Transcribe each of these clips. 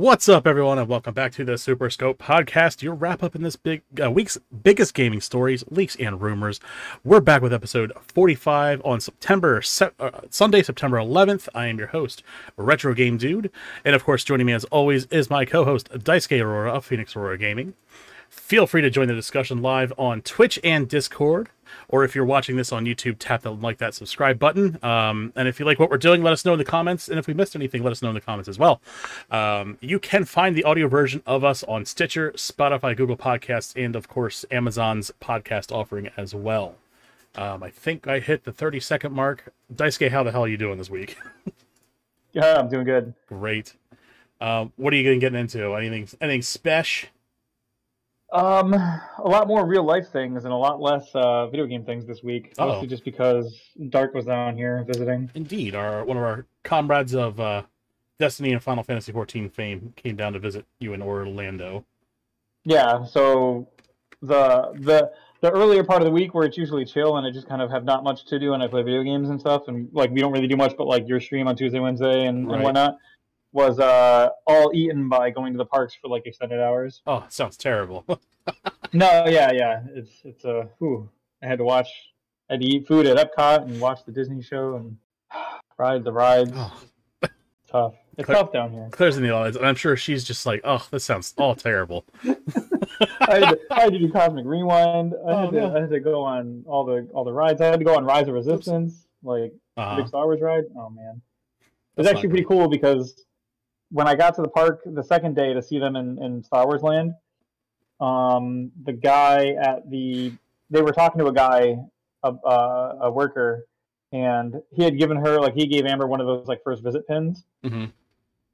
What's up, everyone, and welcome back to the SuperScope podcast. Your wrap up in this big uh, week's biggest gaming stories, leaks, and rumors. We're back with episode 45 on September se- uh, Sunday, September 11th. I am your host, Retro Game Dude, and of course, joining me as always is my co-host Daisuke Aurora of Phoenix Aurora Gaming. Feel free to join the discussion live on Twitch and Discord or if you're watching this on YouTube, tap the like that subscribe button. Um, and if you like what we're doing, let us know in the comments. And if we missed anything, let us know in the comments as well. Um, you can find the audio version of us on Stitcher, Spotify, Google Podcasts, and of course Amazon's podcast offering as well. Um, I think I hit the 30 second mark. Daisuke, how the hell are you doing this week? yeah, I'm doing good. Great. Um, what are you going to get into? Anything? Anything special? Um, a lot more real life things and a lot less uh, video game things this week. Uh-oh. Mostly just because Dark was down here visiting. Indeed, our one of our comrades of uh, Destiny and Final Fantasy XIV fame came down to visit you in Orlando. Yeah, so the the the earlier part of the week where it's usually chill and I just kind of have not much to do and I play video games and stuff and like we don't really do much but like your stream on Tuesday, Wednesday and, Right. and whatnot was uh all eaten by going to the parks for like extended hours. Oh, sounds terrible. No, yeah, yeah. It's it's a uh, whew. I had to watch I had to eat food at Epcot and watch the Disney show and ride the rides. oh, Tough. It's tough down here. Claire's in the audience, and I'm sure she's just like, "Oh, this sounds all terrible." I had, to, I had to do Cosmic Rewind. I Oh, had to no. I had to go on all the all the rides. I had to go on Rise of Resistance, like Uh-huh. big Star Wars ride. Oh man, it was actually pretty cool because when I got to the park the second day to see them in, in Star Wars Land, um, the guy at the they were talking to a guy, a, a, a worker, and he had given her like he gave Amber one of those like first visit pins. Mhm.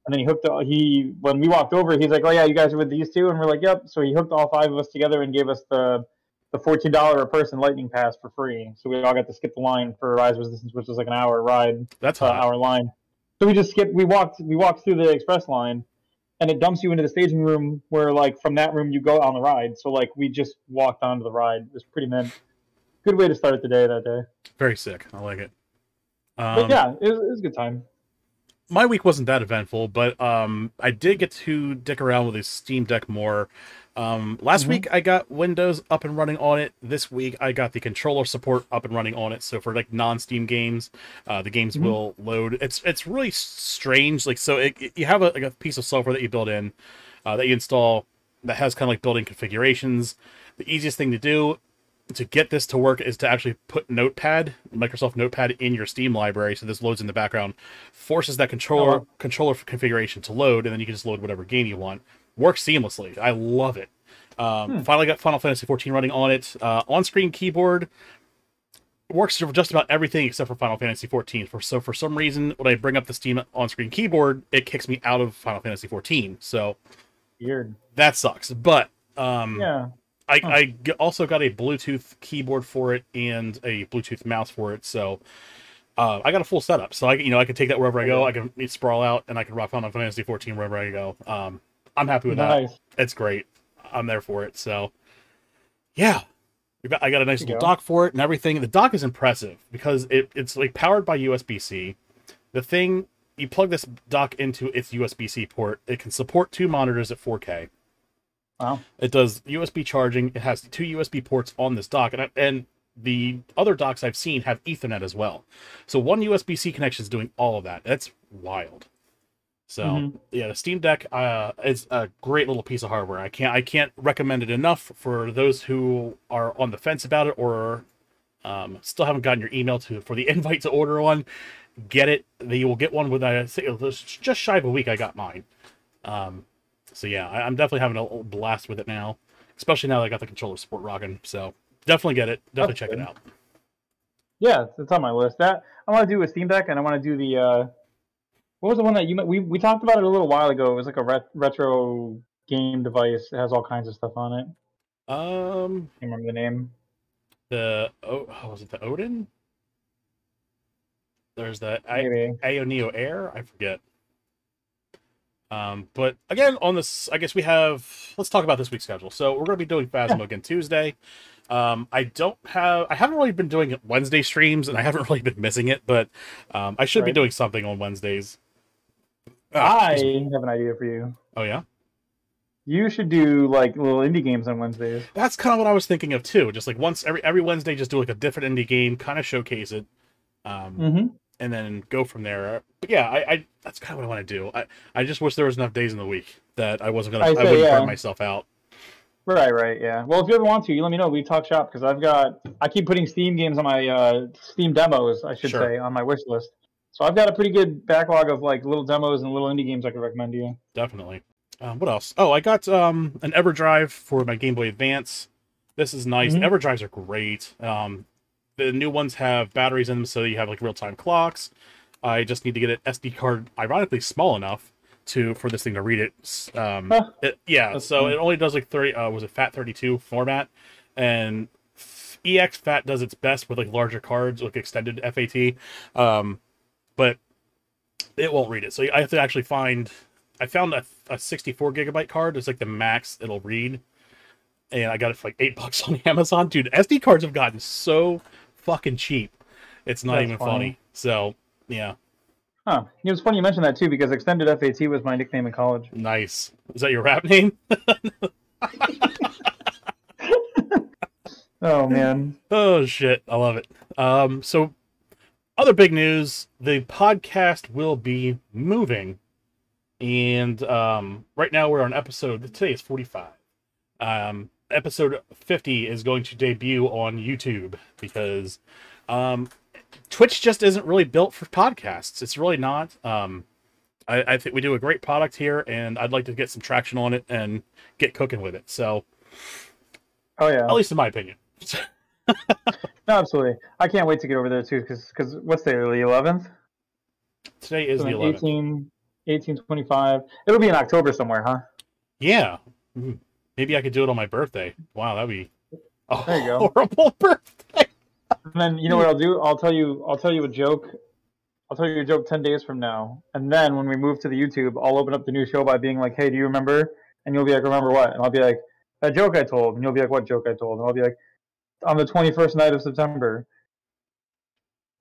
And then he hooked. He when we walked over, he's like, "Oh yeah, you guys are with these two and we're like, "Yep." So he hooked all five of us together and gave us the the fourteen dollar a person lightning pass for free. So we all got to skip the line for Rise of Resistance, which was like an hour ride, That's uh, hot. hour line. So we just skipped. We walked. We walked through the express line, and it dumps you into the staging room where, like, from that room you go on the ride. So like we just walked onto the ride. It was pretty mint. Good way to start the day that day. Very sick. I like it. But Um, yeah, it was, it was a good time. my week wasn't that eventful, but um, I did get to dick around with the Steam Deck more. Um, last Mhm. week I got Windows up and running on it. This week I got the controller support up and running on it. So for like non-Steam games, uh, the games Mhm. will load. It's it's really strange. Like so, it, it- you have a, like a piece of software that you build in, uh, that you install that has kind of like built-in configurations. The easiest thing to do to get this to work is to actually put Notepad, Microsoft Notepad, in your Steam library, so this loads in the background, forces that controller Oh, controller configuration to load, and then you can just load whatever game you want. Works seamlessly. I love it. Um, Hmm. Finally got Final Fantasy 14 running on it. Uh, on-screen keyboard works for just about everything except for Final Fantasy 14. For so for some reason, when I bring up the Steam on-screen keyboard, it kicks me out of Final Fantasy 14. So Weird. that sucks. But um, Yeah. I, Huh. I also got a Bluetooth keyboard for it and a Bluetooth mouse for it, so uh, I got a full setup. So I, you know, I can take that wherever I go. I can sprawl out and I can rock Final Fantasy 14 wherever I go. Um, I'm happy with that. Nice. It's great. I'm there for it. So yeah, I got a nice little go. dock for it and everything. The dock is impressive because it, it's like powered by USB-C. The thing you plug this dock into its USB-C port, it can support two monitors at 4K. Wow. It does USB charging. It has two USB ports on this dock, and I- and the other docks I've seen have Ethernet as well. So one USB C connection is doing all of that. That's wild. So Mhm. yeah, the Steam Deck uh, is a great little piece of hardware. I can't I can't recommend it enough for those who are on the fence about it or um, still haven't gotten your email to for the invite to order one. Get it. You will get one with I was just shy of a week. I got mine. Um, so yeah, I, I'm definitely having a blast with it now, especially now that I got the controller support rocking. So definitely get it. Definitely That's check it out. Yeah, it's on my list. That I want to do a Steam Deck, and I want to do the. Uh, what was the one that you we we talked about it a little while ago? It was like a ret- retro game device. It has all kinds of stuff on it. Um, I can't remember the name. the oh, was it the Odin? There's the I, Maybe. AYANEO Air. I forget. Um, but again, on this, I guess we have. Let's talk about this week's schedule. So we're going to be doing Phasmo again Tuesday. Um, I don't have. I haven't really been doing Wednesday streams, and I haven't really been missing it. But um, I should be doing something on Wednesdays. I have an idea for you. oh yeah, You should do like little indie games on Wednesdays. that's kind of what I was thinking of too. Just like once every every Wednesday, just do like a different indie game, kind of showcase it, um, Mm-hmm. and then go from there. But yeah, I, I that's kind of what I want to do. I I just wish there was enough days in the week that I wasn't gonna I I, wouldn't yeah. burn myself out. Right, right, yeah. Well, if you ever want to, you let me know. We talk shop because I've got I keep putting Steam games on my uh, Steam demos, I should Sure. say, on my wish list. So I've got a pretty good backlog of like little demos and little indie games I could recommend to you. Definitely. Um, what else? Oh, I got um, an EverDrive for my Game Boy Advance. This is nice. Mhm. EverDrives are great. Um, the new ones have batteries in them, so you have like real time clocks. I just need to get an SD card, ironically small enough to for this thing to read it. Um, Huh. it- yeah, so fine. it only does like thirty. Uh, was it FAT thirty two format? And EX FAT does its best with like larger cards, like extended FAT. Um, but it won't read it. So I have to actually find. I found a, a 64 gigabyte card. It's like the max it'll read, and I got it for like eight bucks on Amazon. Dude, SD cards have gotten so fucking cheap. It's not That's even funny. funny. So yeah, Huh. It was funny you mentioned that too because Extended FAT was my nickname in college. nice. Is that your rap name? Oh man. Oh shit, I love it. Um, so other big news: the podcast will be moving, and um, right now we're on episode. Today is forty-five. Um, episode fifty is going to debut on YouTube because um, Twitch just isn't really built for podcasts. It's really not. Um, I, I think we do a great product here, and I'd like to get some traction on it and get cooking with it. So, Oh yeah. at least in my opinion. No, absolutely. I can't wait to get over there too because because what's the the 11th? Today is So the 11th. 18, 1825. It'll be in October somewhere, huh? Yeah. Mhm. Maybe I could do it on my birthday. Wow, that'd be a There you go. horrible birthday. And then you know what I'll do? I'll tell you. I'll tell you a joke. I'll tell you a joke ten days from now, and then when we move to the YouTube, I'll open up the new show by being like, "Hey, do you remember?" And you'll be like, "Remember what?" And I'll be like, "That joke I told." And you'll be like, "What joke I told?" And I'll be like, "On the twenty-first night of September."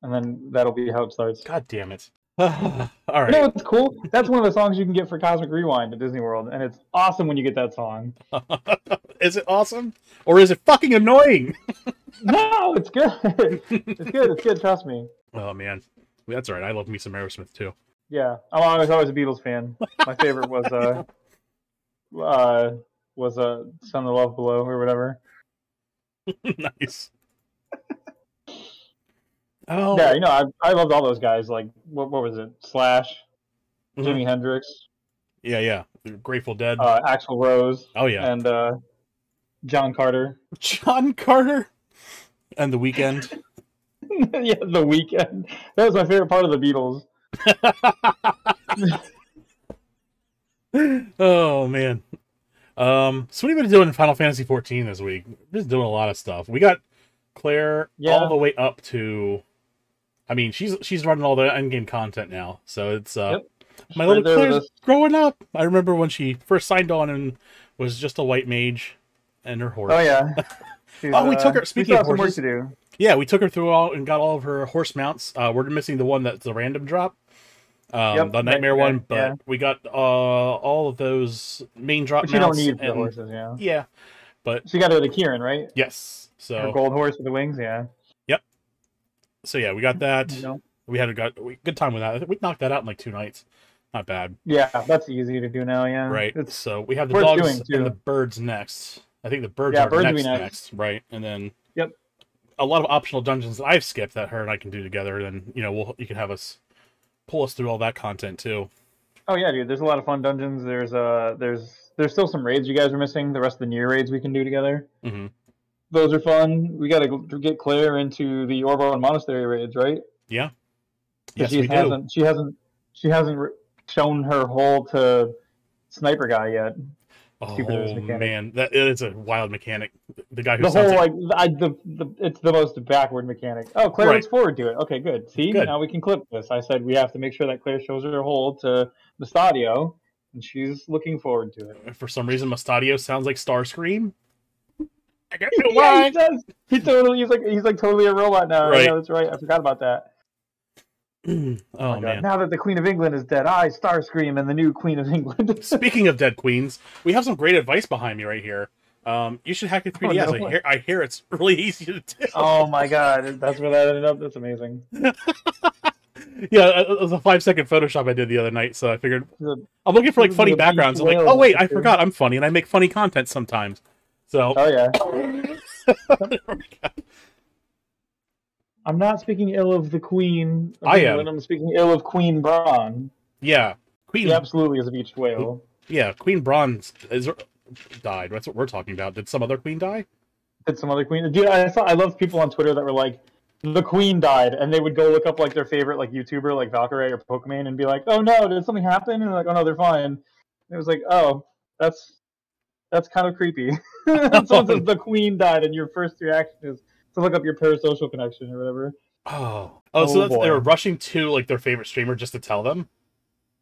And then that'll be how it starts. God damn it. All You right. know what's cool? That's one of the songs you can get for Cosmic Rewind at Disney World, and it's awesome when you get that song. is it awesome? Or is it fucking annoying? No, it's good. it's good. It's good. Trust me. Oh man. That's all right. I love me some Aerosmith too. Yeah, I was always always a Beatles fan. My favorite was uh, uh, was uh, "Send the Love Below" or whatever. nice. Oh Yeah, you know, I I loved all those guys. Like, what what was it? Slash, mhm. Jimi Hendrix, Yeah, yeah. Grateful Dead. uh, Axl Rose, oh yeah. and uh, John Carter. John Carter and the weekend. yeah, The Weekend. That was my favorite part of the Beatles. oh man. Um, so what have you been doing in Final Fantasy 14 this week? We're just doing a lot of stuff. We got Claire Yeah. all the way up to I mean, she's she's running all the endgame content now. So it's uh Yep. my little Claire's growing up. I remember when she first signed on and was just a white mage and her horse. Oh yeah. Oh, we uh, took her- speaking of has some work horses- to do. Yeah, we took her through all and got all of her horse mounts. Uh, we're missing the one that's the random drop, um, Yep, the nightmare that- one, but yeah. we got uh, all of those main drop But you don't need the and- horses, yeah. Yeah, but She got it to Kieran, right? yes. Her So gold horse with the wings, yeah. Yep. So yeah, we got that. You know? We had a got we, good time with that. We knocked that out in like two nights. Not bad, Yeah, that's easy to do now, yeah. right? It's so we have the dogs doing, and the birds next. I think the birds Yeah, are birds next, next. next, right? And then Yep. a lot of optional dungeons that I've skipped that her and I can do together. Then you know we'll you can have us pull us through all that content too. Oh yeah, dude. There's a lot of fun dungeons. There's uh, there's there's still some raids you guys are missing. The rest of the near raids we can do together. hmm Those are fun. We got to get Claire into the Orbonne Monastery raids, right? Yeah. Yes, she we hasn't. She hasn't. She hasn't shown her hole to sniper guy yet. Stupid as Oh mechanic. man, that it's a wild mechanic. The guy who The whole like, like I, the, the it's the most backward mechanic. Oh, Claire Right. looks forward to it. Okay, good. See, Good. now we can clip this. I said we have to make sure that Claire shows her hole to the Stadio, and she's looking forward to it. for some reason Mustadio sounds like Starscream. I don't know yeah, why. he does. He totally he's like he's like totally a robot now. Right. Yeah, that's right. I forgot about that. Oh my God. man. Now that the Queen of England is dead, I Starscream and the new Queen of England. Speaking of dead queens, we have some great advice behind me right here. Um, you should hack your 3ds. Oh, no I hear I hear it's really easy to do. oh my God, that's where that ended up. That's amazing. Yeah, it was a five second Photoshop I did the other night, so I figured The- I'm looking for like funny backgrounds. I'm like, oh wait, I forgot I'm funny and I make funny content sometimes. So Oh yeah. I'm not speaking ill of the Queen. of I am. England, I'm speaking ill of Queen Braun. yeah, Queen. He absolutely is a beached whale. Yeah, Queen Bronze is died. That's what we're talking about. Did some other queen die? Did some other queen? Dude, I saw. I love people on Twitter that were like, "The Queen died," and they would go look up like their favorite like YouTuber, like Valkyrae or Pokimane, and be like, "Oh no, did something happen?" And they're like, "Oh no, they're fine." And it was like, "Oh, that's that's kind of creepy." Someone says the Queen died, and your first reaction is to look up your parasocial connection or whatever. Oh, oh, so Oh, that's, they were rushing to like their favorite streamer just to tell them.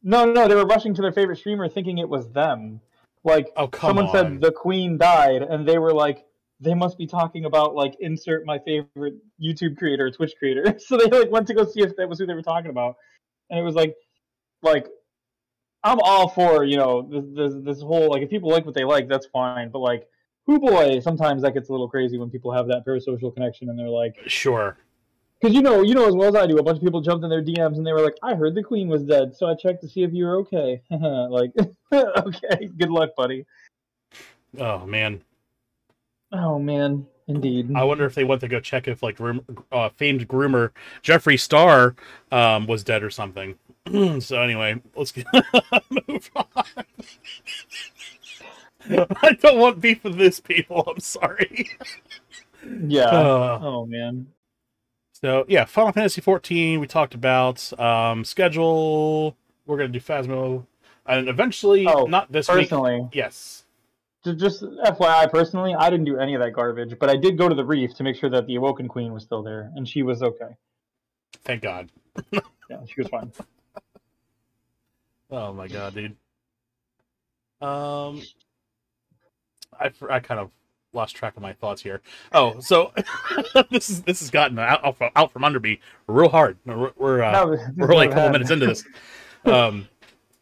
No, no, they were rushing to their favorite streamer, thinking it was them. Like Oh, come someone on. said the Queen died, and they were like, they must be talking about like insert my favorite YouTube creator, Twitch creator. so they like went to go see if that was who they were talking about, and it was like, like, I'm all for you know this this, this whole like if people like what they like, that's fine. But like, who boy, sometimes that gets a little crazy when people have that parasocial connection, and they're like, Sure. because you know, you know as well as I do, a bunch of people jumped in their DMs and they were like, "I heard the Queen was dead, so I checked to see if you were okay." like, okay, good luck, buddy. Oh man, Oh man, indeed. I wonder if they went to go check if like room, uh, famed groomer Jeffree Star um, was dead or something. so anyway, let's get move on. I don't want beef with this people. I'm sorry. yeah. Uh, oh man. So yeah, Final Fantasy 14 we talked about. Um, schedule we're gonna do Phasmo, and eventually Oh, not this week. Personally, Yes. just FYI, personally, I didn't do any of that garbage, but I did go to the reef to make sure that the Awoken Queen was still there, and she was okay. Thank God. Yeah, she was fine. Oh my God, dude. Um, I I kind of lost track of my thoughts here. Oh, so this is this has gotten out out from, under me real hard. We're we're, uh, No, we're like a couple minutes into this. Um,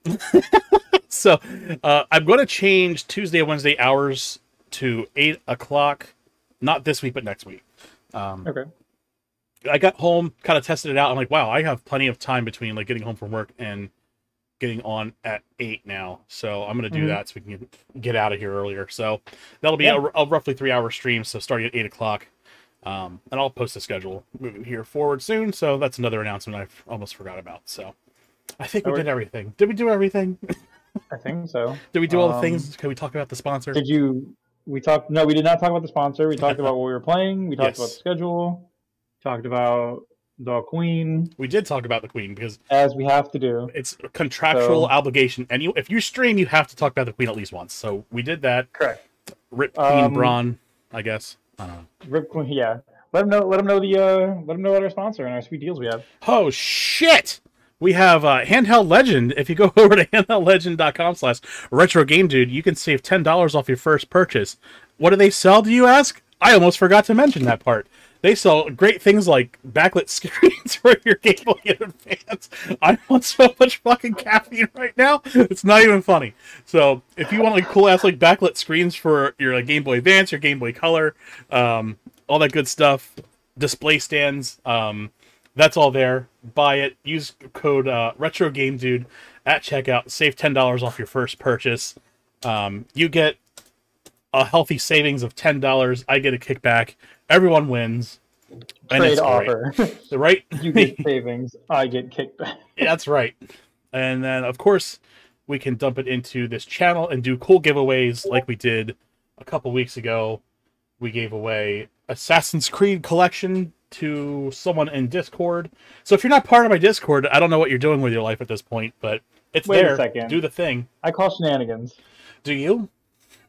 so uh, I'm going to change Tuesday and Wednesday hours to eight o'clock, not this week, but next week. Um, Okay. I got home, kind of tested it out. I'm like, wow, I have plenty of time between like getting home from work and getting on at eight now. So I'm going to do Mhm. that so we can get out of here earlier. So that'll be Yeah. a, a roughly three hour stream. So starting at eight o'clock. Um, and I'll post the schedule moving here forward soon. So that's another announcement I almost forgot about. So I think we did everything. Did we do everything? I think so. did we do all the Um, things? Can we talk about the sponsor? Did you? We talked. No, we did not talk about the sponsor. We talked about what we were playing. We talked Yes. about the schedule. Talked about the Queen, we did talk about the Queen because as we have to do. it's a contractual So- obligation. And you, if you stream, you have to talk about the Queen at least once. So we did that. Correct. Rip Queen Um, Braun, I guess. I don't know. Rip Queen. Yeah. Let them know. Let them know the. Uh, let them know what our sponsor and our sweet deals we have. Oh shit! We have uh, Handheld Legend. If you go over to handheldlegend.com slash retro game dude, you can save ten dollars off your first purchase. What do they sell, do you ask? I almost forgot to mention that part. They sell great things like backlit screens for your Game Boy Advance. I want so much fucking caffeine right now. It's not even funny. So if you want like cool ass like backlit screens for your like, Game Boy Advance, your Game Boy Color, um, all that good stuff, display stands, um, that's all there. Buy it. Use code uh, Retro Game Dude at checkout. Save ten dollars off your first purchase. Um, you get a healthy savings of ten dollars. I get a kickback. Everyone wins. Trade great. offer. The right? you get savings. I get kickback. Yeah, that's right. And then, of course, we can dump it into this channel and do cool giveaways like we did a couple weeks ago. We gave away Assassin's Creed collection to someone in Discord. So if you're not part of my Discord, I don't know what you're doing with your life at this point, but it's Wait a there. second. Do the thing. I call shenanigans. Do you?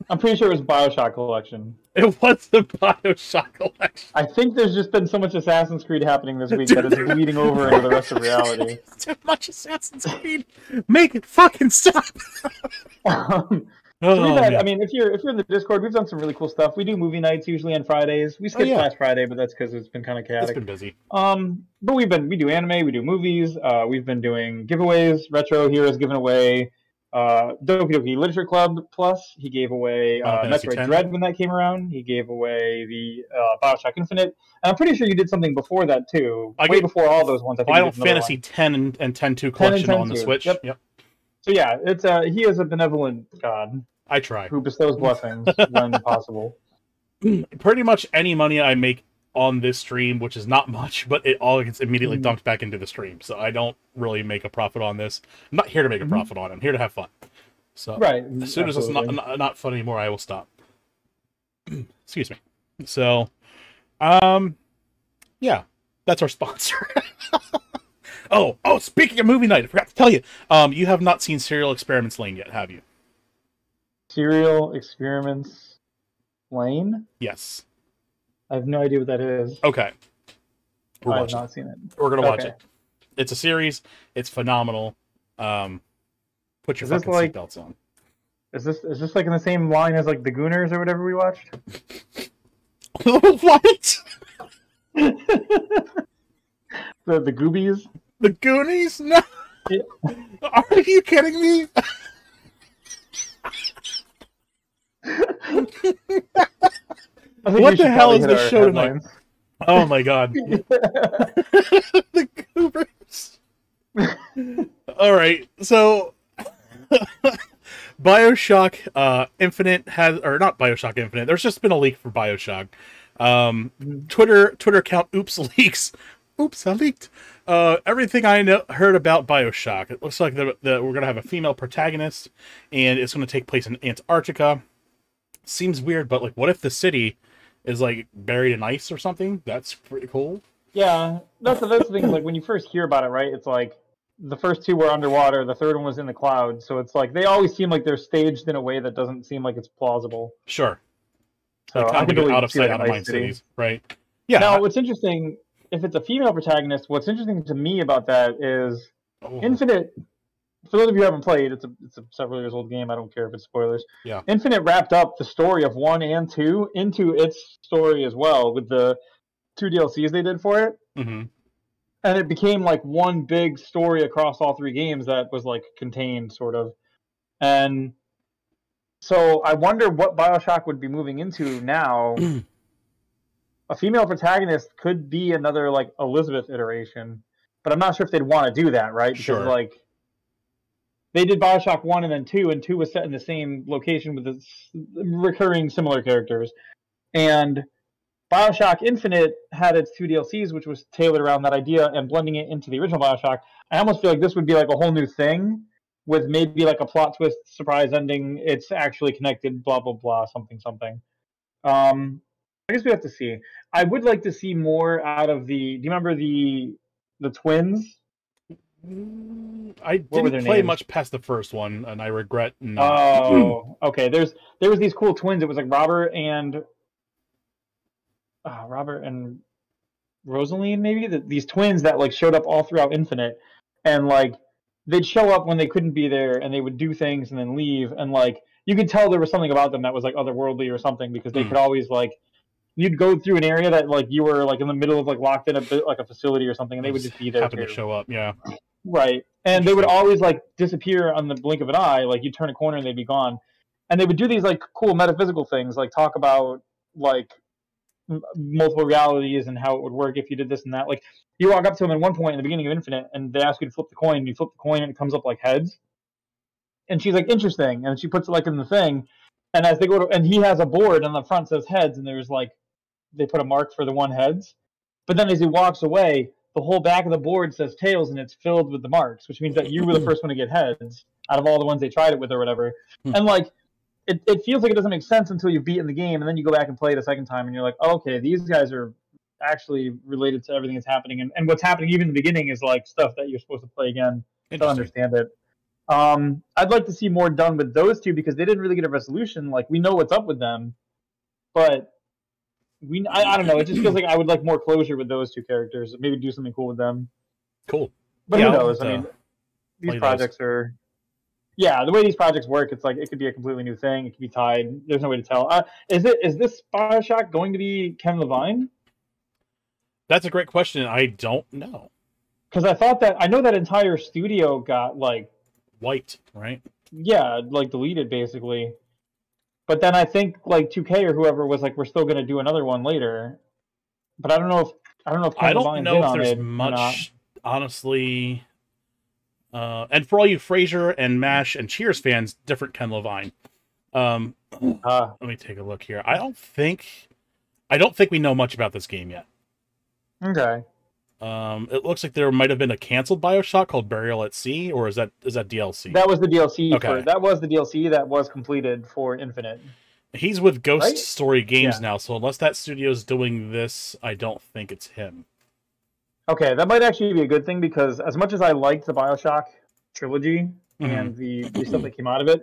I'm pretty sure it was Bioshock collection. It was the Bioshock collection. I think there's just been so much Assassin's Creed happening this week that it's bleeding over into the rest of reality. Too much Assassin's Creed. Make it fucking stop. Um, Oh, So we've had. I mean, if you're if you're in the Discord, we've done some really cool stuff. We do movie nights usually on Fridays. We skipped yeah. last Friday, but that's because it's been kind of it's chaotic. been busy. Um, but we've been we do anime, we do movies. Uh, we've been doing giveaways. Retro Heroes given away. Uh, Doki Doki Literature Club Plus. He gave away uh, Metroid X. Dread when that came around. He gave away the uh, Bioshock Infinite. And I'm pretty sure you did something before that too. I way before all those ones. I think Final Fantasy one. 10 and, and 10 2 and collection 10 on the. Switch. Yep. yep. So yeah, it's uh he is a benevolent god I try. who bestows blessings when possible. Pretty much any money I make on this stream, which is not much, but it all gets immediately Mhm. dumped back into the stream. So I don't really make a profit on this. I'm not here to make a Mhm. profit on it. I'm here to have fun. So Right. as soon as it's not, not not fun anymore, I will stop. Excuse me. So, um, yeah, that's our sponsor. oh, oh, speaking of movie night, I forgot to tell you. Um, you have not seen Serial Experiments Lain yet, have you? Serial Experiments Lain. Yes. I have no idea what that is. Okay. We're I have watching. not seen it. We're gonna watch Okay. it. It's a series. It's phenomenal. Um, put your Is this fucking like- seatbelts on. Is this is this like in the same line as like the Gooners or whatever we watched? what? The the Goobies. The Goonies? No. Yeah. Are you kidding me? I think What the hell is hit this our show tonight? Oh my god. the Goobers. All right, so Bioshock uh, Infinite has, or not Bioshock Infinite. There's just been a leak for Bioshock. Um. Twitter Twitter account Oops leaks. Oops, I leaked. Uh, everything I know heard about Bioshock. It looks like the, the, we're gonna have a female protagonist, and it's gonna take place in Antarctica. Seems weird, but like, what if the city is like buried in ice or something? That's pretty cool. Yeah, that's the, that's the thing. Like when you first hear about it, right? It's like the first two were underwater, the third one was in the clouds. So it's like they always seem like they're staged in a way that doesn't seem like it's plausible. Sure. So like, I of like out of sight, out of mind City. cities, right? Yeah. Now, what's interesting, if it's a female protagonist, what's interesting to me about that is Oh, Infinite. For those of you who haven't played, it's a it's a several years old game. I don't care if it's spoilers. Yeah. Infinite wrapped up the story of one and two into its story as well with the two DLCs they did for it, mhm. and it became like one big story across all three games that was like contained, sort of. And so I wonder what Bioshock would be moving into now. a female protagonist could be another like Elizabeth iteration, but I'm not sure if they'd want to do that, right? Because Sure. like they did Bioshock one and then two, and two was set in the same location with the recurring similar characters, and Bioshock Infinite had its two DLCs, which was tailored around that idea and blending it into the original Bioshock. I almost feel like this would be like a whole new thing with maybe like a plot twist, surprise ending. It's actually connected, blah blah blah, something something. Um, I guess we have to see. I would like to see more out of the. Do you remember the the twins? Mm, I didn't play names? much past the first one, and I regret not. Oh, okay. There's there was these cool twins. It was like Robert and uh, Robert and Rosalind, maybe the, these twins that like showed up all throughout Infinite, and like they'd show up when they couldn't be there, and they would do things and then leave, and like you could tell there was something about them that was like otherworldly or something because they Hmm. could always like you'd go through an area that like you were like in the middle of like locked in a bit like a facility or something, and they would just be there. happen to show up. Yeah. Right. And they would always like disappear on the blink of an eye. Like you turn a corner and they'd be gone. And they would do these like cool metaphysical things, like talk about like m- multiple realities and how it would work if you did this and that. Like you walk up to them at one point in the beginning of Infinite and they ask you to flip the coin. And you flip the coin and it comes up like heads. And she's like, interesting. And she puts it like in the thing. And as they go to, and he has a board on the front says heads, and there's like, they put a mark for the one heads. But then as he walks away, the whole back of the board says tails and it's filled with the marks, which means that you were the first one to get heads out of all the ones they tried it with or whatever. Hmm. And like it, it feels like it doesn't make sense until you've beaten the game and then you go back and play it a second time and you're like, oh, okay, these guys are actually related to everything that's happening and, and what's happening even in the beginning is like stuff that you're supposed to play again to understand it. Um, I'd like to see more done with those two because they didn't really get a resolution. Like we know what's up with them, but we I, I don't know. It just feels like I would like more closure with those two characters. Maybe do something cool with them. Cool. But Yeah, who knows? have I mean, these those. projects are yeah, the way these projects work, it's like it could be a completely new thing. It could be tied. There's no way to tell. Uh, is it is this Bioshock going to be Ken Levine? That's a great question. I don't know. Because I thought that I know that entire studio got like Wiped, right? yeah, like deleted basically. But then I think like 2K or whoever was like, we're still going to do another one later. But I don't know if I don't know if Ken I don't Levine's know if there's it or not. much, honestly. Uh, and for all you Frasier and Mash and Cheers fans, different Ken Levine. Um, Uh, let me take a look here. I don't think, I don't think we know much about this game yet. okay. Um, it looks like there might have been a canceled Bioshock called Burial at Sea, or is that is that DLC? That was the DLC. Okay. For, that was the DLC that was completed for Infinite. He's with Ghost Right? Story Games Yeah. now, so unless that studio's doing this, I don't think it's him. Okay, that might actually be a good thing because as much as I liked the Bioshock trilogy Mhm. and the, the stuff that came out of it,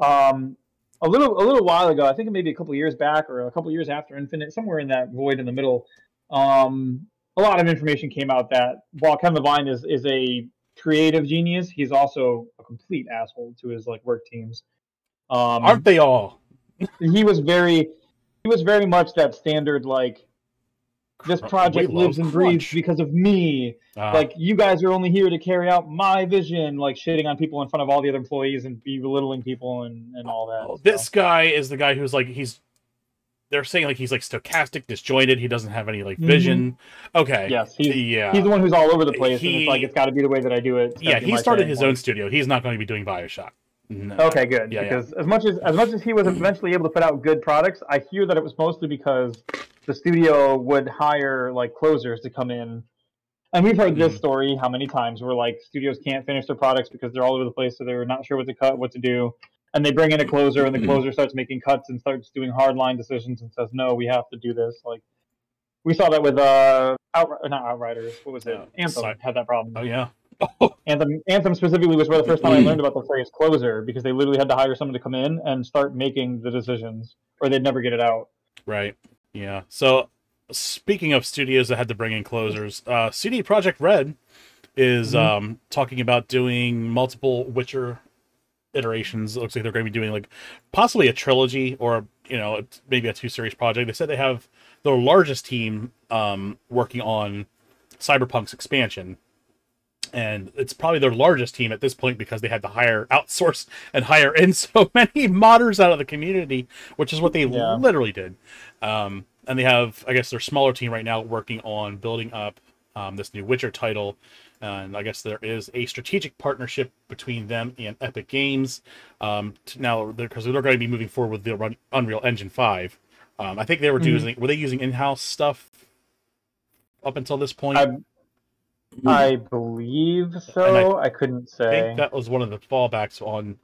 um, a little a little while ago, I think it maybe a couple years back or a couple years after Infinite, somewhere in that void in the middle, um, a lot of information came out that while Ken Levine is is a creative genius, he's also a complete asshole to his like work teams. Um, Aren't they all? he was very he was very much that standard like this project lives and breathes crunch. because of me Uh, like you guys are only here to carry out my vision like shitting on people in front of all the other employees and belittling people and, and all that Oh, so. this guy is the guy who's like he's they're saying like he's like stochastic disjointed he doesn't have any like Mhm. vision okay yes he's, yeah he's the one who's all over the place and He- it's like it's got to be the way that i do it yeah he started his own studio he's not going to be doing bioshock no. okay good Yeah, yeah. because as much as as much as he was eventually able to put out good products i hear that it was mostly because the studio would hire like closers to come in and we've heard this Mhm. story how many times where like studios can't finish their products because they're all over the place so they're not sure what to cut what to do and they bring in a closer and the Mhm. closer starts making cuts and starts doing hard line decisions and says no we have to do this. Like we saw that with uh out not outriders what was it? Anthem Cy- had that problem. Oh yeah. Anthem Anthem specifically was where the first time I learned about the phrase closer because they literally had to hire someone to come in and start making the decisions or they'd never get it out. right. Yeah. So speaking of studios that had to bring in closers uh CD Projekt Red is Mhm. um talking about doing multiple witcher iterations. It looks like they're going to be doing like possibly a trilogy or you know maybe a two series project. They said they have the largest team um, working on Cyberpunk's expansion, and it's probably their largest team at this point because they had to hire outsource and hire in so many modders out of the community, which is what they Yeah. literally did. Um, and they have, I guess, their smaller team right now working on building up um, this new Witcher title. And I guess there is a strategic partnership between them and Epic Games. Um, to now, because they're, going to be moving forward with the Run- Unreal Engine Five. Um, I think they were Mhm. using were they using in-house stuff up until this point? I I believe so. I, couldn't say. I say. think that was one of the fallbacks on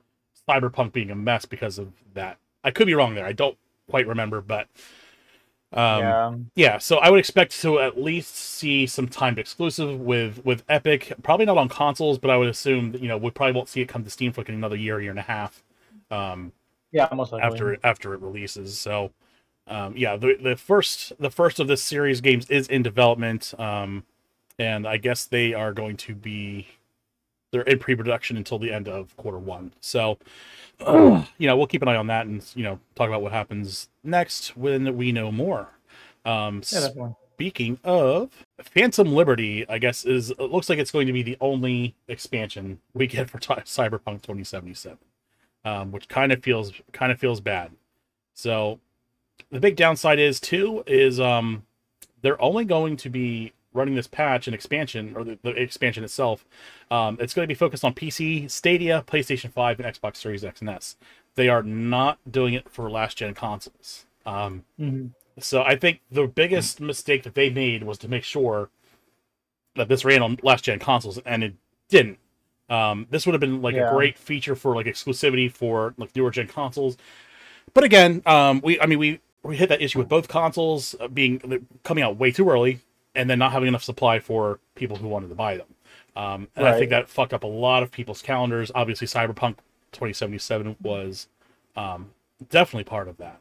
Cyberpunk being a mess because of that. I could be wrong there. I don't quite remember, but um, yeah. yeah. So I would expect to at least see some timed exclusive with with Epic. Probably not on consoles, but I would assume that you know we probably won't see it come to Steam for like another year, year and a half um, Yeah, most likely. after after it releases. So um, yeah, the the first the first of this series games is in development, um, and I guess they are going to be they're in pre-production until the end of quarter one. So you know we'll keep an eye on that and you know talk about what happens next when we know more. Um, Yeah. Speaking of Phantom Liberty, I guess is it looks like it's going to be the only expansion we get for t- Cyberpunk 2077, um, which kind of feels kind of feels bad. So the big downside is too is um, they're only going to be running this patch and expansion or the, the expansion itself. Um, it's going to be focused on PC, Stadia, PlayStation 5, and Xbox Series X and S. They are not doing it for last gen consoles. Um, Mhm. so I think the biggest mistake that they made was to make sure that this ran on last gen consoles, and it didn't. Um, this would have been like Yeah. a great feature for like exclusivity for like newer gen consoles. But again, um, we I mean we we hit that issue with both consoles uh, being coming out way too early, and then not having enough supply for people who wanted to buy them. Um, and I think that fucked up a lot of people's calendars. Obviously, Cyberpunk 2077 was um, definitely part of that.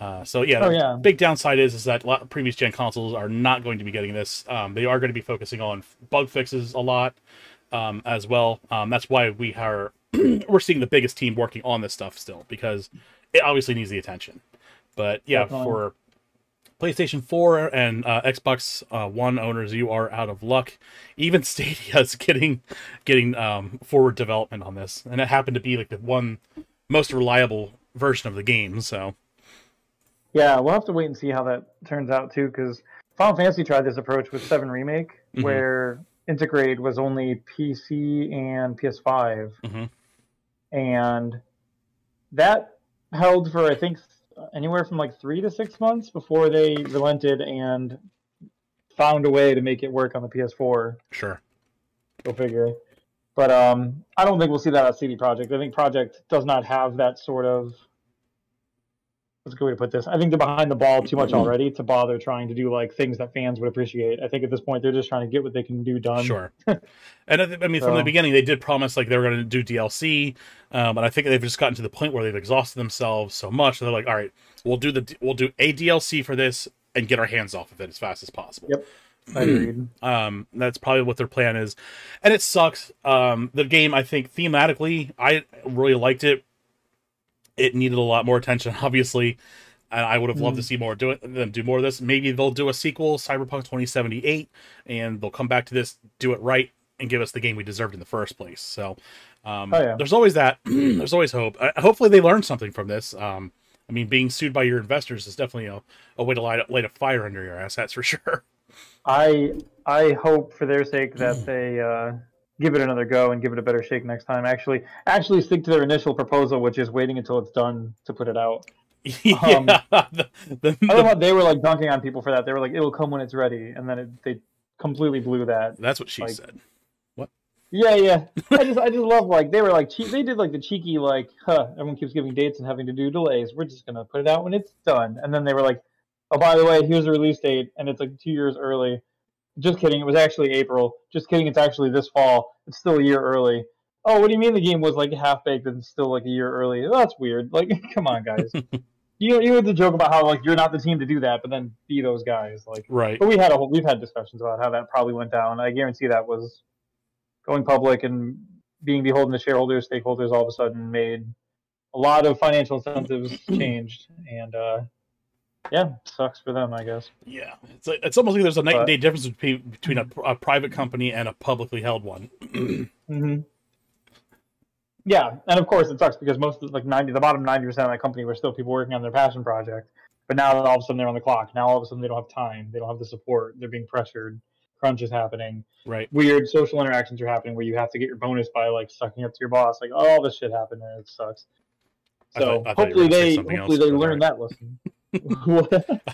Uh, so yeah, Oh, the yeah. big downside is is that lot- previous gen consoles are not going to be getting this. Um, they are going to be focusing on bug fixes a lot um, as well. Um, that's why we are we're seeing the biggest team working on this stuff still because it obviously needs the attention. But yeah, Definitely. for PlayStation 4 and uh, Xbox uh, One owners, you are out of luck. Even Stadia is getting getting um, forward development on this, and it happened to be like the one most reliable version of the game. So Yeah, we'll have to wait and see how that turns out too, because Final Fantasy tried this approach with Seven Remake, Mhm. where Intergrade was only PC and PS5, Mhm. and that held for I think anywhere from like three to six months before they relented and found a way to make it work on the PS4. sure, Go figure. But um, I don't think we'll see that at CD Projekt. I think Projekt does not have that sort of. What's a good way to put this? I think they're behind the ball too much already to bother trying to do like things that fans would appreciate. I think at this point they're just trying to get what they can do done. sure. and I, th- I mean, from the beginning, they did promise like they were going to do DLC, um, and I think they've just gotten to the point where they've exhausted themselves so much. They're like, all right, we'll do the we'll do a DLC for this and get our hands off of it as fast as possible. Yep. I agreed. Um, that's probably what their plan is, and it sucks. Um, the game, I think, thematically, I really liked it. It needed a lot more attention, obviously, and I would have loved to see more do it. Them do more of this. Maybe they'll do a sequel, Cyberpunk 2078, and they'll come back to this, do it right, and give us the game we deserved in the first place. So, um, Oh, yeah. there's always that. there's always hope. Uh, hopefully, they learn something from this. Um, I mean, being sued by your investors is definitely a, a way to light, light a fire under your ass. That's for sure. I I hope for their sake that they uh, give it another go and give it a better shake next time. Actually, actually stick to their initial proposal, which is waiting until it's done to put it out. yeah, Um, the, the, I love how they were like dunking on people for that. They were like, "It'll come when it's ready," and then it, they completely blew that. that's what she like- said. What? Yeah, yeah. I just I just love like they were like che- they did like the cheeky like, huh? Everyone keeps giving dates and having to do delays. We're just gonna put it out when it's done. And then they were like, oh, by the way, here's the release date, and it's like two years early. Just kidding. It was actually April. Just kidding. It's actually this fall. It's still a year early. Oh, what do you mean the game was like half baked and still like a year early? That's weird. Like, come on, guys. you you had to joke about how like you're not the team to do that, but then be those guys. Like, Right. but we had a whole, we've had discussions about how that probably went down. I guarantee that was going public and being beholden to shareholders, stakeholders, all of a sudden made a lot of financial incentives changed, and uh, yeah, sucks for them, I guess. Yeah. It's like, it's almost like there's a night and But- day difference between between a, a private company and a publicly held one. hmm Yeah, and of course it sucks because most of, like ninety, the bottom ninety percent of that company were still people working on their passion project. But now all of a sudden they're on the clock. Now all of a sudden they don't have time. They don't have the support. They're being pressured. Crunch is happening. right. Weird social interactions are happening where you have to get your bonus by like sucking up to your boss. Like oh, all this shit happened and it sucks. I So thought- I thought hopefully they hopefully else, they learn alright. that lesson.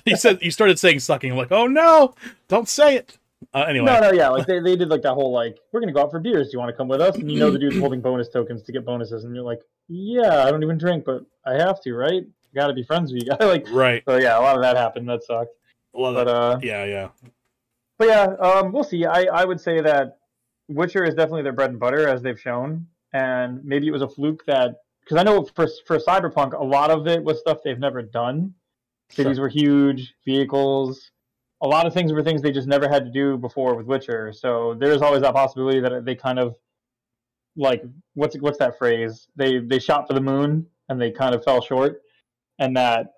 You said you started saying sucking. I'm like, oh no, don't say it. Uh, anyway, No, no, yeah, like they, they did like that whole like we're gonna go out for beers. Do you want to come with us? And you know the dude's holding bonus tokens to get bonuses, and you're like, yeah, I don't even drink, but I have to, right? Got to be friends with you guys. like, right. so yeah, a lot of that happened. That sucked. Well, But uh, yeah, yeah, but yeah, um, we'll see. I I would say that Witcher is definitely their bread and butter, as they've shown, and maybe it was a fluke that because I know for for Cyberpunk, a lot of it was stuff they've never done. Cities Sure. were huge, vehicles. A lot of things were things they just never had to do before with Witcher. So there's always that possibility that they kind of like what's what's that phrase? They they shot for the moon and they kind of fell short, and that.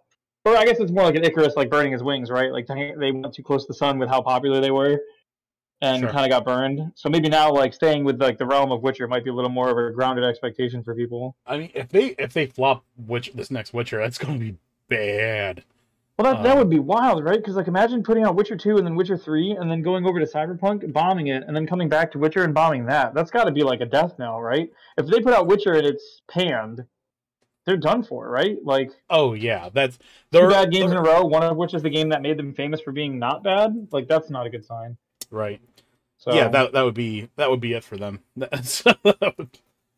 Or I guess it's more like an Icarus, like burning his wings, right? Like they they went too close to the sun with how popular they were, and Sure. kind of got burned. So maybe now, like staying with like the realm of Witcher might be a little more of a grounded expectation for people. I mean, if they if they flop Witch this next Witcher, that's going to be bad. Well, that, that Um, would be wild, right? Because like imagine putting out Witcher two and then Witcher three, and then going over to Cyberpunk, bombing it, and then coming back to Witcher and bombing that. That's got to be like a death knell, right? If they put out Witcher and it's panned, they're done for, right? Like Oh yeah, that's 2 bad games in a row, one of which is the game that made them famous for being not bad. Like that's not a good sign. right. So yeah, that that would be that would be it for them.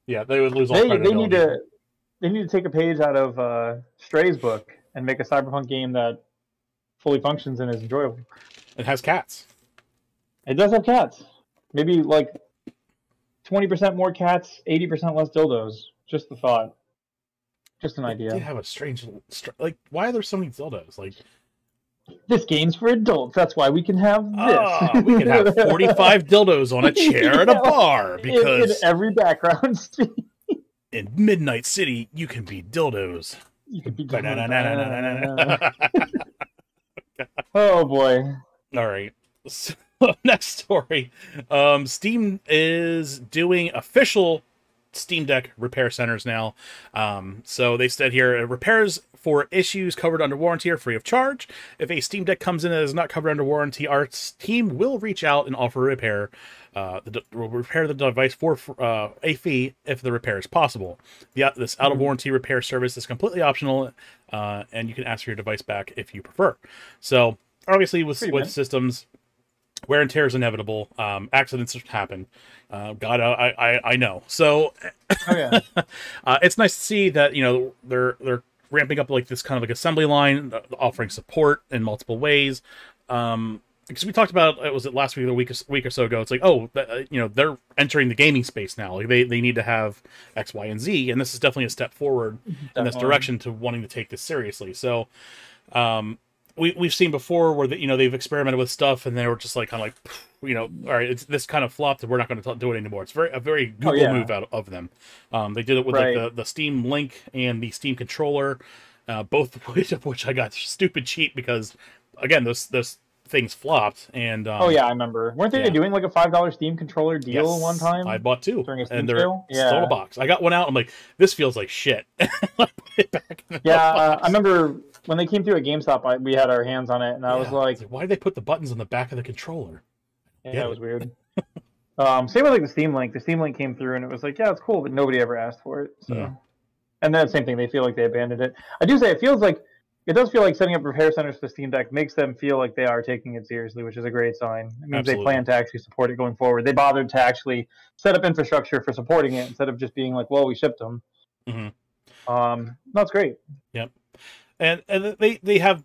Yeah, they would lose all they they need to they need to take a page out of uh, Stray's book and make a Cyberpunk game that fully functions and is enjoyable. It has cats. It does have cats. Maybe like twenty percent more cats, eighty percent less dildos. Just the thought. Just an idea. have a strange like. Why are there so many dildos? Like, This game's for adults. That's why we can have this. ah, we can have forty-five dildos on a chair at a bar because in every background. in Midnight City, you can be dildos. You could be. Oh boy. All right. So, next story. Um, Steam is doing official Steam Deck repair centers now. Um, so they said here uh, repairs for issues covered under warranty are free of charge. If a Steam Deck comes in that is not covered under warranty, our team will reach out and offer repair. Uh, the, will repair the device for uh, a fee if the repair is possible. The, this out of warranty repair service is completely optional, uh, and you can ask for your device back if you prefer. So obviously, with Pretty with systems, wear and tear is inevitable. Um, accidents happen. Uh, God, I, I I know. So Oh yeah. uh, it's nice to see that you know they're they're ramping up like this kind of like assembly line, uh, offering support in multiple ways. Um, because we talked about it was it last week or a week or, week or so ago. It's like oh, that, uh, you know they're entering the gaming space now. Like they they need to have X, Y, and Z, and this is definitely a step forward in this direction to wanting to take this seriously. So, um, we we've seen before where the, you know they've experimented with stuff and they were just like kind of like you know all right it's this kind of flopped and we're not going to do it anymore it's very a very Google Oh, yeah. move out of them um, they did it with Right. like the, the Steam Link and the Steam controller uh, both of which, of which I got stupid cheap because again those those things flopped and um, Oh yeah, I remember. Weren't they yeah. doing like a five dollar Steam controller deal yes, one time? I bought two during a Steam and they're sale? still in a box I got one out I'm like this feels like shit I put it back Yeah, uh. I remember when they came through at GameStop. I, we had our hands on it, and I was Yeah, like, why did they put the buttons on the back of the controller yeah, that it. was weird. um, same with like the Steam Link. The Steam Link came through, and it was like, yeah, it's cool, but nobody ever asked for it. So, Yeah. and then same thing. They feel like they abandoned it. I do say it feels like it does feel like setting up repair centers for Steam Deck makes them feel like they are taking it seriously, which is a great sign. It means Absolutely. they plan to actually support it going forward. They bothered to actually set up infrastructure for supporting it instead of just being like, well, we shipped them. Mhm. Um, that's great. and and they they have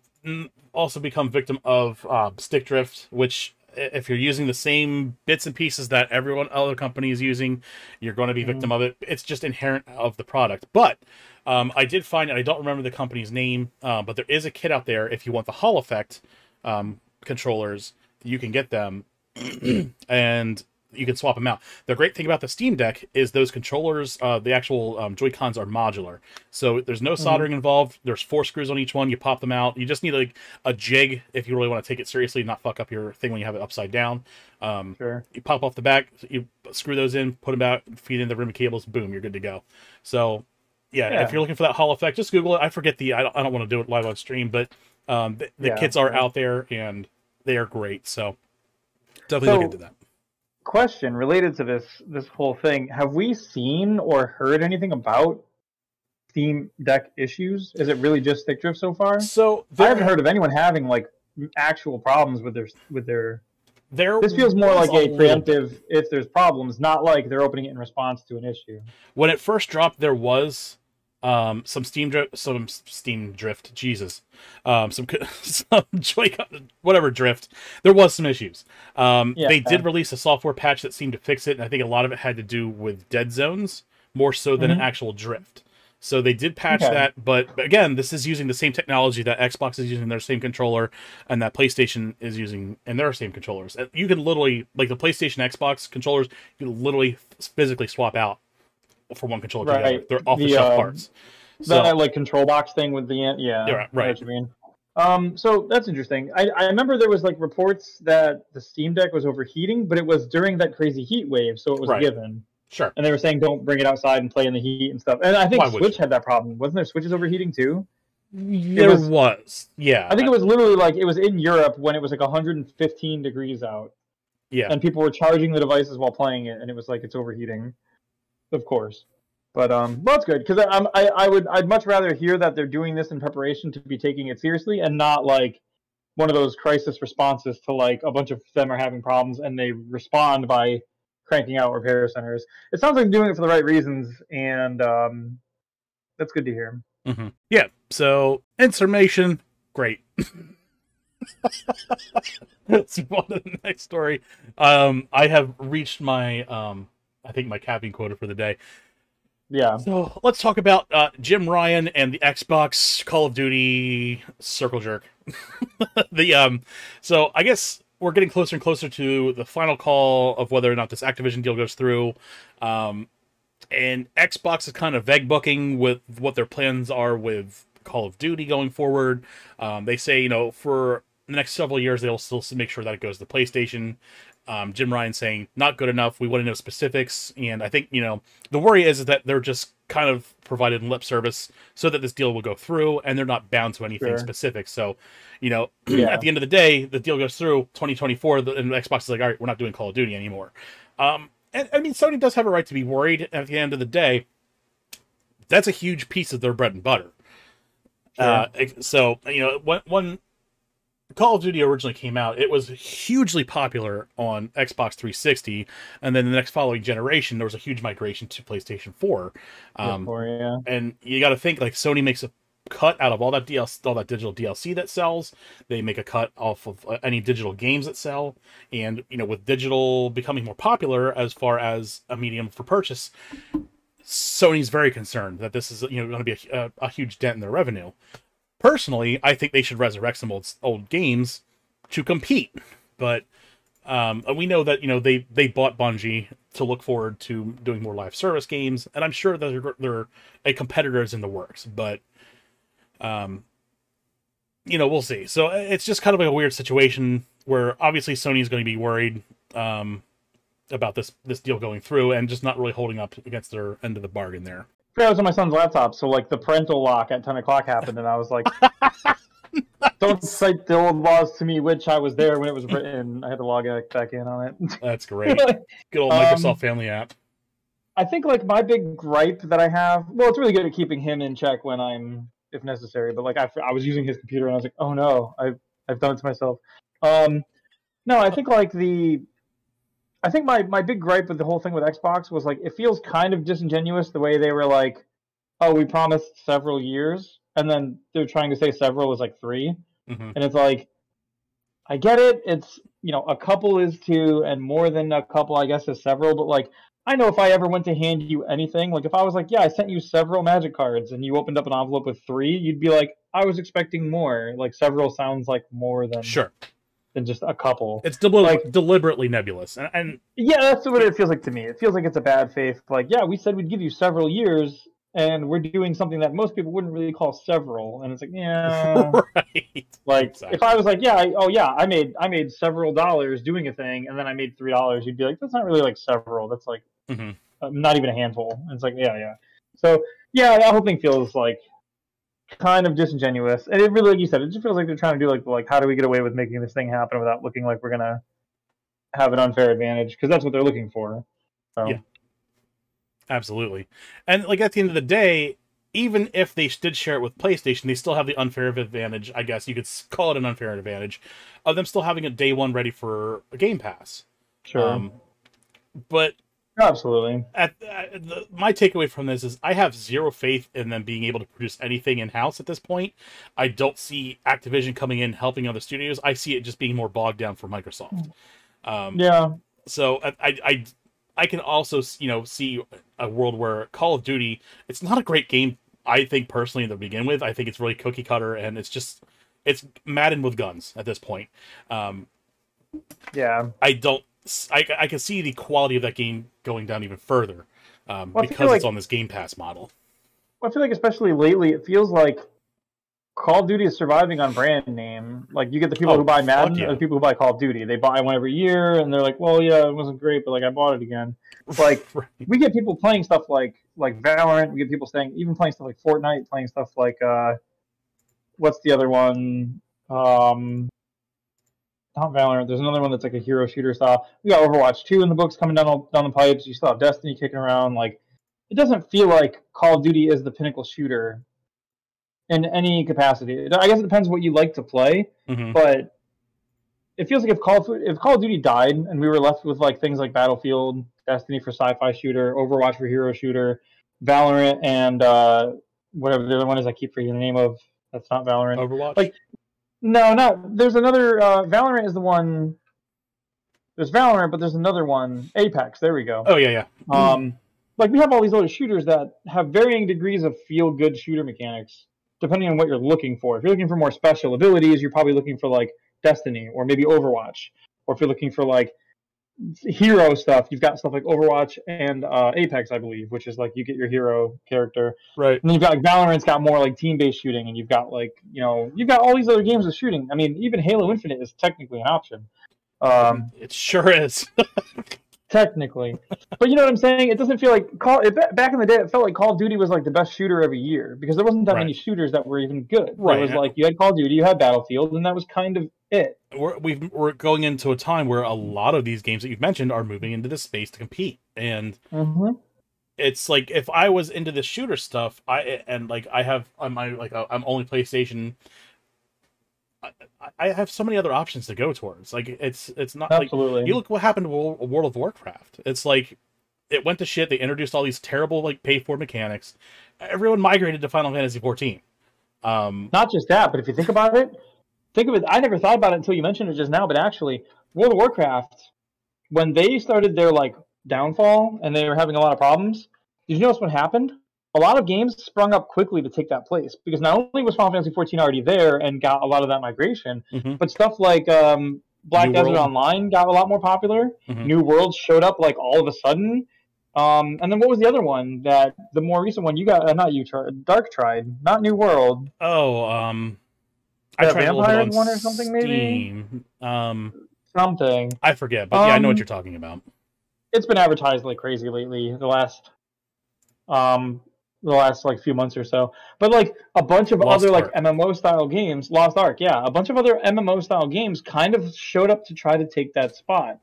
also become victim of uh, stick drift, which if you're using the same bits and pieces that everyone other company is using, you're going to be victim of it. It's just inherent of the product. But um, I did find, and I don't remember the company's name, uh, but there is a kit out there if you want the Hall Effect um, controllers, you can get them, and you can swap them out. The great thing about the Steam Deck is those controllers, uh, the actual um, Joy Cons are modular, so there's no soldering involved. There's four screws on each one. You pop them out. You just need like a jig if you really want to take it seriously, not fuck up your thing when you have it upside down. Um, Sure. you pop off the back, you screw those in, put them out, feed in the rim cables, boom, you're good to go. So, yeah, Yeah. if you're looking for that Hall effect, just Google it. I forget the, I don't, I don't want to do it live on stream, but um, the, the Yeah. kits are out there and they are great. So, definitely So- look into that. question related to this this whole thing have we seen or heard anything about steam deck issues is it really just stick drift so far So, i haven't heard of anyone having like actual problems with their with their there this feels more like a preemptive if there's problems not like they're opening it in response to an issue. When it first dropped, there was um some steam drift some steam drift. Jesus. Um some some joy whatever drift. There was some issues. Um Yeah. they did release a software patch that seemed to fix it and i think a lot of it had to do with dead zones more so than an Mhm. actual drift so they did patch Okay. that but again this is using the same technology that xbox is using their same controller and that playstation is using in their same controllers you can literally like the playstation xbox controllers you can literally physically swap out for one controller together. Right. They're off the The, shelf um, parts. So that like control box thing with the ant yeah Yeah, right. you mean um so that's interesting I, I remember there was like reports that the steam deck was overheating but it was during that crazy heat wave so it was Right. given sure. and they were saying don't bring it outside and play in the heat and stuff. And I think Why Switch had that problem. Wasn't there Switches overheating too? There was- was, yeah. I think it was literally like it was in Europe when it was like 115 degrees out, yeah. and people were charging the devices while playing it, and it was like it's overheating. Of course, but um, well, that's good because I'm I, I would I'd much rather hear that they're doing this in preparation to be taking it seriously and not like one of those crisis responses to like a bunch of them are having problems and they respond by cranking out repair centers. It sounds like doing it for the right reasons, and um, that's good to hear. Mhm. Yeah. So information, great. Let's move on to the next story. Um, I have reached my um, I think my capping quota for the day. Yeah. So let's talk about uh, Jim Ryan and the Xbox Call of Duty Circle Jerk. the um, so I guess we're getting closer and closer to the final call of whether or not this Activision deal goes through. Um, and Xbox is kind of vague booking with what their plans are with Call of Duty going forward. Um, they say, you know, for the next several years, they'll still make sure that it goes to PlayStation. Um, Jim Ryan saying not good enough. We want to know specifics, and I think you know the worry is, is that they're just kind of provided lip service so that this deal will go through, and they're not bound to anything Sure. specific. So, you know, Yeah. at the end of the day, the deal goes through 2024, the- and Xbox is like, all right, we're not doing Call of Duty anymore. Um, and I mean, Sony does have a right to be worried. At the end of the day, that's a huge piece of their bread and butter. Uh, so you know, one, when Call of Duty originally came out, it was hugely popular on Xbox 360, and then the next following generation, there was a huge migration to PlayStation 4. Um, Or, yeah. and you got to think like Sony makes a cut out of all that DLC, all that digital DLC that sells. They make a cut off of uh, any digital games that sell, and you know, with digital becoming more popular as far as a medium for purchase, Sony's very concerned that this is you know going to be a, a, a huge dent in their revenue. Personally, I think they should resurrect some old old games to compete, but um, we know that you know they they bought Bungie to look forward to doing more live service games, and I'm sure that they're, they're a competitor in the works, but um, you know we'll see. So uh, it's just kind of like a weird situation where obviously Sony is going to be worried um, about this this deal going through and just not really holding up against their end of the bargain there. I was on my son's laptop, so like the parental lock at ten o'clock happened, and I was like, "Don't cite the old laws to me," which I was there when it was written. I had to log back in on it. That's great. Good old Um, Microsoft Family app. I think like my big gripe that I have, well, it's really good at keeping him in check when I'm, if necessary. But like I, I was using his computer and I was like, oh no, I've I've done it to myself. Um, no, I think like the, I think my my big gripe with the whole thing with Xbox was like it feels kind of disingenuous the way they were like, oh, we promised several years, and then they're trying to say several is like three, hmm and it's like, I get it. It's you know a couple is two, and more than a couple, I guess, is several. But like, I know if I ever went to hand you anything, like if I was like, yeah, I sent you several magic cards, and you opened up an envelope with three, you'd be like, I was expecting more. Like several sounds like more than Sure, than just a couple. it's Like- deliberately nebulous, and, and Yeah, that's what it feels like to me. It feels like it's a bad faith. Like, yeah, we said we'd give you several years, and we're doing something that most people wouldn't really call several. And it's like, yeah, right. like Exactly. if I was like, yeah, I, oh yeah, I made I made several dollars doing a thing, and then I made three dollars, you'd be like, that's not really like several. That's like Mhm. uh, not even a handful. And it's like, yeah, yeah. So yeah, that whole thing feels like kind of disingenuous, and it really, like you said, it just feels like they're trying to do like like how do we get away with making this thing happen without looking like we're gonna have an unfair advantage because that's what they're looking for. So Yeah. Absolutely. And like at the end of the day, even if they did share it with PlayStation, they still have the unfair advantage, I guess you could call it an unfair advantage, of them still having a day one ready for a Game Pass. sure, Um, but absolutely. at, at the, my takeaway from this is I have zero faith in them being able to produce anything in house at this point. I don't see Activision coming in helping other studios. I see it just being more bogged down for Microsoft. Um, Yeah, so I, I I I can also you know see a world where Call of Duty it's not a great game I think personally to begin with I think it's really cookie cutter and it's just it's Madden with guns at this point um yeah. I don't I, I can see the quality of that game going down even further um, Well, because it's on this Game Pass model I feel like especially lately, it feels like Call of Duty is surviving on brand name. Like you get the people Oh, who buy Madden, yeah. or the people who buy Call of Duty. They buy one every year, and they're like, "Well, yeah, it wasn't great, but like I bought it again." Like Right. we get people playing stuff like like Valorant. We get people saying even playing stuff like Fortnite, playing stuff like uh, what's the other one? Um, not Valorant. There's another one that's like a hero shooter style. We got Overwatch two in the books coming down down the pipes. You still have Destiny kicking around. Like it doesn't feel like Call of Duty is the pinnacle shooter in any capacity. I guess it depends what you like to play, Mhm. but it feels like if Call of, if Call of Duty died and we were left with like things like Battlefield, Destiny for sci-fi shooter, Overwatch for hero shooter, Valorant, and uh, whatever the other one is, I keep forgetting the name of. That's not Valorant. Overwatch Like- No, not there's another. Uh, Valorant is the one. There's Valorant, but there's another one, Apex. There we go. oh yeah yeah Um, like we have all these other shooters that have varying degrees of feel good shooter mechanics, depending on what you're looking for. If you're looking for more special abilities, you're probably looking for like Destiny or maybe Overwatch. Or if you're looking for like hero stuff, you've got stuff like Overwatch and uh, Apex, I believe, which is like you get your hero character. Right. And then you've got like Valorant's got more like team based shooting, and you've got like you know you've got all these other games with shooting. I mean, even Halo Infinite is technically an option. Um, It sure is. technically, but you know what I'm saying? It doesn't feel like Call. It, back in the day, it felt like Call of Duty was like the best shooter every year because there wasn't that Right. many shooters that were even good. Right. It was like you had Call of Duty, you had Battlefield, and that was kind of it. we're we've, we're going into a time where a lot of these games that you've mentioned are moving into this space to compete, and Mm-hmm. it's like if I was into the shooter stuff, I and like I have on my like uh, I'm only PlayStation. I, I have so many other options to go towards. Like it's it's not like Absolutely. you look what happened to World, World of Warcraft. It's like it went to shit. They introduced all these terrible like pay for mechanics. Everyone migrated to Final Fantasy 14. Um, Not just that, but if you think about it, think of it. I never thought about it until you mentioned it just now. But actually, World of Warcraft, when they started their like downfall and they were having a lot of problems, did you notice what happened? A lot of games sprung up quickly to take that place because not only was Final Fantasy 14 already there and got a lot of that migration, Mhm. but stuff like um, Black New Desert World. Online got a lot more popular. Mhm. New World showed up like all of a sudden. Um, and then what was the other one that the more recent one you got? Uh, not you, Dark Tried, not New World. oh, um, I tried a little bit vampire on one or something, maybe? Steam. Um, something. I forget, but yeah, I know what Um, you're talking about. It's been advertised like crazy lately. The last, um, the last like few months or so. But like a bunch of Lost other like Ark. MMO style games, Lost Ark, yeah, a bunch of other MMO style games kind of showed up to try to take that spot,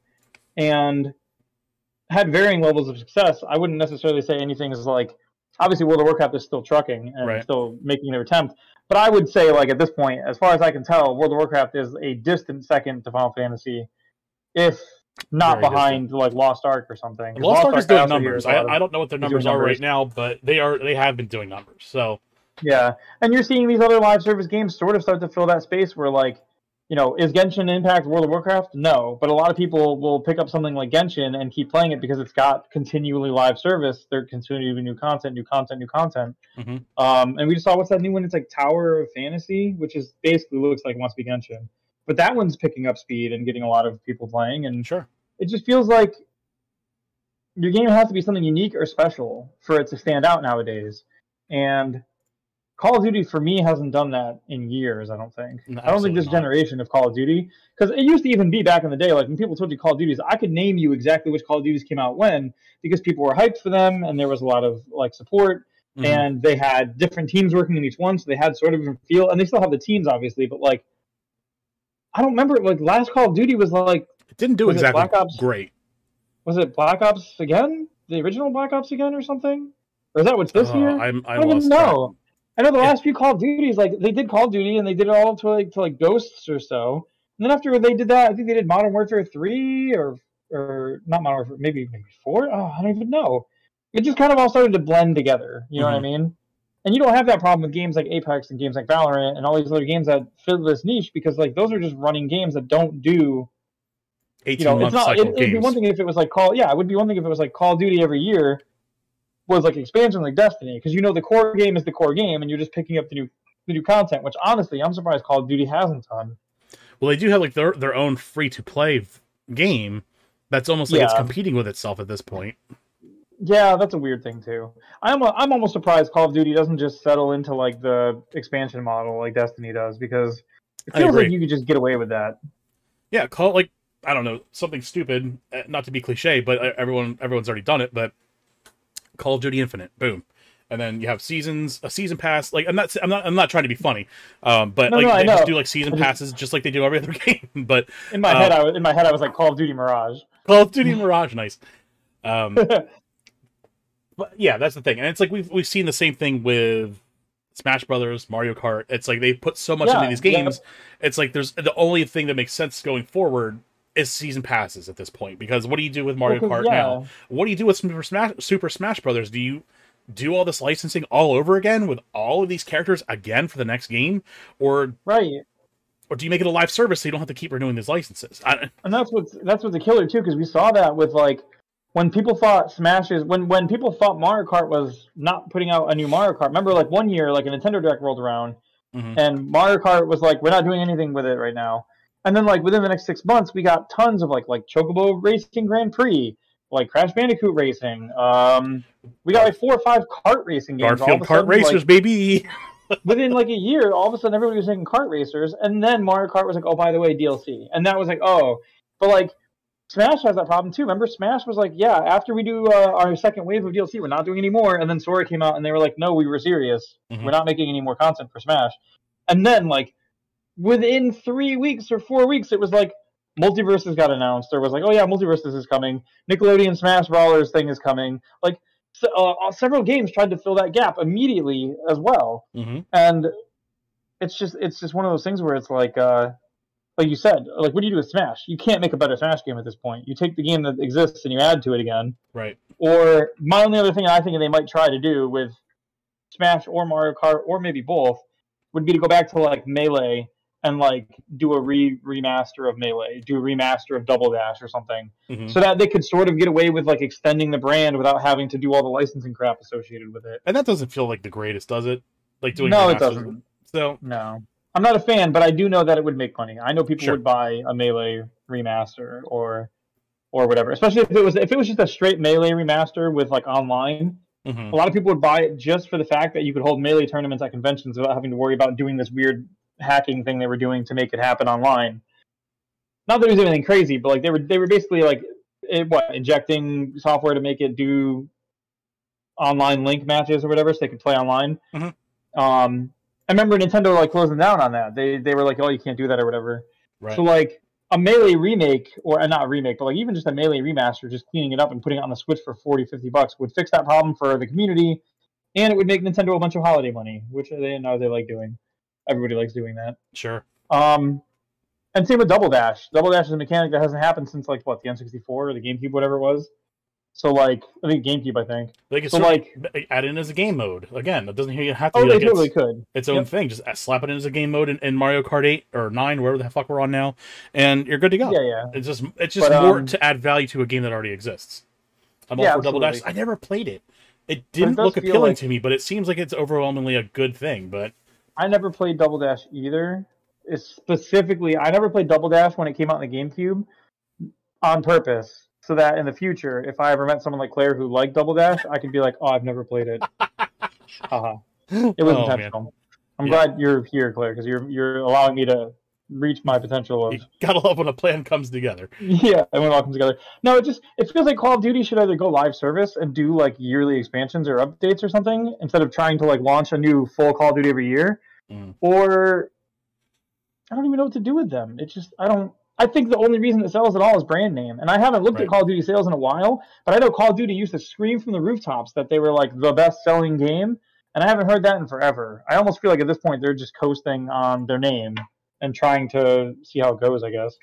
and had varying levels of success. I wouldn't necessarily say anything is like obviously World of Warcraft is still trucking and Right. still making their attempt. But I would say, like at this point, as far as I can tell, World of Warcraft is a distant second to Final Fantasy, if not Very behind like Lost Ark or something. Lost Ark is doing numbers. I, of- I don't know what their doing numbers are right now, but they are they have been doing numbers. So Yeah, and you're seeing these other live service games sort of start to fill that space where, like, you know, is Genshin Impact World of Warcraft? No, but a lot of people will pick up something like Genshin and keep playing it because it's got continually live service. They're consuming new content, new content, new content. Mhm. Um, and we just saw what's that new one? It's like Tower of Fantasy, which is basically looks like it wants to be Genshin, but that one's picking up speed and getting a lot of people playing, and sure, it just feels like your game has to be something unique or special for it to stand out nowadays. And Call of Duty for me hasn't done that in years. I don't think. No, I don't think this not. generation of Call of Duty, because it used to even be back in the day, like when people told you Call of Duties, I could name you exactly which Call of Duties came out when, because people were hyped for them and there was a lot of like support, Mhm. and they had different teams working in each one, so they had sort of a feel, and they still have the teams obviously, but like. I don't remember. Like last Call of Duty was like it didn't do it exactly Black Ops? great. was it Black Ops again? The original Black Ops again or something? Or is that what's this Uh, year? I'm, I'm I don't even lost track. I know the last few Call of Duties, like they did Call of Duty and they did it all to like to like Ghosts or so. And then after they did that, I think they did Modern Warfare three or or not Modern Warfare, maybe maybe four. Oh, I don't even know. It just kind of all started to blend together. You know what I Mhm. mean? And you don't have that problem with games like Apex and games like Valorant and all these other games that fit this niche because like those are just running games that don't do 18 you know, month it's not. cycle It, it'd be games. one thing if it was like Call. Yeah, it would be one thing if it was like Call of Duty every year was like expansion like Destiny, because you know the core game is the core game, and you're just picking up the new the new content. Which honestly, I'm surprised Call of Duty hasn't done. Well, they do have like their their own free to play game that's almost like it's competing with itself at this point. Yeah, that's a weird thing too. I'm I'm almost surprised Call of Duty doesn't just settle into like the expansion model like Destiny does, because it feels like you could just get away with that. Yeah, call it like I don't know something stupid, uh, not to be cliche, but uh, everyone everyone's already done it. But Call of Duty Infinite, boom, and then you have seasons, a season pass. Like I'm not, I'm not, I'm not trying to be funny, um, but No, like no, they just do like season passes just like they do every other game. but In my Uh, head, I was in my head I was like Call of Duty Mirage. Call of Duty Mirage, nice. Um, but yeah, that's the thing, and it's like we've we've seen the same thing with Smash Brothers, Mario Kart. It's like they put so much into Yeah, these yeah. games. It's like there's the only thing that makes sense going forward is season passes at this point because what do you do with Mario Kart yeah. now? What do you do with Super Smash Super Smash Brothers? Do you do all this licensing all over again with all of these characters again for the next game, or Right. or do you make it a live service so you don't have to keep renewing these licenses? I, and that's what's that's what's a killer too because we saw that with like when people thought smashes when when people thought mario kart was not putting out a new mario kart remember like one year like a nintendo direct rolled around Mhm. and mario kart was like we're not doing anything with it right now And then like within the next six months, we got tons of like like Chocobo Racing Grand Prix, like Crash Bandicoot Racing. Um, we got like four or five kart racing games. Garfield Kart sudden, Racers, like, baby. within like a year, all of a sudden everybody was making kart racers, and then Mario Kart was like, oh by the way, DLC, and that was like, oh, but like Smash has that problem too. Remember, Smash was like, yeah, after we do uh, our second wave of DLC, we're not doing any more, and then Sora came out and they were like, no, we were serious, Mhm. we're not making any more content for Smash, and then like within three weeks or four weeks, it was like. MultiVersus got announced. There was like, oh yeah, MultiVersus is coming. Nickelodeon Smash Brawlers thing is coming. Like, so, uh, several games tried to fill that gap immediately as well hmm and it's just it's just one of those things where it's like uh like you said like what do you do with smash you can't make a better smash game at this point you take the game that exists and you add to it again Right. or my only other thing i think they might try to do with smash or mario kart or maybe both would be to go back to like melee and like do a re remaster of melee do a remaster of double dash or something Mhm. so that they could sort of get away with like extending the brand without having to do all the licensing crap associated with it And that doesn't feel like the greatest, does it? Like doing no it doesn't So No, I'm not a fan, but I do know that it would make money. I know people Sure. would buy a melee remaster or or whatever, especially if it was if it was just a straight melee remaster with like online. mhm. A lot of people would buy it just for the fact that you could hold melee tournaments at conventions without having to worry about doing this weird hacking thing they were doing to make it happen online. Not that it was anything crazy, but like they were they were basically like it, what injecting software to make it do online link matches or whatever, so they could play online. Mhm. Um, I remember Nintendo like closing down on that. They they were like, oh, you can't do that or whatever. right. So like a melee remake or uh, not a remake, but like even just a melee remaster, just cleaning it up and putting it on the Switch for 40, 50 bucks would fix that problem for the community, and it would make Nintendo a bunch of holiday money, which they know they like doing. Everybody likes doing that. sure. Um, and same with Double Dash. Double Dash is a mechanic that hasn't happened since like what the N64 or the GameCube, whatever it was. So like I think GameCube, I think. They could So, like- add in as a game mode. Again, that doesn't have to Oh, be they like totally its, could. its own Yep. thing. Just slap it in as a game mode in, in Mario Kart 8 or 9, wherever the fuck we're on now, and you're good to go. Yeah, yeah. It's just it's just But, more um, to add value to a game that already exists. I'm Yeah, all for Double Dash. I never played it. It didn't does look appealing like- to me, but it seems like it's overwhelmingly a good thing. But I never played Double Dash either. It's specifically, I never played Double Dash when it came out in the GameCube on purpose, so that in the future, if I ever met someone like Claire who liked Double Dash, I could be like, "Oh, I've never played it." Haha. Uh-huh. It was Oh, man. intentional. I'm Yeah. glad you're here, Claire, because you're you're allowing me to reach my potential of you gotta love when a plan comes together. yeah, and when it all comes together. No, it just it feels like Call of Duty should either go live service and do like yearly expansions or updates or something instead of trying to like launch a new full Call of Duty every year. Mm. Or I don't even know what to do with them. It's just I don't. I think the only reason it sells at all is brand name, and I haven't looked Right. at Call of Duty sales in a while. But I know Call of Duty used to scream from the rooftops that they were like the best selling game, and I haven't heard that in forever. I almost feel like at this point they're just coasting on their name and trying to see how it goes. I guess.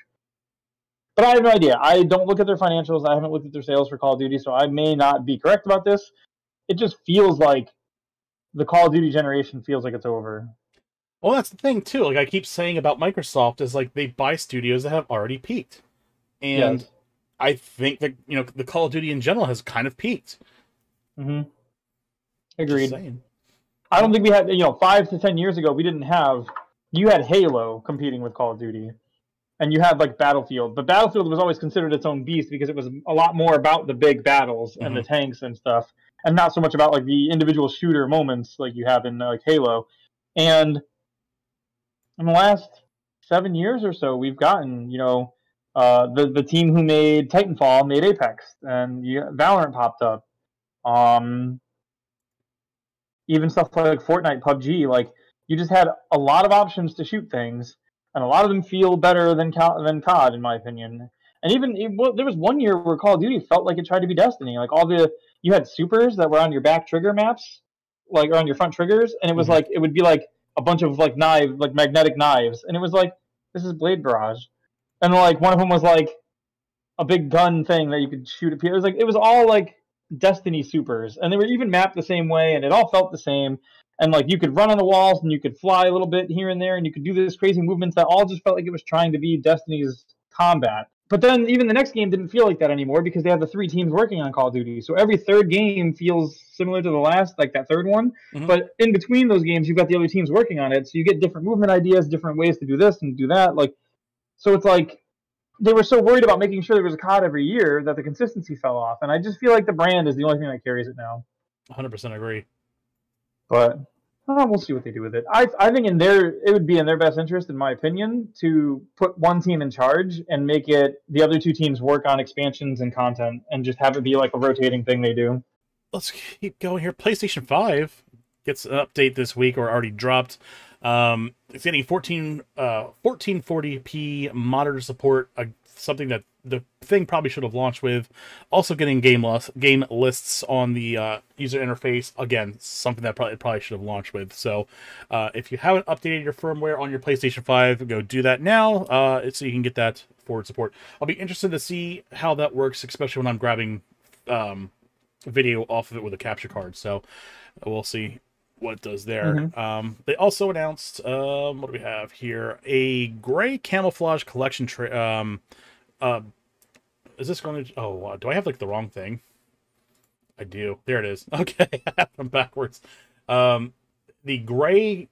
But I have no idea. I don't look at their financials. I haven't looked at their sales for Call of Duty, so I may not be correct about this. It just feels like the Call of Duty generation feels like it's over. Well, that's the thing too. Like I keep saying about Microsoft is like they buy studios that have already peaked, and Yes. I think that you know the Call of Duty in general has kind of peaked. Mm-hmm. Agreed. I don't think we had, you know, five to ten years ago, we didn't have. You had Halo competing with Call of Duty, and you had like Battlefield, but Battlefield was always considered its own beast because it was a lot more about the big battles and the tanks and stuff, and not so much about like the individual shooter moments like you have in like Halo. And in the last seven years or so, we've gotten, you know, uh, the the team who made Titanfall made Apex, and you, Valorant popped up. Um, even stuff like Fortnite, PUBG, like you just had a lot of options to shoot things, and a lot of them feel better than than COD, in my opinion. And even well, there was one year where Call of Duty felt like it tried to be Destiny. Like all the you had supers that were on your back trigger maps, like or on your front triggers, and it was Mhm. like it would be like a bunch of like knives, like magnetic knives, and it was like this is Blade Barrage, and like one of them was like a big gun thing that you could shoot at people. It was like it was all like Destiny supers, and they were even mapped the same way, and it all felt the same. And like you could run on the walls, and you could fly a little bit here and there, and you could do this crazy movements that all just felt like it was trying to be Destiny's combat. But then even the next game didn't feel like that anymore because they have the three teams working on Call of Duty. So every third game feels similar to the last, like that third one. Mhm. But in between those games, you've got the other teams working on it, so you get different movement ideas, different ways to do this and do that. Like, So it's like they were so worried about making sure there was a COD every year that the consistency fell off. And I just feel like the brand is the only thing that carries it now. 100% agree. But uh, we'll see what they do with it. I I think in their it would be in their best interest, in my opinion, to put one team in charge and make it the other two teams work on expansions and content, and just have it be like a rotating thing they do. Let's keep going here. PlayStation 5 gets an update this week or already dropped. Um, it's getting 14 uh 1440p monitor support, uh, something that the thing probably should have launched with. Also getting game list, game lists on the uh, user interface. Again, something that probably probably should have launched with. So, uh, if you haven't updated your firmware on your PlayStation 5, go do that now. Uh, so you can get that forward support. I'll be interested to see how that works, especially when I'm grabbing um, video off of it with a capture card. So, we'll see what it does there. Mhm. Um, they also announced um, what do we have here? A gray camouflage collection. Tra- um, uh, is this going to? Oh, uh, do I have like the wrong thing? I do. There it is. Okay, I have them backwards. Um, the gray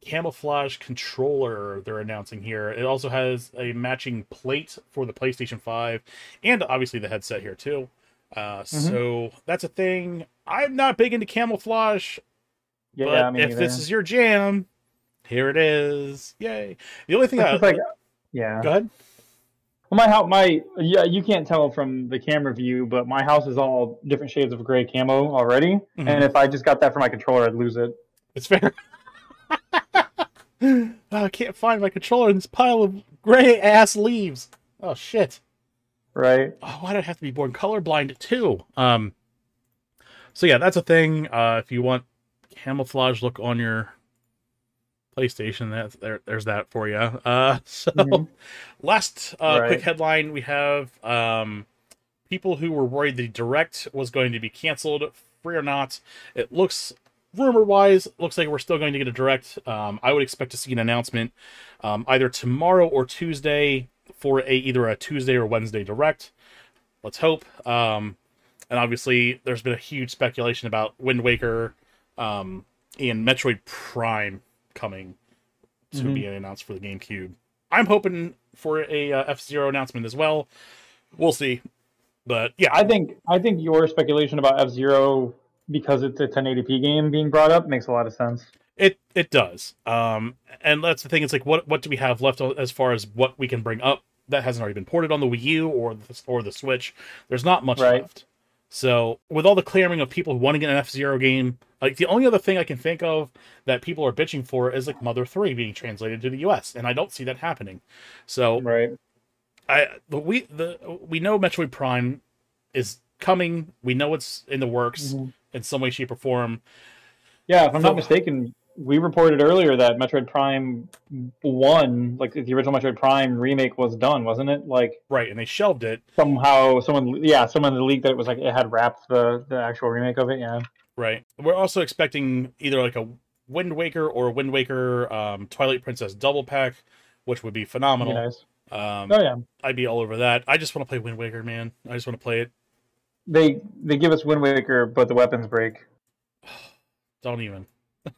camouflage controller they're announcing here. It also has a matching plate for the PlayStation 5 and obviously the headset here too. Uh, So that's a thing. I'm not big into camouflage, Yeah, but I mean, if this is your jam, here it is. Yay! The only thing I like, yeah. go ahead. Well, my house, my yeah, you can't tell from the camera view, but my house is all different shades of gray camo already. Mhm. And if I just got that for my controller, I'd lose it. It's fair. I can't find my controller in this pile of gray ass leaves. Oh shit. Right? Oh, why did I have to be born colorblind too? Um. So yeah, that's a thing. Uh, if you want camouflage look on your PlayStation, That there. There's that for you. Uh, so Mhm. last uh, Right. quick headline we have um, people who were worried the direct was going to be canceled. Free or not, it looks rumor wise looks like we're still going to get a direct. Um, I would expect to see an announcement um, either tomorrow or Tuesday for a either a Tuesday or Wednesday direct. Let's hope. Um, and obviously, there's been a huge speculation about Wind Waker um, and Metroid Prime coming to Mhm. be announced for the GameCube. I'm hoping for a uh, F Zero announcement as well. We'll see. But yeah, I think I think your speculation about F Zero because it's a 1080p game being brought up makes a lot of sense. It it does. Um, and that's the thing. It's like, what what do we have left as far as what we can bring up that hasn't already been ported on the Wii U or the, or the Switch? There's not much Right. left. So with all the clamoring of people who want to get an F Zero game, like the only other thing I can think of that people are bitching for is like Mother Three being translated to the U.S. and I don't see that happening. So Right? I the, we the we know Metroid Prime is coming. We know it's in the works Mhm. in some way, shape, or form. Yeah, if I'm So- not mistaken, we reported earlier that Metroid Prime One, like the original Metroid Prime remake, was done, wasn't it? Like Right, and they shelved it. somehow someone, yeah, someone leaked that it was like it had wrapped the the actual remake of it. Yeah. Right. We're also expecting either like a Wind Waker or a Wind Waker um, Twilight Princess double pack, which would be phenomenal. nice. Um, Oh yeah. I'd be all over that. I just want to play Wind Waker, man. I just want to play it. They they give us Wind Waker, but the weapons break. Don't even.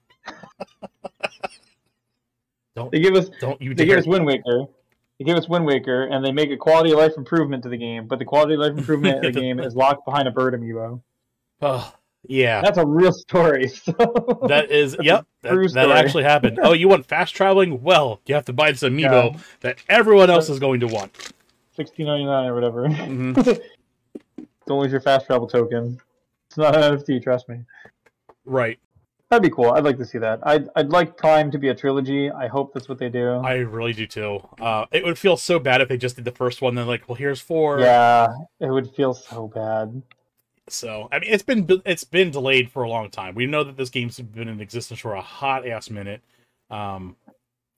don't They give us don't you they dare. give us Wind Waker. They give us Wind Waker, and they make a quality of life improvement to the game. But the quality of life improvement in the game is locked behind a bird amiibo. Oh, yeah. That's a real story. So. That is, yep, that, that actually happened. Oh, you want fast traveling? Well, you have to buy this amiibo Yeah. that everyone else is going to want. sixteen ninety nine or whatever. Don't lose your fast travel token. It's not an NFT, trust me. Right. That'd be cool. I'd like to see that. I'd I'd like Prime to be a trilogy. I hope that's what they do. I really do too. Uh, it would feel so bad if they just did the first one, then like, well, here's four. yeah, it would feel so bad. So I mean, it's been it's been delayed for a long time. We know that this game's been in existence for a hot ass minute. Um,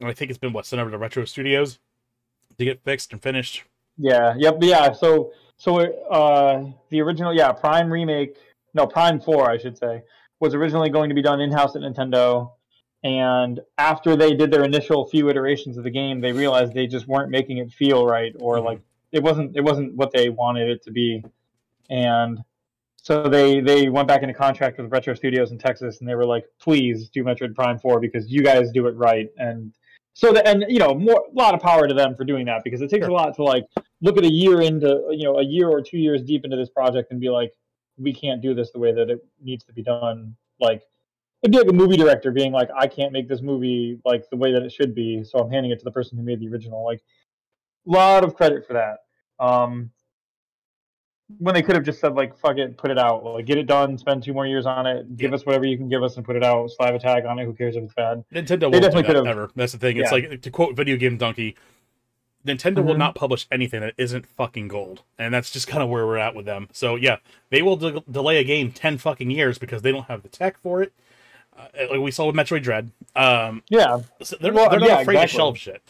and I think it's been what sent over to Retro Studios to get fixed and finished. Yeah. Yep. Yeah. So so uh, the original yeah Prime remake no Prime Four I should say was originally going to be done in house at Nintendo. And after they did their initial few iterations of the game, they realized they just weren't making it feel right, or Mhm. like it wasn't it wasn't what they wanted it to be. And so they they went back into contract with Retro Studios in Texas, and they were like, "Please do Metroid Prime Four because you guys do it right." And so that and you know more a lot of power to them for doing that because it takes Sure. a lot to like look at a year into you know a year or two years deep into this project and be like we can't do this the way that it needs to be done like it'd be like a movie director being like i can't make this movie like the way that it should be so i'm handing it to the person who made the original like a lot of credit for that um when they could have just said like fuck it put it out like get it done spend two more years on it give Yeah. us whatever you can give us and put it out slap a tag on it who cares if it's bad Nintendo They definitely could've- ever. That's the thing. It's Yeah. like to quote video game Dunkey. Nintendo will Mhm. not publish anything that isn't fucking gold, and that's just kind of where we're at with them. So yeah, they will de- delay a game ten fucking years because they don't have the tech for it. Uh, like we saw with Metroid Dread. Um, yeah so they're, Well, they're not yeah, afraid exactly. to shelve shit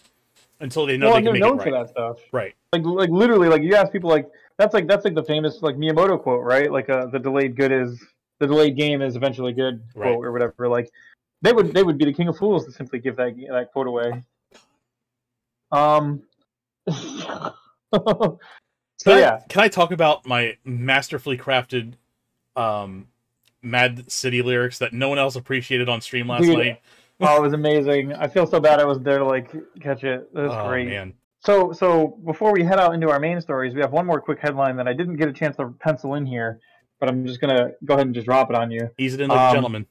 until they know well, they can they're make known it for right. that stuff Right. like like literally like you ask people like that's like that's like the famous like Miyamoto quote right? Like uh, the delayed good is the delayed game is eventually good Right. quote or whatever. Like they would they would be the king of fools to simply give that that quote away. Um so Can I, yeah. can I talk about my masterfully crafted um, Mad City lyrics that no one else appreciated on stream last Dude, night? oh it was amazing. I feel so bad I wasn't there to like catch it. It was oh great. man, So, so before we head out into our main stories, we have one more quick headline that I didn't get a chance to pencil in here, but I'm just gonna go ahead and just drop it on you. ease it in, Um, gentleman.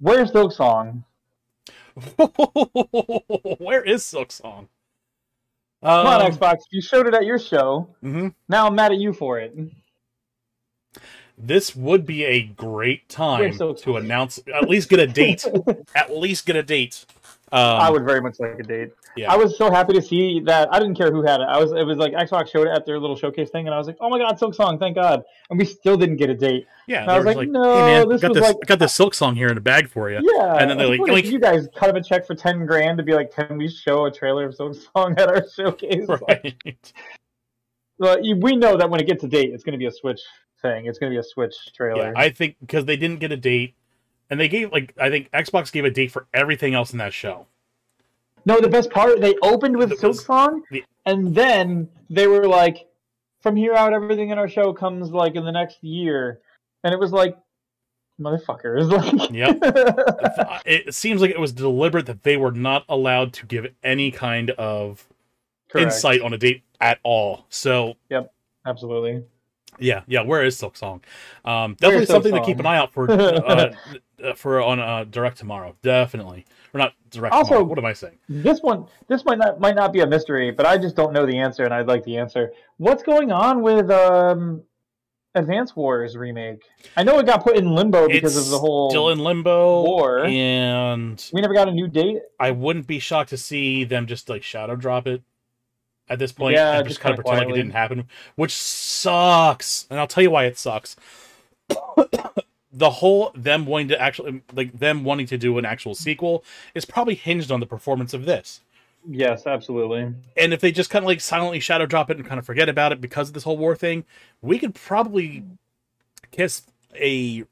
Where's Silksong? Where is Silksong? Come on, Um, Xbox. You showed it at your show. mhm. Now I'm mad at you for it. This would be a great time Silk to announce, at least get a date. at least get a date. Um, I would very much like a date. Yeah. I was so happy to see that. I didn't care who had it. I was. It was like Xbox showed it at their little showcase thing, and I was like, "Oh my god, Silksong! Thank God!" And we still didn't get a date. Yeah, And I was were like, "No, hey man, this got was this, like- got this Silksong here in a bag for you. Yeah. And then they're like, like- you guys cut him a check for ten grand to be like, "Can we show a trailer of Silk Song at our showcase?" Right. Well, we know that when it gets a date, it's going to be a Switch thing. It's going to be a Switch trailer. Yeah, I think because they didn't get a date, and they gave like I think Xbox gave a date for everything else in that show. No, the best part, they opened with Silksong, the- and then they were like, "From here out, everything in our show comes like in the next year," and it was like, motherfuckers. Like, Yep. It seems like it was deliberate that they were not allowed to give any kind of Correct. insight on a date at all. So yep, Absolutely. Yeah, yeah. Where is Silksong? Um, definitely something to keep an eye out for. Uh, uh, for on uh, direct tomorrow, definitely. Or not direct Also- tomorrow. What am I saying? This one, this might not might not be a mystery, but I just don't know the answer, and I'd like the answer. What's going on with um, Advance Wars remake? I know it got put in limbo because it's of the whole. still in limbo, war. and we never got a new date. I wouldn't be shocked to see them just like shadow drop it at this point Yeah, and just kind of pretend like it didn't happen, which sucks. And I'll tell you why it sucks. the whole them wanting to actually like them wanting to do an actual sequel is probably hinged on the performance of this. Yes, absolutely. And if they just kind of like silently shadow drop it and kind of forget about it because of this whole war thing, we could probably kiss a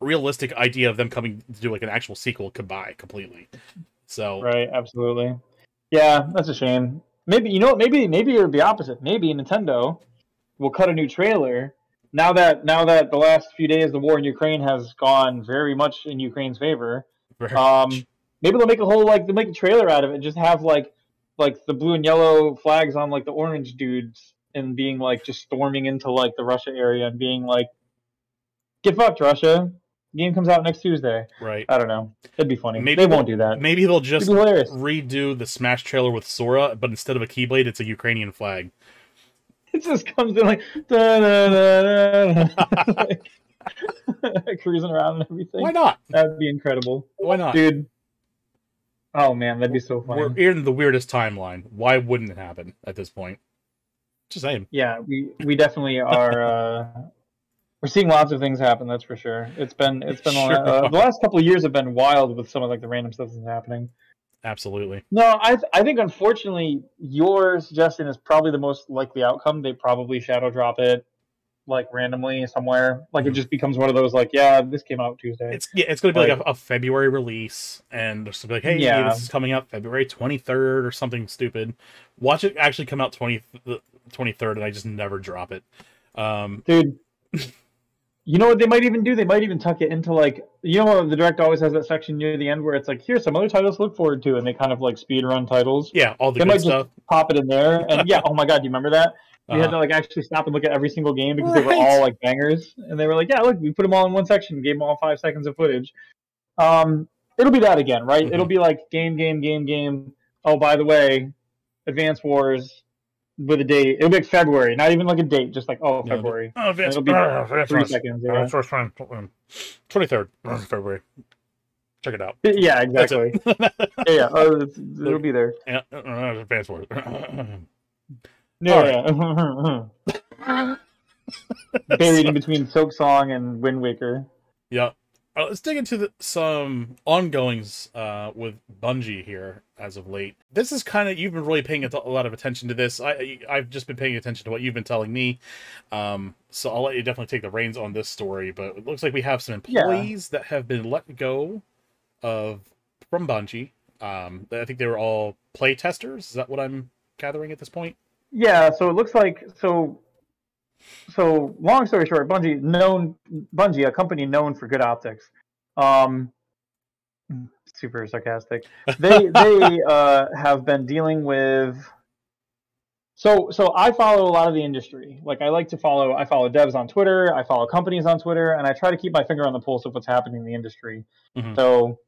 realistic idea of them coming to do like an actual sequel goodbye completely. So Right, absolutely. Yeah, that's a shame. Maybe you know what? Maybe maybe it would be opposite. Maybe Nintendo will cut a new trailer now that now that the last few days the war in Ukraine has gone very much in Ukraine's favor. Um, maybe they'll make a whole like they'll make a trailer out of it and just have like like the blue and yellow flags on like the orange dudes and being like just storming into like the Russia area and being like, "Get fucked, Russia." Game comes out next Tuesday. right. I don't know. It'd be funny. Maybe they won't do that. Maybe they'll just redo the Smash trailer with Sora, but instead of a Keyblade, it's a Ukrainian flag. It just comes in like, da, da, da, da, like cruising around and everything. Why not? That'd be incredible, Why not? dude. Oh man, that'd be so funny. We're in the weirdest timeline. Why wouldn't it happen at this point? Just saying. Yeah, we we definitely are. Uh, we're seeing lots of things happen. That's for sure. It's been it's been Sure lot- uh, the last couple of years have been wild with some of like the random stuff that's happening. Absolutely. No, I th- I think unfortunately your suggestion is probably the most likely outcome. They probably shadow drop it like randomly somewhere. Like it just becomes one of those like, yeah, this came out Tuesday. It's yeah, it's gonna be like, Like- a, a February release, and just be like, hey, Yeah. this is coming out February twenty third or something stupid. Watch it actually come out twenty twenty third, and I just never drop it. Um, Dude, You know what they might even do? They might even tuck it into like you know the direct always has that section near the end where it's like here's some other titles to look forward to, and they kind of like speed run titles. Yeah, all the They good might just stuff. pop it in there, and yeah, oh my god, do you remember that? You had Uh-huh. to like actually stop and look at every single game because they were all like bangers, and they were like, yeah, look, we put them all in one section, gave them all five seconds of footage. Um, it'll be that again, right? Mhm. It'll be like game, game, game, game. Oh, by the way, Advance Wars with a date. It'll be like February, not even like a date, just like oh February. Oh, Advance, It'll be uh, Three Wars. seconds. Uh, Yeah, first one, twenty third February. Check it out. yeah exactly. it. yeah, yeah. Oh, it'll be there. yeah, uh, Advance Wars. Yeah, yeah. Buried in between Silksong and Wind Waker. Yeah. Uh, let's dig into the, some ongoings uh, with Bungie here as of late. This is kind of you've been really paying a, lot of attention to this. I I've just been paying attention to what you've been telling me, um, so I'll let you definitely take the reins on this story. But it looks like we have some Yeah. employees that have been let go of from Bungie. Um, I think they were all play testers. Is that what I'm gathering at this point? Yeah, so it looks like so. So long story short, Bungie known Bungie, a company known for good optics. Um, super sarcastic. They they uh, have been dealing with. So so I follow a lot of the industry. Like I like to follow. I follow devs on Twitter. I follow companies on Twitter, and I try to keep my finger on the pulse of what's happening in the industry. Mhm. So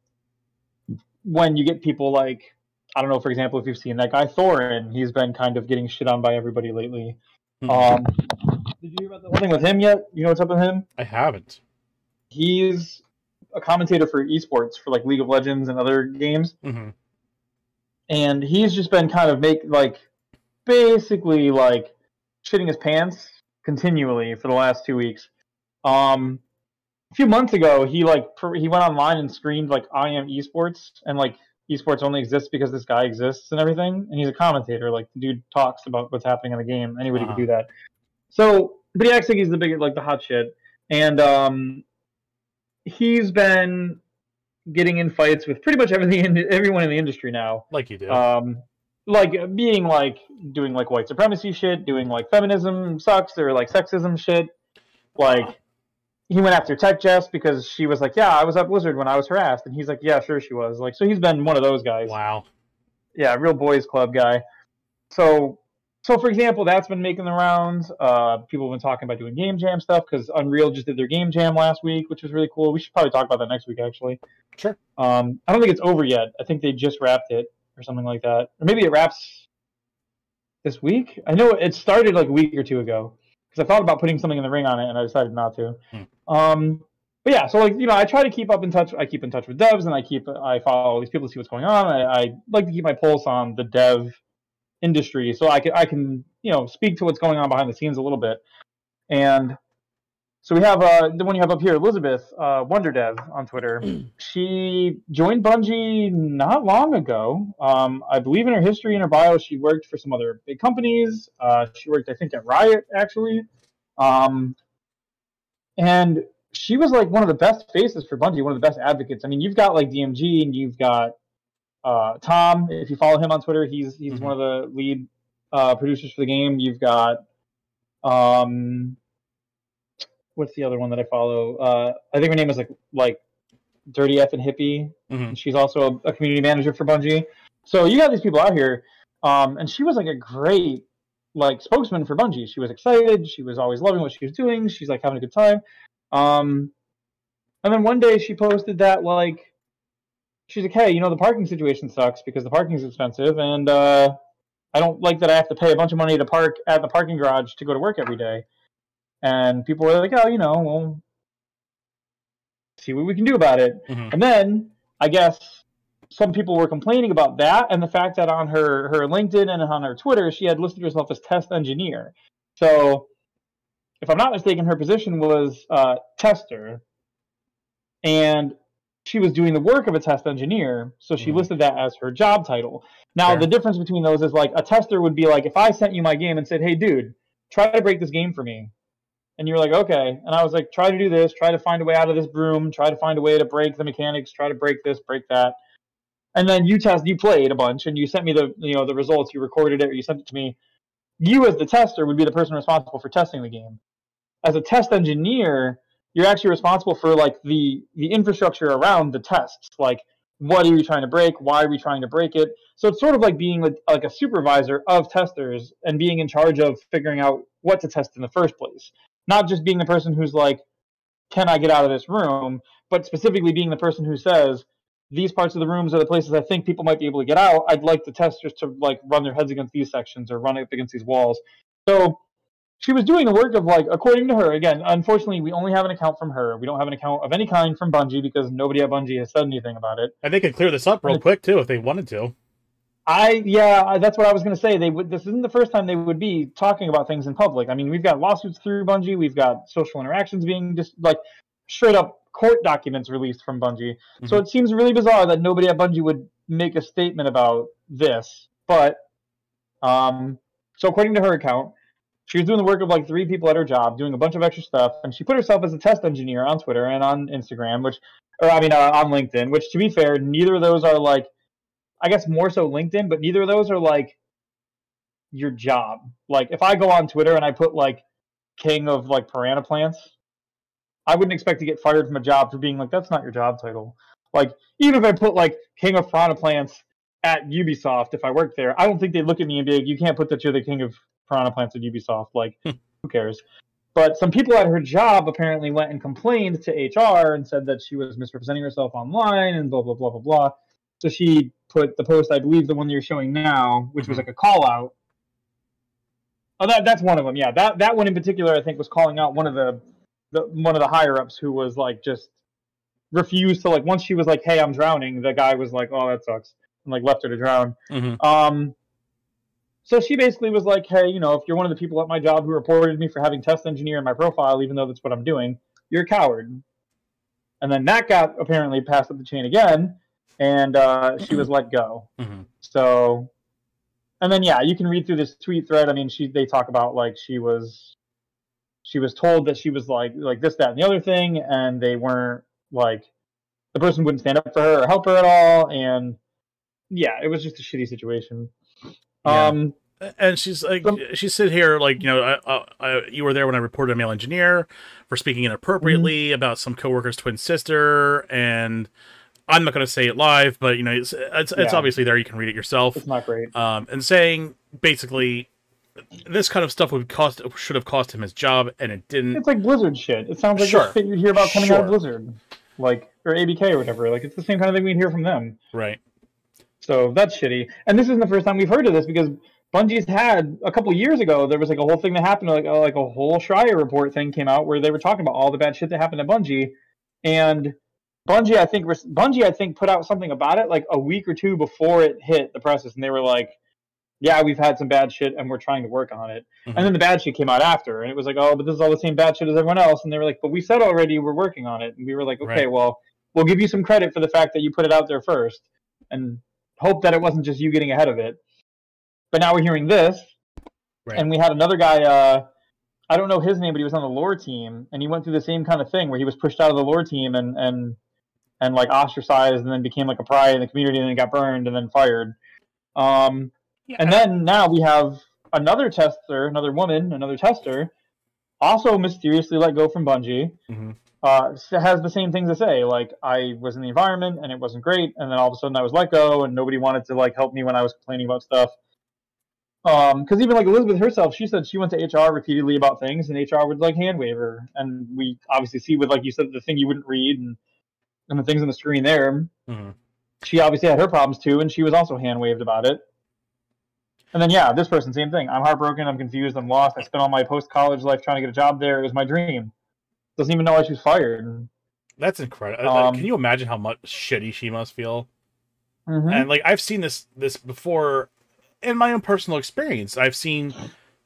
when you get people like I don't know, for example, if you've seen that guy Thorin, he's been kind of getting shit on by everybody lately. Mhm. Um, did you hear about the thing with him yet? You know what's up with him? I haven't. He's a commentator for esports for like League of Legends and other games, hmm and he's just been kind of make like basically like shitting his pants continually for the last two weeks. Um, a few months ago, he like pr- he went online and screamed like I am esports and like esports only exists because this guy exists and everything, and he's a commentator. Like the dude talks about what's happening in the game. Anybody Uh-huh. can do that. So, but he acts like he's the big like the hot shit, and um, he's been getting in fights with pretty much everything in, everyone in the industry now. Like you do. um like being like doing like white supremacy shit doing like feminism sucks or like sexism shit. Like he went after tech jess because she was like yeah i was at blizzard when i was harassed. And he's like yeah sure she was. Like so he's been one of those guys. Wow. yeah real boys club guy. So so for example that's been making the rounds uh people have been talking about doing game jam stuff because unreal just did their game jam last week which was really cool we should probably talk about that next week actually Sure. um i don't think it's over yet i think they just wrapped it or something like that or maybe it wraps this week i know it started like a week or two ago because i thought about putting something in the ring on it and i decided not to Hmm. um but yeah, so like you know, I try to keep up in touch. I keep in touch with devs, and I keep I follow all these people to see what's going on. I, I like to keep my pulse on the dev industry, so I can I can you know speak to what's going on behind the scenes a little bit. And so we have uh, the one you have up here, Elizabeth uh, Wonder Dev on Twitter. she joined Bungie not long ago. Um, I believe in her history in her bio, she worked for some other big companies. Uh, she worked, I think, at Riot actually. Um, and she was like one of the best faces for Bungie, one of the best advocates. I mean, you've got like DMG and you've got uh, Tom. If you follow him on Twitter, he's he's Mhm. one of the lead uh, producers for the game. You've got um, what's the other one that I follow? Uh, I think her name is like like Dirty F and Hippie. Mhm. And she's also a, a community manager for Bungie. So you got these people out here, um, and she was like a great like spokesman for Bungie. She was excited. She was always loving what she was doing. She's like having a good time. Um, and then one day she posted that like she's like, hey, you know the parking situation sucks because the parking is expensive, and uh, I don't like that I have to pay a bunch of money to park at the parking garage to go to work every day. And people were like, oh, you know, well, see what we can do about it. Mhm. And then I guess some people were complaining about that and the fact that on her her LinkedIn and on her Twitter she had listed herself as test engineer. So if I'm not mistaken, her position was uh, tester, and she was doing the work of a test engineer. So she Mhm. listed that as her job title. Now the difference between those is like a tester would be like if I sent you my game and said, "Hey, dude, try to break this game for me," and you're like, "Okay," and I was like, "Try to do this. Try to find a way out of this broom. Try to find a way to break the mechanics. Try to break this, break that." And then you test, you played a bunch, and you sent me the you know the results. You recorded it, or you sent it to me. You as the tester would be the person responsible for testing the game. As a test engineer, you're actually responsible for like the the infrastructure around the tests. Like what are you trying to break? Why are we trying to break it? So it's sort of like being like, a supervisor of testers and being in charge of figuring out what to test in the first place. Not just being the person who's like can i get out of this room? but specifically being the person who says these parts of the rooms are the places i think people might be able to get out. I'd like the testers to like run their heads against these sections or run up against these walls. So she was doing the work of like according to her again unfortunately we only have an account from her. We don't have an account of any kind from bungie because nobody at bungie has said anything about it. And they could clear this up real quick too if they wanted to. i yeah that's what i was going to say. They would this isn't the first time they would be talking about things in public. I mean we've got lawsuits through bungie. We've got social interactions being just like straight up court documents released from bungie. So Mhm. it seems really bizarre that nobody at bungie would make a statement about this but um so according to her account she was doing the work of like three people at her job, doing a bunch of extra stuff, and she put herself as a test engineer on Twitter and on Instagram, which, or I mean, uh, on LinkedIn. Which, to be fair, neither of those are like, I guess more so LinkedIn, but neither of those are like your job. Like, if I go on Twitter and I put like king of like piranha plants, I wouldn't expect to get fired from a job for being like that's not your job title. Like, even if I put like king of piranha plants at Ubisoft, if I worked there, I don't think they'd look at me and be like, you can't put that you're the king of piranha plants at Ubisoft. Like, who cares? But some people at her job apparently went and complained to HR and said that she was misrepresenting herself online and blah blah blah blah blah. So she put the post, I believe the one you're showing now, which was Mhm. like a call out. Oh, that that's one of them. Yeah, that that one in particular, I think, was calling out one of the, the one of the higher ups who was like just refused to like once she was like, "Hey, I'm drowning," the guy was like, "Oh, that sucks," and like left her to drown. hmm Um, so she basically was like, "Hey, you know, if you're one of the people at my job who reported me for having test engineer in my profile, even though that's what I'm doing, you're a coward." And then that got apparently passed up the chain again, and uh, she was let go. hmm So, and then yeah, you can read through this tweet thread. I mean, she they talk about like she was, she was told that she was like like this, that, and the other thing, and they weren't like the person wouldn't stand up for her or help her at all, and yeah, it was just a shitty situation. Yeah. Um, And she's like, Some- she said here, like, you know, I, I, I, you were there when I reported a male engineer for speaking inappropriately about some coworker's twin sister, and I'm not going to say it live, but you know, it's it's, it's obviously there. You can read it yourself. it's not great. Um, and saying basically, this kind of stuff would cost should have cost him his job, and it didn't. It's like Blizzard shit. It sounds like Sure. you'd hear about coming out of Blizzard, like or ABK or whatever. Like it's the same kind of thing we'd hear from them. Right. So that's shitty. And this isn't the first time we've heard of this because Bungie's had a couple years ago. There was like a whole thing that happened, like uh, like a whole Schreier report thing came out where they were talking about all the bad shit that happened at Bungie, and Bungie I think Bungie I think put out something about it like a week or two before it hit the presses, and they were like, "Yeah, we've had some bad shit, and we're trying to work on it." Mhm. And then the bad shit came out after, and it was like, "Oh, but this is all the same bad shit as everyone else," and they were like, "But we said already we're working on it," and we were like, "Okay, Right. well, we'll give you some credit for the fact that you put it out there first, and hope that it wasn't just you getting ahead of it." But now we're hearing this, Right. and we had another guy. Uh, I don't know his name, but he was on the lore team, and he went through the same kind of thing where he was pushed out of the lore team and and and like ostracized, and then became like a pariah in the community, and then got burned, and then fired. Um, and then now we have another tester, another woman, another tester, also mysteriously let go from Bungie. Mhm. Uh, has the same things to say, like I was in the environment and it wasn't great, and then all of a sudden I was let go, and nobody wanted to like help me when I was complaining about stuff. Um, because even like Elizabeth herself, she said she went to HR repeatedly about things, and HR would like hand wave her, and we obviously see with like you said the thing you wouldn't read and and the things on the screen there Mhm. she obviously had her problems too, and she was also hand waved about it. And then yeah, this person, same thing. I'm heartbroken. I'm confused. I'm lost. I spent all my post college life trying to get a job there. It was my dream. Doesn't even know why she was fired. That's incredible. Um, Can you imagine how much shitty she must feel? Mhm. and like i've seen this this before in my own personal experience i've seen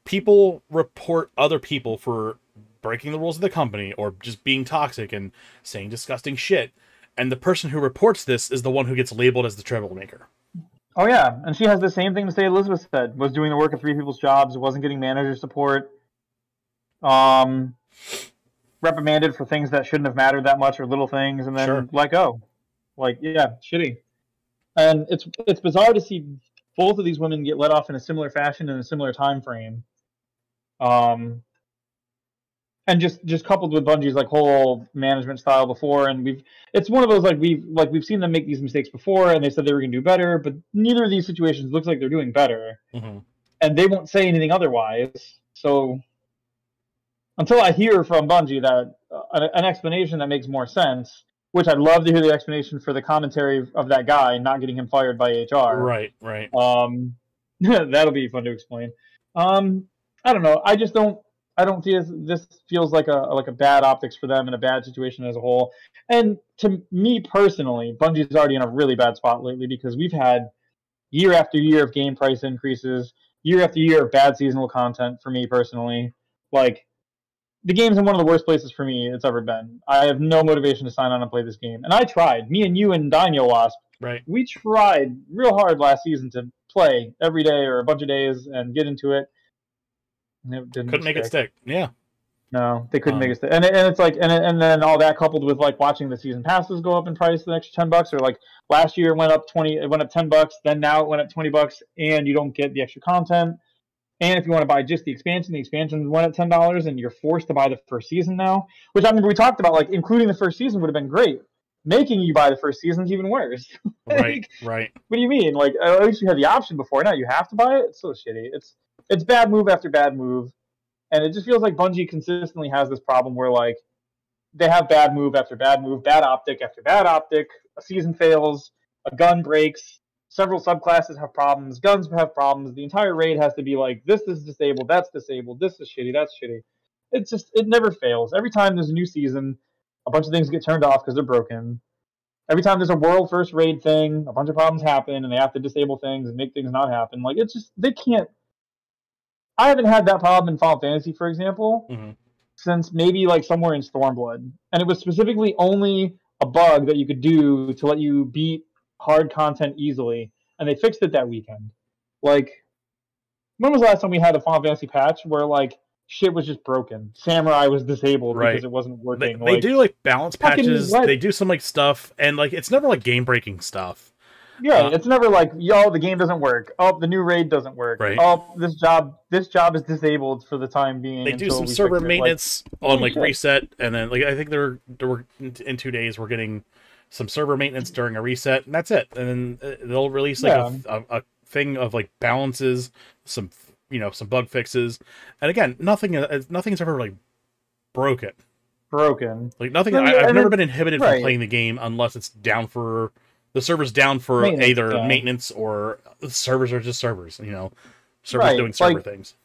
people report other people for breaking the rules of the company or just being toxic and saying disgusting shit and the person who reports this is the one who gets labeled as the troublemaker Oh yeah, and she has the same thing to say. Elizabeth said was doing the work of three people's jobs. Wasn't getting manager support. Um, reprimanded for things that shouldn't have mattered that much or little things, and then Sure. let go. Like yeah, shitty. And it's it's bizarre to see both of these women get let off in a similar fashion in a similar time frame. Um, and just just coupled with Bungie's like whole management style before, and we've it's one of those like we've like we've seen them make these mistakes before, and they said they were going to do better, but neither of these situations looks like they're doing better, hmm and they won't say anything otherwise. So until I hear from Bungie that uh, an, an explanation that makes more sense, which I'd love to hear the explanation for the commentary of that guy not getting him fired by HR. Right, right. Um, that'll be fun to explain. Um, I don't know. I just don't. I don't feel this feels like a like a bad optics for them and a bad situation as a whole. And to me personally, Bungie's already in a really bad spot lately because we've had year after year of game price increases, year after year of bad seasonal content for me personally. Like the game's in one of the worst places for me it's ever been. I have no motivation to sign on and play this game. And I tried. Me and you and Dino Wasp, Right. we tried real hard last season to play every day or a bunch of days and get into it. And it didn't Couldn't make it stick. stick. Yeah. No, they couldn't Um, make it stick. And, it- and it's like, and, and then all that coupled with like watching the season passes go up in price the extra 10 bucks, or like last year it went up 20, it went up 10 bucks, then now it went up 20 bucks, and you don't get the extra content. And if you want to buy just the expansion, the expansion one at ten dollars, and you're forced to buy the first season now. Which I remember we talked about, like including the first season would have been great. Making you buy the first season's even worse. Right, right. What do you mean? Like at least you had the option before. Now you have to buy it. It's so shitty. It's it's bad move after bad move, and it just feels like Bungie consistently has this problem where like they have bad move after bad move, bad optic after bad optic. A season fails, a gun breaks. Several subclasses have problems. Guns have problems. The entire raid has to be like this is disabled, that's disabled, this is shitty, that's shitty. It's just it never fails. Every time there's a new season, a bunch of things get turned off because they're broken every time there's a world first raid thing, a bunch of problems happen, and they have to disable things and make things not happen. Like it's just they can't. I haven't had that problem in Final Fantasy, for example, hmm since maybe like somewhere in Stormblood, and it was specifically only a bug that you could do to let you beat hard content easily, and they fixed it that weekend. Like, when was the last time we had a Final Fantasy patch where like shit was just broken? Samurai was disabled Right. because it wasn't working. they like, do like balance patches. what? They do some like stuff, and like it's never like game breaking stuff. Yeah, Uh, it's never like, yo, the game doesn't work. Oh, the new raid doesn't work. Right. Oh, this job this job is disabled for the time being. They do some server it. Like, maintenance on like shit. reset, and then like I think they're they're in two days we're getting some server maintenance during a reset, and that's it. And then uh, they'll release like a, a, a thing of like balances, some you know some bug fixes, and again nothing uh, nothing's ever like broken. broken. Like nothing. No, I, I've never then- been inhibited from playing the game unless it's down for the server's down for Maintenance, either yeah. maintenance or servers are just servers. You know, servers Right, doing server like- things.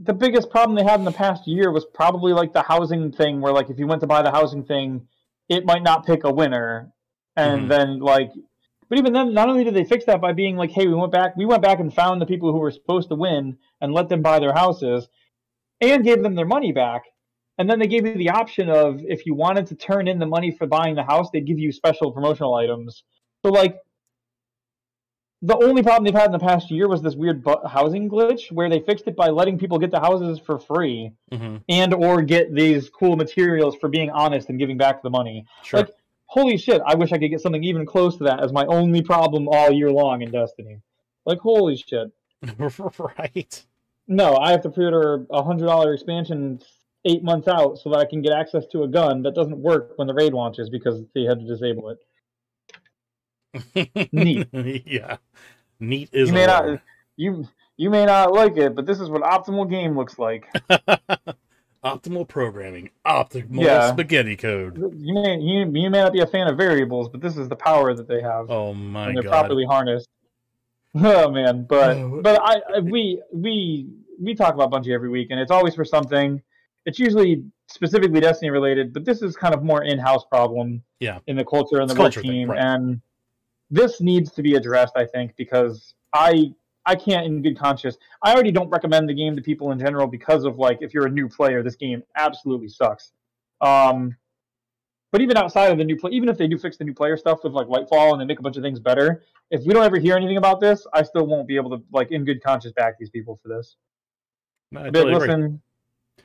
The biggest problem they had in the past year was probably like the housing thing, where like if you went to buy the housing thing, it might not pick a winner, and Mhm. then like. But even then, not only did they fix that by being like, "Hey, we went back, we went back and found the people who were supposed to win and let them buy their houses, and gave them their money back." And then they gave you the option of if you wanted to turn in the money for buying the house, they'd give you special promotional items. So like, the only problem they've had in the past year was this weird housing glitch where they fixed it by letting people get the houses for free hmm and or get these cool materials for being honest and giving back the money. Sure. Like, holy shit, I wish I could get something even close to that as my only problem all year long in Destiny. Like, holy shit. right. No, I have to pre-order a hundred dollar expansion eight months out so that I can get access to a gun that doesn't work when the raid launches because they had to disable it. Neat. yeah. Neat is You may not you you may not like it, but this is what optimal game looks like. optimal programming, optimal Yeah. spaghetti code. You may you, you may not be a fan of variables, but this is the power that they have Oh my when they're god. properly harnessed. Oh man, but Oh. but I, I we we we talk about Bungie every week, and it's always for something. It's usually specifically Destiny related, but this is kind of more in-house problem. Yeah. In the culture and the a work thing, team, right. and this needs to be addressed, I think, because I I can't in good conscience. I already don't recommend the game to people in general because of like if you're a new player, this game absolutely sucks. Um, but even outside of the new play, even if they do fix the new player stuff with like Lightfall and they make a bunch of things better, if we don't ever hear anything about this, I still won't be able to like in good conscience back these people for this. No, I But totally agree.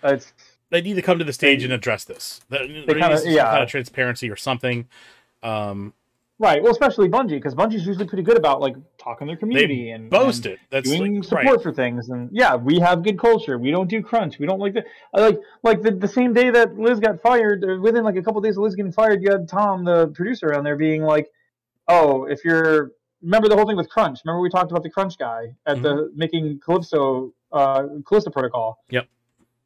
it's They need to come to the stage and address this. There there kinda- needs some yeah. kind of transparency or something. Um, Right. Well, especially Bungie, because Bungie's usually pretty good about like talking their community and Boast and it. That's doing like, support right. for things. And yeah, we have good culture. We don't do crunch. We don't like the like like the, the same day that Liz got fired, or within like a couple days of Liz getting fired, you had Tom, the producer, on there being like, "Oh, if you're remember the whole thing with crunch. Remember we talked about the crunch guy at the making Calypso uh Callisto Protocol. Mm-hmm. Yep.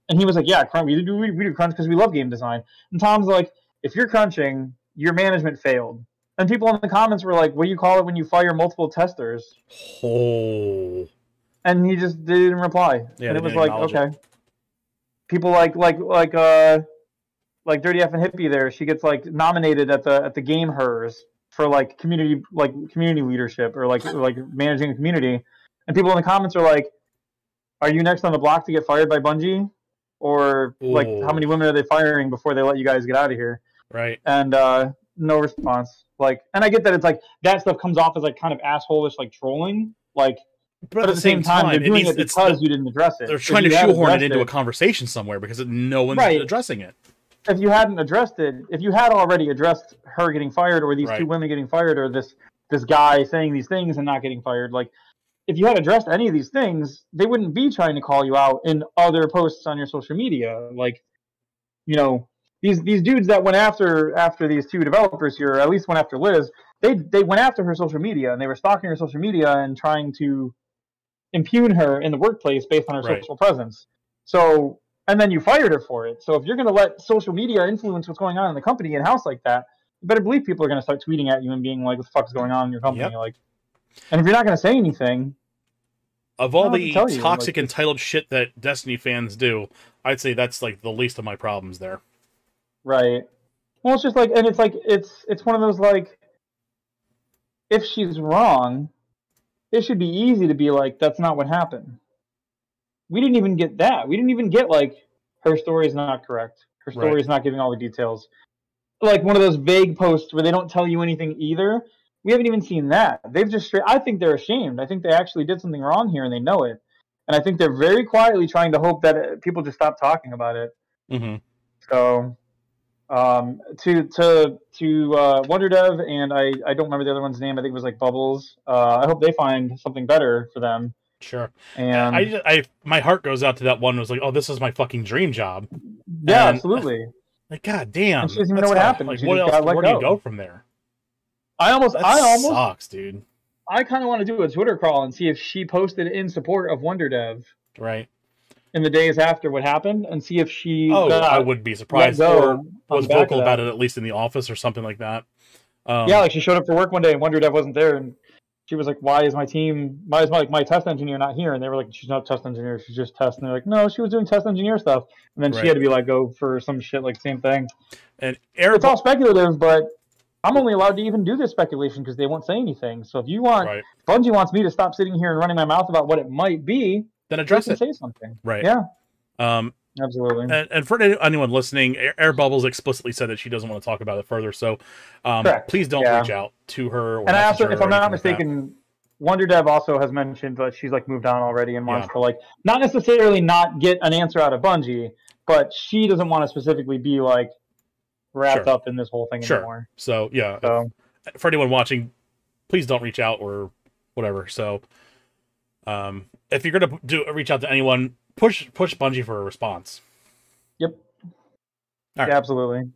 And he was like, "Yeah, crunch. We do we, we do crunch because we love game design." And Tom's like, "If you're crunching, your management failed." And people in the comments were like, "What do you call it when you fire multiple testers?" Oh. And he just didn't reply. Yeah, and it was like, okay. People like like like uh like Dirty F and Hippie there, she gets like nominated at the at the game hers for like community like community leadership or like like managing a community. And people in the comments are like, Are you next on the block to get fired by Bungie? Or like Ooh. how many women are they firing before they let you guys get out of here? Right. and uh, no response. Like, and I get that it's like that stuff comes off as like kind of assholeish, like trolling. Like, But, but at the same time, they're it doing it because the- you didn't address it. they're trying to shoehorn it into a conversation somewhere because no one's Right. addressing it. If you hadn't addressed it, if you had already addressed her getting fired, or these Right. two women getting fired, or this this guy saying these things and not getting fired, like. If you had addressed any of these things, they wouldn't be trying to call you out in other posts on your social media. Like, you know, these these dudes that went after after these two developers here, at least went after Liz, they they went after her social media and they were stalking her social media and trying to impugn her in the workplace based on her Right. social presence. So and then you fired her for it. So if you're going to let social media influence what's going on in the company in house like that, you better believe people are going to start tweeting at you and being like, "What the fuck is going on in your company?" Yep. Like, and if you're not going to say anything, Of all the to you, toxic, like- entitled shit that Destiny fans do, I'd say that's like the least of my problems there. Right. Well, it's just like, and it's like, it's it's one of those like, if she's wrong, it should be easy to be like, that's not what happened. We didn't even get that. We didn't even get like, her story is not correct. Her story Right. is not giving all the details. Like one of those vague posts where they don't tell you anything either. We haven't even seen that. They've just straight. I think they're ashamed. I think they actually did something wrong here and they know it. And I think they're very quietly trying to hope that uh, people just stop talking about it. Mm-hmm. So um, to to to uh, Wonder Dev and I I don't remember the other one's name. I think it was like Bubbles. Uh, I hope they find something better for them. Sure. And I, I, my heart goes out to that one. Was like, oh, this is my fucking dream job. yeah, and- absolutely. Like, god damn. And she doesn't even know what happened. Like, She what else? Where do you go. go from there? I almost That I almost sucks, dude. I kind of want to do a Twitter crawl and see if she posted in support of Wonder Dev Right. In the days after what happened, and see if she Oh, got I would be surprised. Or was the back of vocal about it at least in the office or something like that. Um, yeah, like she showed up for work one day and Wonder Dev wasn't there, and she was like, "Why is my team? Why is my like my test engineer not here?" And they were like, "She's not a test engineer. She's just test." And they're like, "No, she was doing test engineer stuff." And then Right. she had to be let go for some shit like same thing. and Air It's all speculative, but I'm only allowed to even do this speculation because they won't say anything. So if you want, right. Bungie wants me to stop sitting here and running my mouth about what it might be. Then address it. say something. Right. Yeah, Um, absolutely. and, and for any- anyone listening, Air, Air Bubbles explicitly said that she doesn't want to talk about it further. So, um, please don't Yeah. reach out to her. Or and I also, her if I'm not anything like mistaken, Wonder Dev also has mentioned that she's like moved on already and wants Yeah. to like not necessarily not get an answer out of Bungie, but she doesn't want to specifically be like wrapped Sure. up in this whole thing Sure. anymore. So yeah, So for anyone watching, please don't reach out or whatever. So, um, if you're gonna do reach out to anyone, push push Bungie for a response. yep, All right. yeah, absolutely.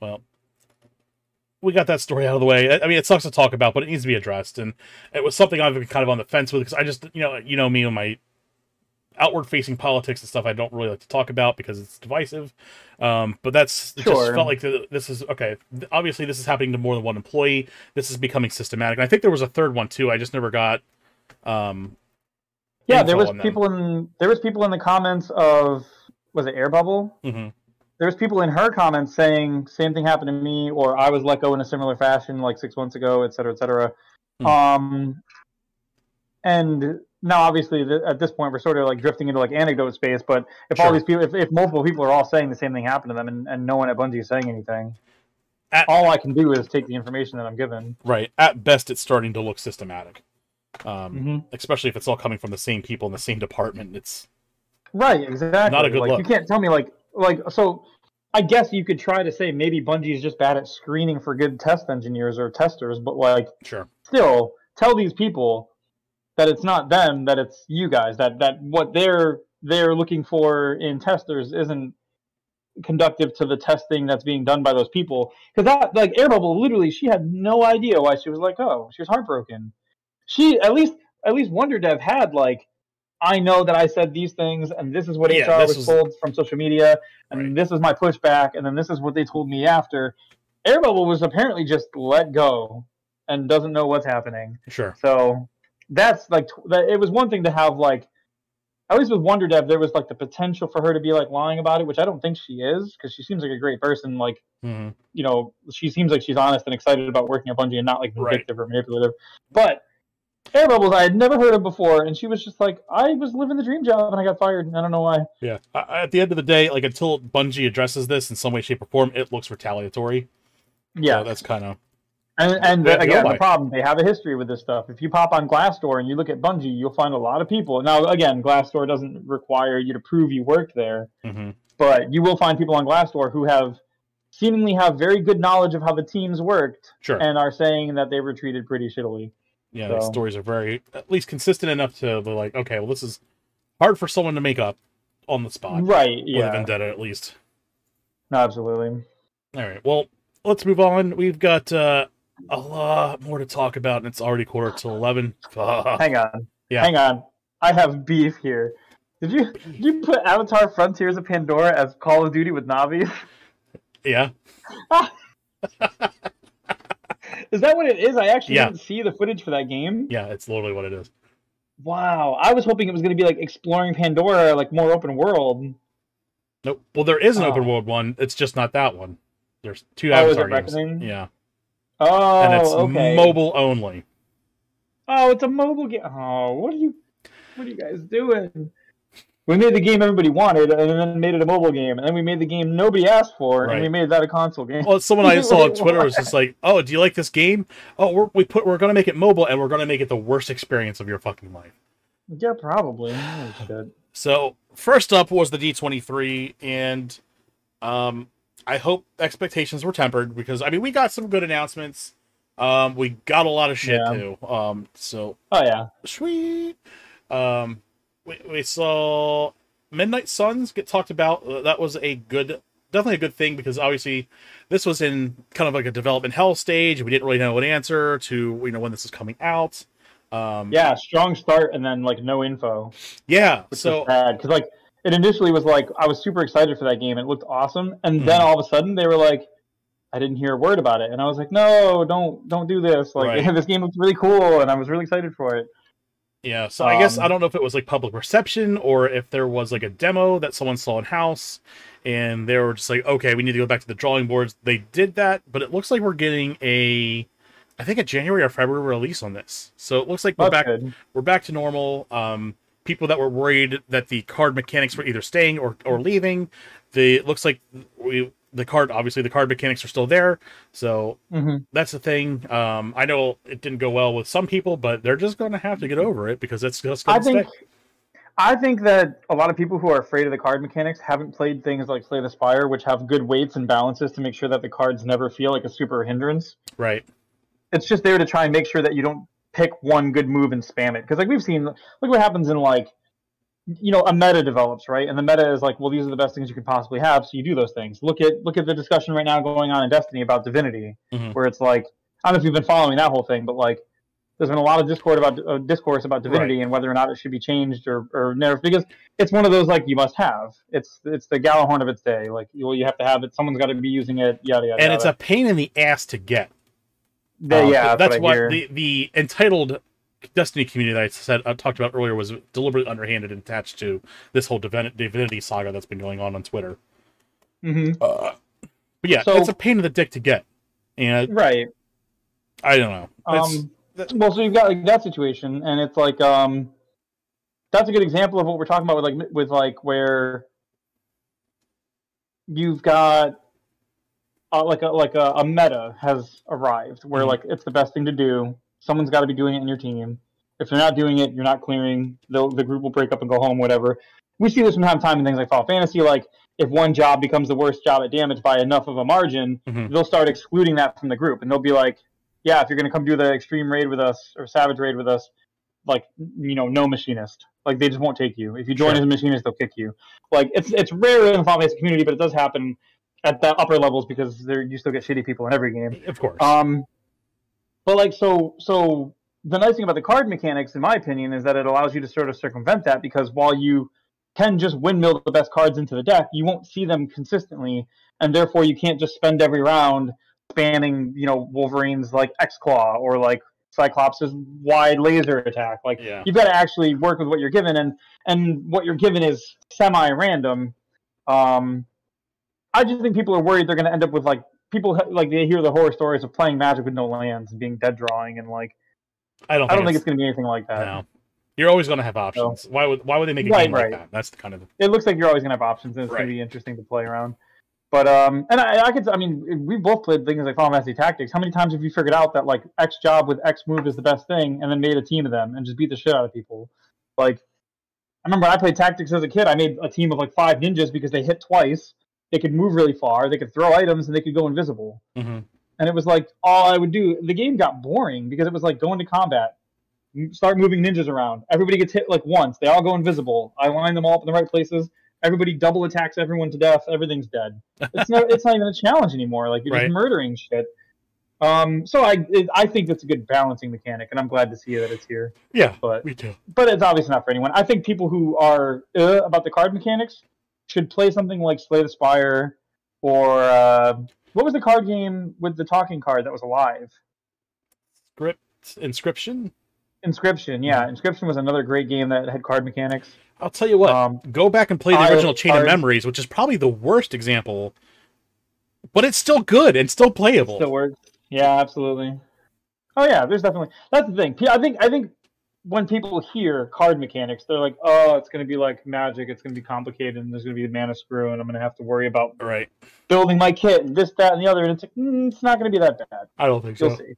Well, we got that story out of the way. I- mean, it sucks to talk about, but it needs to be addressed, and it was something I've been kind of on the fence with because I just, you know, you know me and my outward-facing politics and stuff. I don't really like to talk about because it's divisive. Um, but that's it just Sure. felt like the, this is okay. Obviously, this is happening to more than one employee. This is becoming systematic. And I think there was a third one too. I just never got. Um, Yeah, there was them. people in there was people in the comments of was it Air Bubble? mhm. There was people in her comments saying same thing happened to me, or I was let go in a similar fashion like six months ago, et cetera, et cetera. Hmm. Um, and now obviously at this point we're sort of like drifting into like anecdote space. But if all these people, if, if multiple people are all saying the same thing happened to them, and, and no one at Bungie is saying anything, At- all I can do is take the information that I'm given. Right. At best, it's starting to look systematic. Um, Mhm. especially if it's all coming from the same people in the same department. It's Right, exactly. Not a good like look. you can't tell me like like so I guess you could try to say maybe Bungie is just bad at screening for good test engineers or testers, but like Sure. still tell these people that it's not them, that it's you guys, that that what they're they're looking for in testers isn't conductive to the testing that's being done by those people. Because that like Air Bubble, literally, she had no idea why she was like, oh, she was heartbroken. She at least at least Wonder Dev had like, I know that I said these things, and this is what Yeah, HR was was- told from social media, and Right. this is my pushback, and then this is what they told me after. Air Bubble was apparently just let go and doesn't know what's happening. Sure. So that's like that. It was one thing to have like, at least with Wonder Dev, there was like the potential for her to be like lying about it, which I don't think she is because she seems like a great person. Like hmm you know, she seems like she's honest and excited about working at Bungie and not like Right. vindictive or manipulative. But Air Bubbles, I had never heard of before, and she was just like, I was living the dream job and I got fired, and I don't know why. Yeah. I- At the end of the day, like until Bungie addresses this in some way, shape, or form, it looks retaliatory. Yeah, So that's kind of And, and We have to go again, the problem they have a history with this stuff. If you pop on Glassdoor and you look at Bungie, you'll find a lot of people. Now, again, Glassdoor doesn't require you to prove you worked there, hmm but you will find people on Glassdoor who have seemingly have very good knowledge of how the teams worked sure. and are saying that they were treated pretty shittily. Yeah, these stories are very at least consistent enough to be like, okay, well, this is hard for someone to make up on the spot. Right? With Yeah. Vendetta, at least. No, absolutely. All right. Well, let's move on. We've got uh, a lot more to talk about, and it's already quarter to eleven. Hang on. Yeah. Hang on. I have beef here. Did you did you put Avatar: Frontiers of Pandora as Call of Duty with Navi? Yeah. is that what it is? I actually Yeah. didn't see the footage for that game. Yeah. It's literally what it is. Wow, I was hoping it was going to be like exploring Pandora, like more open world. Nope. Well, there is an Oh. open world one. It's just not that one. There's two Oh, Avatar games. Reckoning? Yeah. Oh, and it's oh, okay. mobile only. Oh, it's a mobile game. Oh, what are you, what are you guys doing? We made the game everybody wanted, and then made it a mobile game, and then we made the game nobody asked for, Right. and we made that a console game. Well, someone I saw on Twitter was just like, "Oh, do you like this game? Oh, we're, we put we're gonna make it mobile, and we're gonna make it the worst experience of your fucking life." Yeah, probably. So first up was the D23, and um, I hope expectations were tempered because I mean we got some good announcements. Um, we got a lot of shit Yeah. too. Um, so Oh yeah. sweet. Um, we, we saw Midnight Suns get talked about. That was a good, definitely a good thing because obviously this was in kind of like a development hell stage. We didn't really know an answer to you know when this is coming out. Um, Yeah, strong start and then like no info. yeah. So bad because like it initially was like I was super excited for that game. It looked awesome, and then Mhm. all of a sudden they were like, I didn't hear a word about it, and I was like, No, don't don't do this. Like Right. this game looks really cool, and I was really excited for it. Yeah, so I guess Um, I don't know if it was like public reception or if there was like a demo that someone saw in house and they were just like, okay, we need to go back to the drawing boards. They did that, but it looks like we're getting a, I think a January or February release on this. So it looks like we're back, good. we're back to normal. Um, people that were worried that the card mechanics were either staying or or leaving, the it looks like we the card obviously the card mechanics are still there. So hmm that's the thing. Um, I know it didn't go well with some people, but they're just going to have to get over it because that's just going to think stay. I think that a lot of people who are afraid of the card mechanics haven't played things like Slay the Spire, which have good weights and balances to make sure that the cards never feel like a super hindrance. Right. It's just there to try and make sure that you don't pick one good move and spam it. Because like we've seen, look what happens in like, you know, a meta develops, right? And the meta is like, well, these are the best things you could possibly have, so you do those things. Look at look at the discussion right now going on in Destiny about Divinity, Mhm. where it's like, I don't know if you've been following that whole thing, but like, there's been a lot of discord about uh, discourse about Divinity and whether or not it should be changed or or nerfed because it's one of those like you must have. It's it's the Gjallarhorn of its day. Like you, you have to have it. Someone's got to be using it. Yada yada. And it's a pain in the ass to get. The- Um, yeah, that's that's, what why the the entitled Destiny community that I said I talked about earlier was deliberately underhanded and attached to this whole Divin- Divinity saga that's been going on on Twitter. hmm Uh, but yeah, So- it's a pain in the dick to get, and Right. I don't know. It's- Um, well, so you've got like that situation, and it's like um, that's a good example of what we're talking about with like with like where you've got uh, like a like a, a meta has arrived where Mhm. like it's the best thing to do. Someone's got to be doing it in your team. If they're not doing it, you're not clearing. The the group will break up and go home. Whatever. We see this from time to time in things like Final Fantasy. Like if one job becomes the worst job at damage by enough of a margin, Mhm. they'll start excluding that from the group, and they'll be like, "Yeah, if you're going to come do the extreme raid with us or savage raid with us, like you know, no machinist. Like they just won't take you. If you join Sure. as a machinist, they'll kick you. Like it's it's rare in the Final Fantasy community, but it does happen at the upper levels because there you still get shitty people in every game. Of course. Um, but like so so the nice thing about the card mechanics, in my opinion, is that it allows you to sort of circumvent that because while you can just windmill the best cards into the deck, you won't see them consistently, and therefore you can't just spend every round spanning, you know, Wolverine's like X Claw or like Cyclops' wide laser attack. Like yeah. you've got to actually work with what you're given, and and what you're given is semi-random. Um, I just think people are worried they're going to end up with like people like they hear the horror stories of playing Magic with no lands and being dead drawing, and like I don't. I don't think it's, it's going to be anything like that. no. You're always going to have options. Why would Why would they make a Right, game like right. that? That's the kind of It looks like you're always going to have options, and it's Right. going to be interesting to play around. But um, and I, I could, I mean, we both played things like Final Fantasy Tactics. How many times have you figured out that like X job with X move is the best thing, and then made a team of them and just beat the shit out of people? Like, I remember I played Tactics as a kid. I made a team of like five ninjas because they hit twice, they could move really far, they could throw items, and they could go invisible. hmm And it was like all I would do. The game got boring because it was like going to combat, start moving ninjas around. Everybody gets hit like once. They all go invisible. I line them all up in the right places. Everybody double attacks everyone to death. Everything's dead. It's not. it's not even a challenge anymore. Like you're Right. just murdering shit. Um. So I it, I think that's a good balancing mechanic, and I'm glad to see that it's here. Yeah. But Me too. but it's obviously not for anyone. I think people who are uh, about the card mechanics should play something like Slay the Spire or uh, what was the card game with the talking card that was alive? Script inscription. Inscription. Yeah, Inscription was another great game that had card mechanics. I'll tell you what. Um, go back and play the I- original Chain of Memories, which is probably the worst example, but it's still good and still playable. Still works. Yeah, absolutely. Oh yeah, there's definitely that's the thing. I think I think when people hear card mechanics, they're like, oh, it's going to be like Magic. It's going to be complicated, and there's going to be a mana screw, and I'm going to have to worry about right. building my kit and this, that, and the other. And it's like, mm, it's not going to be that bad. I don't think You'll so. see.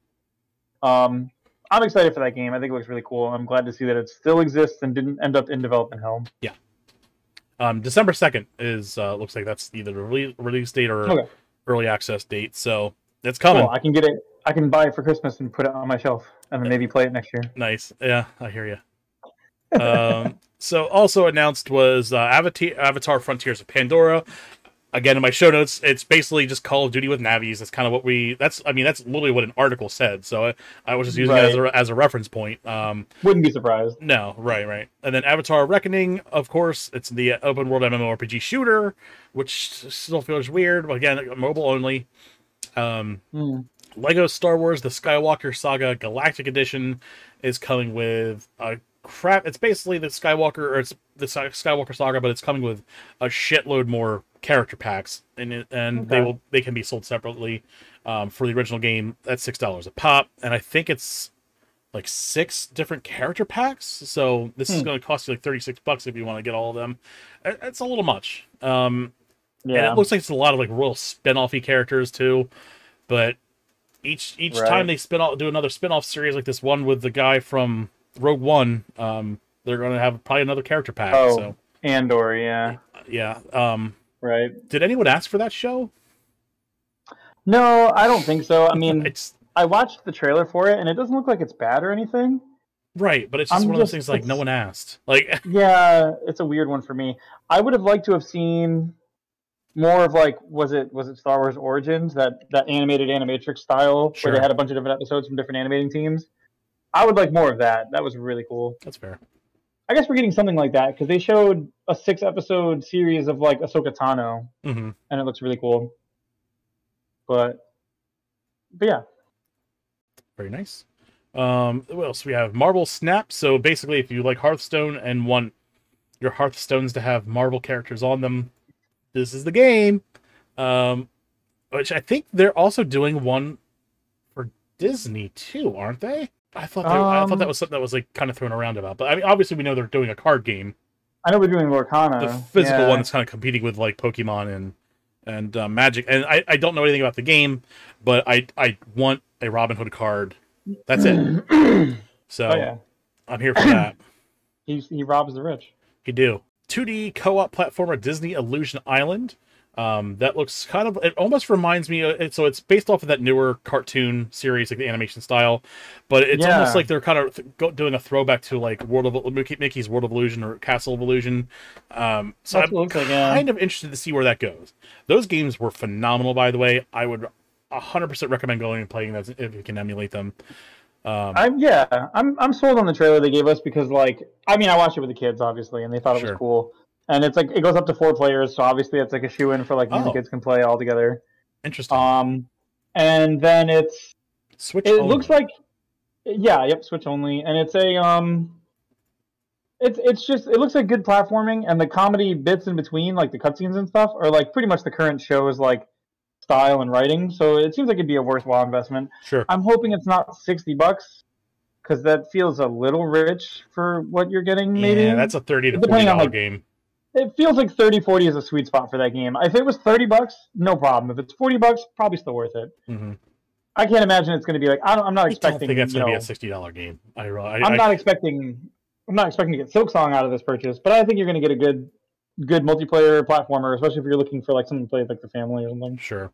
Um, I'm excited for that game. I think it looks really cool. I'm glad to see that it still exists and didn't end up in development hell. Yeah. Um, December second is uh, looks like that's either the release, release date or Okay. early access date. So it's coming. Cool. I can get it. I can buy it for Christmas and put it on my shelf, and then maybe play it next year. Nice. Yeah, I hear you. um, so also announced was uh, Avatar, Avatar Frontiers of Pandora. Again, in my show notes, it's basically just Call of Duty with navies. That's kind of what we. That's I mean, that's literally what an article said. So I, I was just using it as a, as a reference point. Um, Wouldn't be surprised. no, right, right. And then Avatar Reckoning, of course, it's the open world MMORPG shooter, which still feels weird. But again, mobile only. Um, Hmm. Lego Star Wars: The Skywalker Saga Galactic Edition is coming with a crap. It's basically the Skywalker, or it's the Skywalker Saga, but it's coming with a shitload more character packs, and it, and they will they can be sold separately um, for the original game at six dollars a pop, and I think it's like six different character packs. So this is Hmm. going to cost you like thirty six bucks if you want to get all of them. It's a little much. Um, and Yeah. it looks like it's a lot of like real spin-offy characters too. But each each Right. time they spin off do another spin-off series like this one with the guy from Rogue One, um, they're gonna have probably another character pack. Oh. So Andor. Yeah. yeah. Um Right. did anyone ask for that show? No, I don't think so. I mean, it's I watched the trailer for it, and it doesn't look like it's bad or anything. right, but it's just I'm one of those just- things like no one asked. Like Yeah, it's a weird one for me. I would have liked to have seen more of like was it was it Star Wars Origins that that animated animatrix style Sure. where they had a bunch of different episodes from different animating teams. I would like more of that. That was really cool. that's fair. I guess we're getting something like that because they showed a six episode series of like Ahsoka Tano, hmm and it looks really cool. But but yeah, Very nice. Um, what else we have? Marvel Snap. So basically, if you like Hearthstone and want your Hearthstones to have Marvel characters on them, this is the game. Um, which I think they're also doing one for Disney too, aren't they? I thought they, I thought Um, that was something that was like kind of thrown around about. But I mean, obviously, we know they're doing a card game, I know we're doing Lorcana. the physical yeah. one that's kind of competing with like Pokemon and and uh, Magic. And I, I don't know anything about the game, but I I want a Robin Hood card. That's it. oh So yeah, I'm here for that. he he robs the rich. He do. 2D co-op platformer Disney Illusion Island. Um, that looks kind of. It almost reminds me. Of, so it's based off of that newer cartoon series, like the animation style, but it's Yeah. almost like they're kind of th- go, doing a throwback to like World of Mickey, Mickey's World of Illusion or Castle of Illusion. Um, so That's I'm it like, kind of interested to see where that goes. Those games were phenomenal, by the way. I would 100% recommend going and playing those if you can emulate them. Um, I'm yeah, I'm I'm sold on the trailer they gave us because like I mean I watched it with the kids obviously and they thought it Sure. was cool. And it's like it goes up to four players, so obviously it's like a shoe in for like Oh. the kids can play all together. interesting. Um and then it's Switch. it only. looks like yeah, yep, Switch only. And it's a um it's it's just it looks like good platforming and the comedy bits in between, like the cutscenes and stuff, are like pretty much the current show's like style and writing. So it seems like it'd be a worthwhile investment. sure. I'm hoping it's not sixty bucks because that feels a little rich for what you're getting. Maybe Yeah, that's a 30 to 40 Depending on, like, game. it feels like 30, 40 is a sweet spot for that game. If it was thirty bucks, no problem. If it's forty bucks, probably still worth it. hmm I can't imagine it's going to be like I don't, I'm not I don't expecting. think that's going to be a sixty dollar game. I, I, I'm I- not expecting. I'm not expecting to get Silksong out of this purchase, but I think you're going to get a good, good multiplayer platformer, especially if you're looking for like something to play with like the family or something. Sure.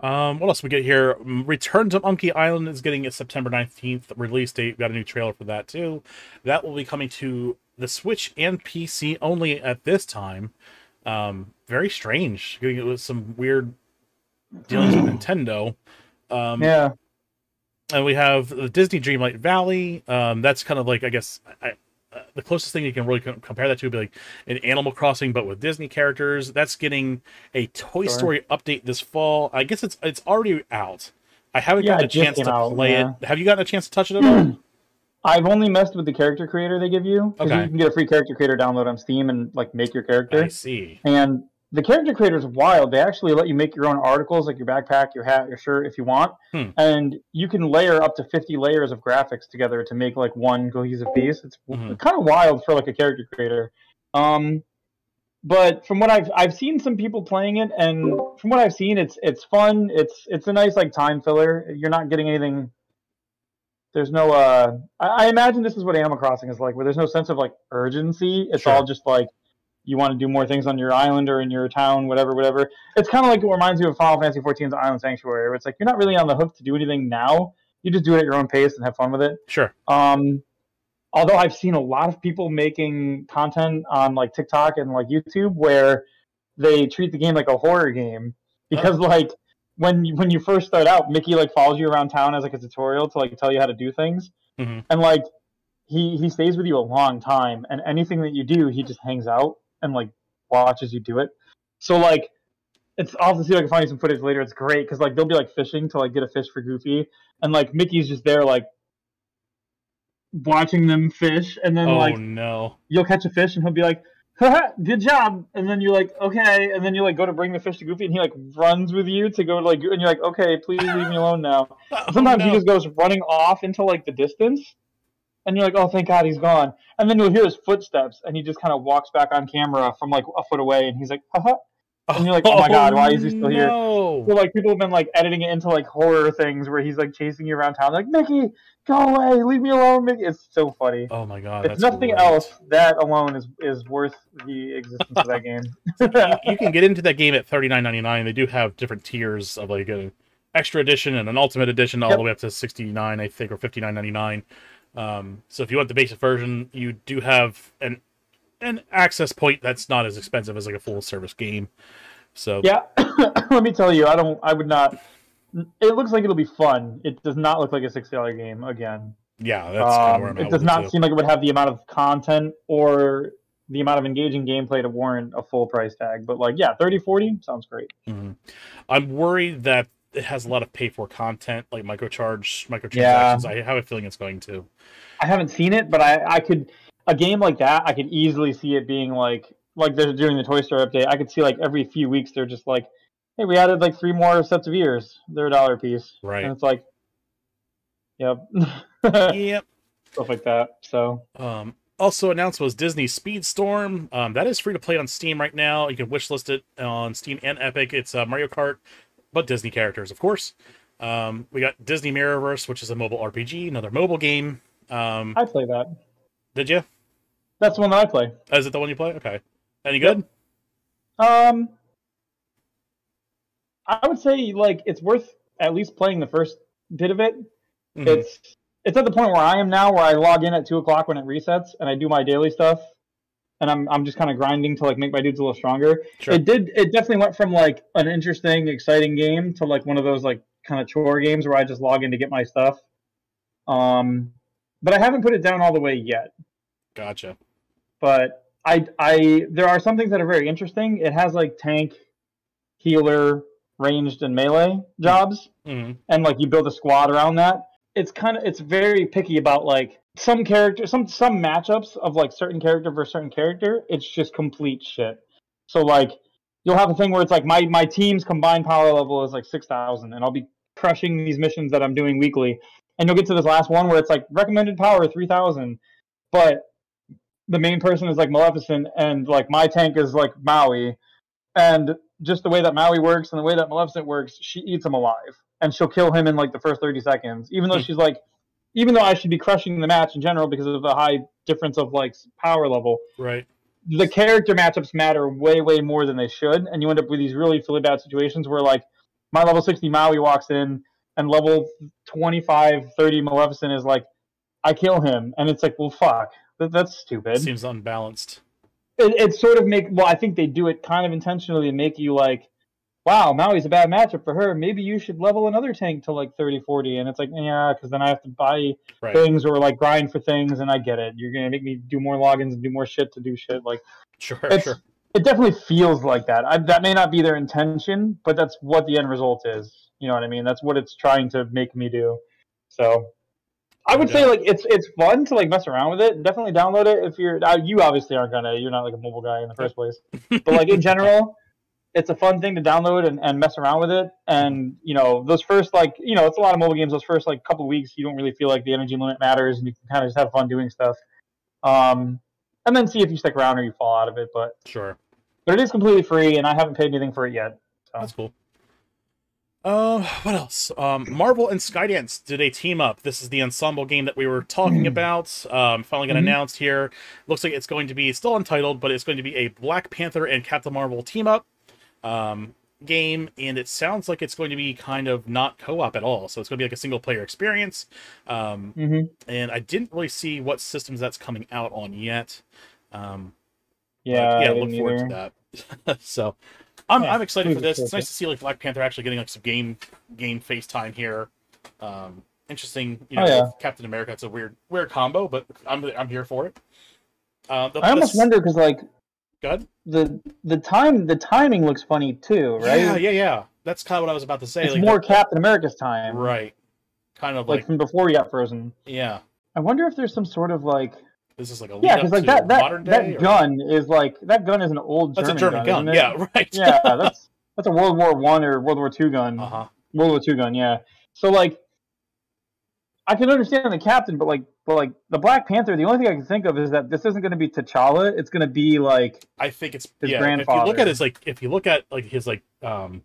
Um, what else we get here? Return to Monkey Island is getting a September 19th release date. Got a new trailer for that too. That will be coming to the Switch and PC only at this time. Um, very strange. Getting it with some weird dealings with Nintendo. Um, Yeah, and we have the Disney Dreamlight Valley. Um, that's kind of like I guess I, the closest thing you can really com- compare that to would be like an Animal Crossing, but with Disney characters. That's getting a Toy Sure. Story update this fall. I guess it's it's already out. I haven't Yeah, gotten a chance to out, play yeah. it. Have you gotten a chance to touch it at all? I've only messed with the character creator they give you because Okay. you can get a free character creator download on Steam and like make your character. I see. And the character creator is wild. They actually let you make your own articles, like your backpack, your hat, your shirt, if you want. Hmm. And you can layer up to 50 layers of graphics together to make like one cohesive piece. It's Mhm. kind of wild for like a character creator. Um, but from what I've I've seen some people playing it, and from what I've seen, it's it's fun. It's it's a nice like time filler. You're not getting anything. There's no. Uh, I, I imagine this is what Animal Crossing is like, where there's no sense of like urgency. It's Sure. all just like you want to do more things on your island or in your town, whatever, whatever. It's kind of like it reminds me of Final Fantasy XIV's Island Sanctuary, where it's like you're not really on the hook to do anything now. You just do it at your own pace and have fun with it. Sure. Um, although I've seen a lot of people making content on like TikTok and like YouTube where they treat the game like a horror game because like when you, when you first start out, Mickey like follows you around town as like a tutorial to like tell you how to do things, Mhm. and like he he stays with you a long time, and anything that you do, he just hangs out and like watches you do it. So like. It's I'll have to see if I can find you some footage later. It's great because like they'll be like fishing to like get a fish for Goofy, and like Mickey's just there like watching them fish, and then oh like no. you'll catch a fish and he'll be like, good job. And then you're like, okay. And then you like go to bring the fish to Goofy and he like runs with you to go to like, and you're like, okay, please leave me alone now. Oh, Sometimes no. he just goes running off into like the distance and you're like, oh, thank God he's gone. And then you'll hear his footsteps and he just kind of walks back on camera from like a foot away and he's like, haha. and you're like, oh my God, why is he still here? Oh, no. So like people have been like editing it into like horror things where he's like chasing you around town, like Mickey, go away, leave me alone, Mickey. It's so funny. Oh my god. If that's nothing great. else, that alone is is worth the existence of that game. you, you can get into that game at thirty nine ninety nine. They do have different tiers of like an extra edition and an ultimate edition, all Yep. the way up to sixty nine, I think, or fifty nine ninety nine. Um, so if you want the basic version, you do have an an access point that's not as expensive as like a full service game. So yeah, let me tell you, I don't. I would not. It looks like it'll be fun. It does not look like a six dollar game again. yeah, that's kind of where Um, I'm at it does not too. seem like it would have the amount of content or the amount of engaging gameplay to warrant a full price tag. But like, yeah, 30, 40 sounds great. Mhm. I'm worried that it has a lot of pay for content, like microcharge, microtransactions. Yeah. I have a feeling it's going to. I haven't seen it, but I, I could a game like that. I could easily see it being like like they're doing the Toy Story update. I could see like every few weeks they're just like, hey, we added like three more sets of ears. They're a dollar piece, Right. and it's like, yep, yep. stuff like that. So Um, also announced was Disney Speedstorm. Um, that is free to play on Steam right now. You can wishlist it on Steam and Epic. It's uh, Mario Kart, but Disney characters, of course. Um, we got Disney Mirrorverse, which is a mobile RPG, another mobile game. Um, I play that. did you? That's the one that I play. Oh, Is it the one you play? Okay. Any good? Um, I would say like it's worth at least playing the first bit of it. Mhm. It's it's at the point where I am now, where I log in at two o'clock when it resets, and I do my daily stuff, and I'm I'm just kind of grinding to like make my dudes a little stronger. Sure. It did it definitely went from like an interesting, exciting game to like one of those like kind of chore games where I just log in to get my stuff. Um, but I haven't put it down all the way yet Gotcha. but I I there are some things that are very interesting. It has like tank, healer, ranged, and melee jobs, hmm and like you build a squad around that. It's kind of it's very picky about like some character, some some matchups of like certain character versus certain character. It's just complete shit. So like you'll have a thing where it's like my my team's combined power level is like six thousand, and I'll be crushing these missions that I'm doing weekly, and you'll get to this last one where it's like recommended power three thousand, but the main person is like Maleficent, and like my tank is like Maui, and just the way that Maui works and the way that Maleficent works, she eats him alive, and she'll kill him in like the first thirty seconds, even though Hmm. she's like, even though I should be crushing the match in general because of the high difference of like power level. Right. The character matchups matter way, way more than they should, and you end up with these really, really bad situations where like my level sixty Maui walks in, and level 25, 30 Maleficent is like, I kill him, and it's like, well, fuck, that, that's stupid Seems unbalanced. it, it sort of make well i think they do it kind of intentionally to make you like wow maui's a bad matchup for her maybe you should level another tank to like 30 40 and it's like yeah because then i have to buy Right. things or like grind for things and i get it you're gonna make me do more logins and do more shit to do shit like Sure. Sure. it definitely feels like that I, that may not be their intention but that's what the end result is you know what i mean that's what it's trying to make me do so I would say like it's it's fun to like mess around with it. Definitely download it if you're. Uh, you obviously aren't gonna. You're not like a mobile guy in the first place. But like in general, it's a fun thing to download and, and mess around with it. And you know those first like you know it's a lot of mobile games. Those first like couple weeks you don't really feel like the energy limit matters and you can kind of just have fun doing stuff. Um, and then see if you stick around or you fall out of it. But Sure. but it is completely free and I haven't paid anything for it yet. So. That's cool. Uh, what else? Um, Marvel and Skydance did a team up. This is the ensemble game that we were talking about. Um, finally got Mhm. announced here. Looks like it's going to be still untitled, but it's going to be a Black Panther and Captain Marvel team up um, game, and it sounds like it's going to be kind of not co-op at all. So it's going to be like a single player experience. Um, hmm and I didn't really see what systems that's coming out on yet. Um, Yeah. yeah, I look forward either. to that. so, I'm Yeah, I'm excited for this. It's nice to see like Black Panther actually getting like some game game FaceTime here. Um, interesting, you know, Oh, yeah. Captain America. It's a weird weird combo, but I'm I'm here for it. Uh, the, I almost this- wonder because like Go ahead. the the time the timing looks funny too, right? Yeah, yeah, yeah. That's kind of what I was about to say. it's like, more the- Captain America's time, right. Kind of Like, like, from before he got frozen. yeah. I wonder if there's some sort of like This is like a yeah, because like that that modern day. that or- gun is like that gun is an old That's German a German gun. isn't? Yeah, right. yeah, that's that's a World War One or World War Two gun. uh huh. World War Two gun, yeah. So like, I can understand the captain, but like, but like the Black Panther, the only thing I can think of is that this isn't going to be T'Challa. It's going to be like I think it's His yeah. If you look at his like, if you look at like his like um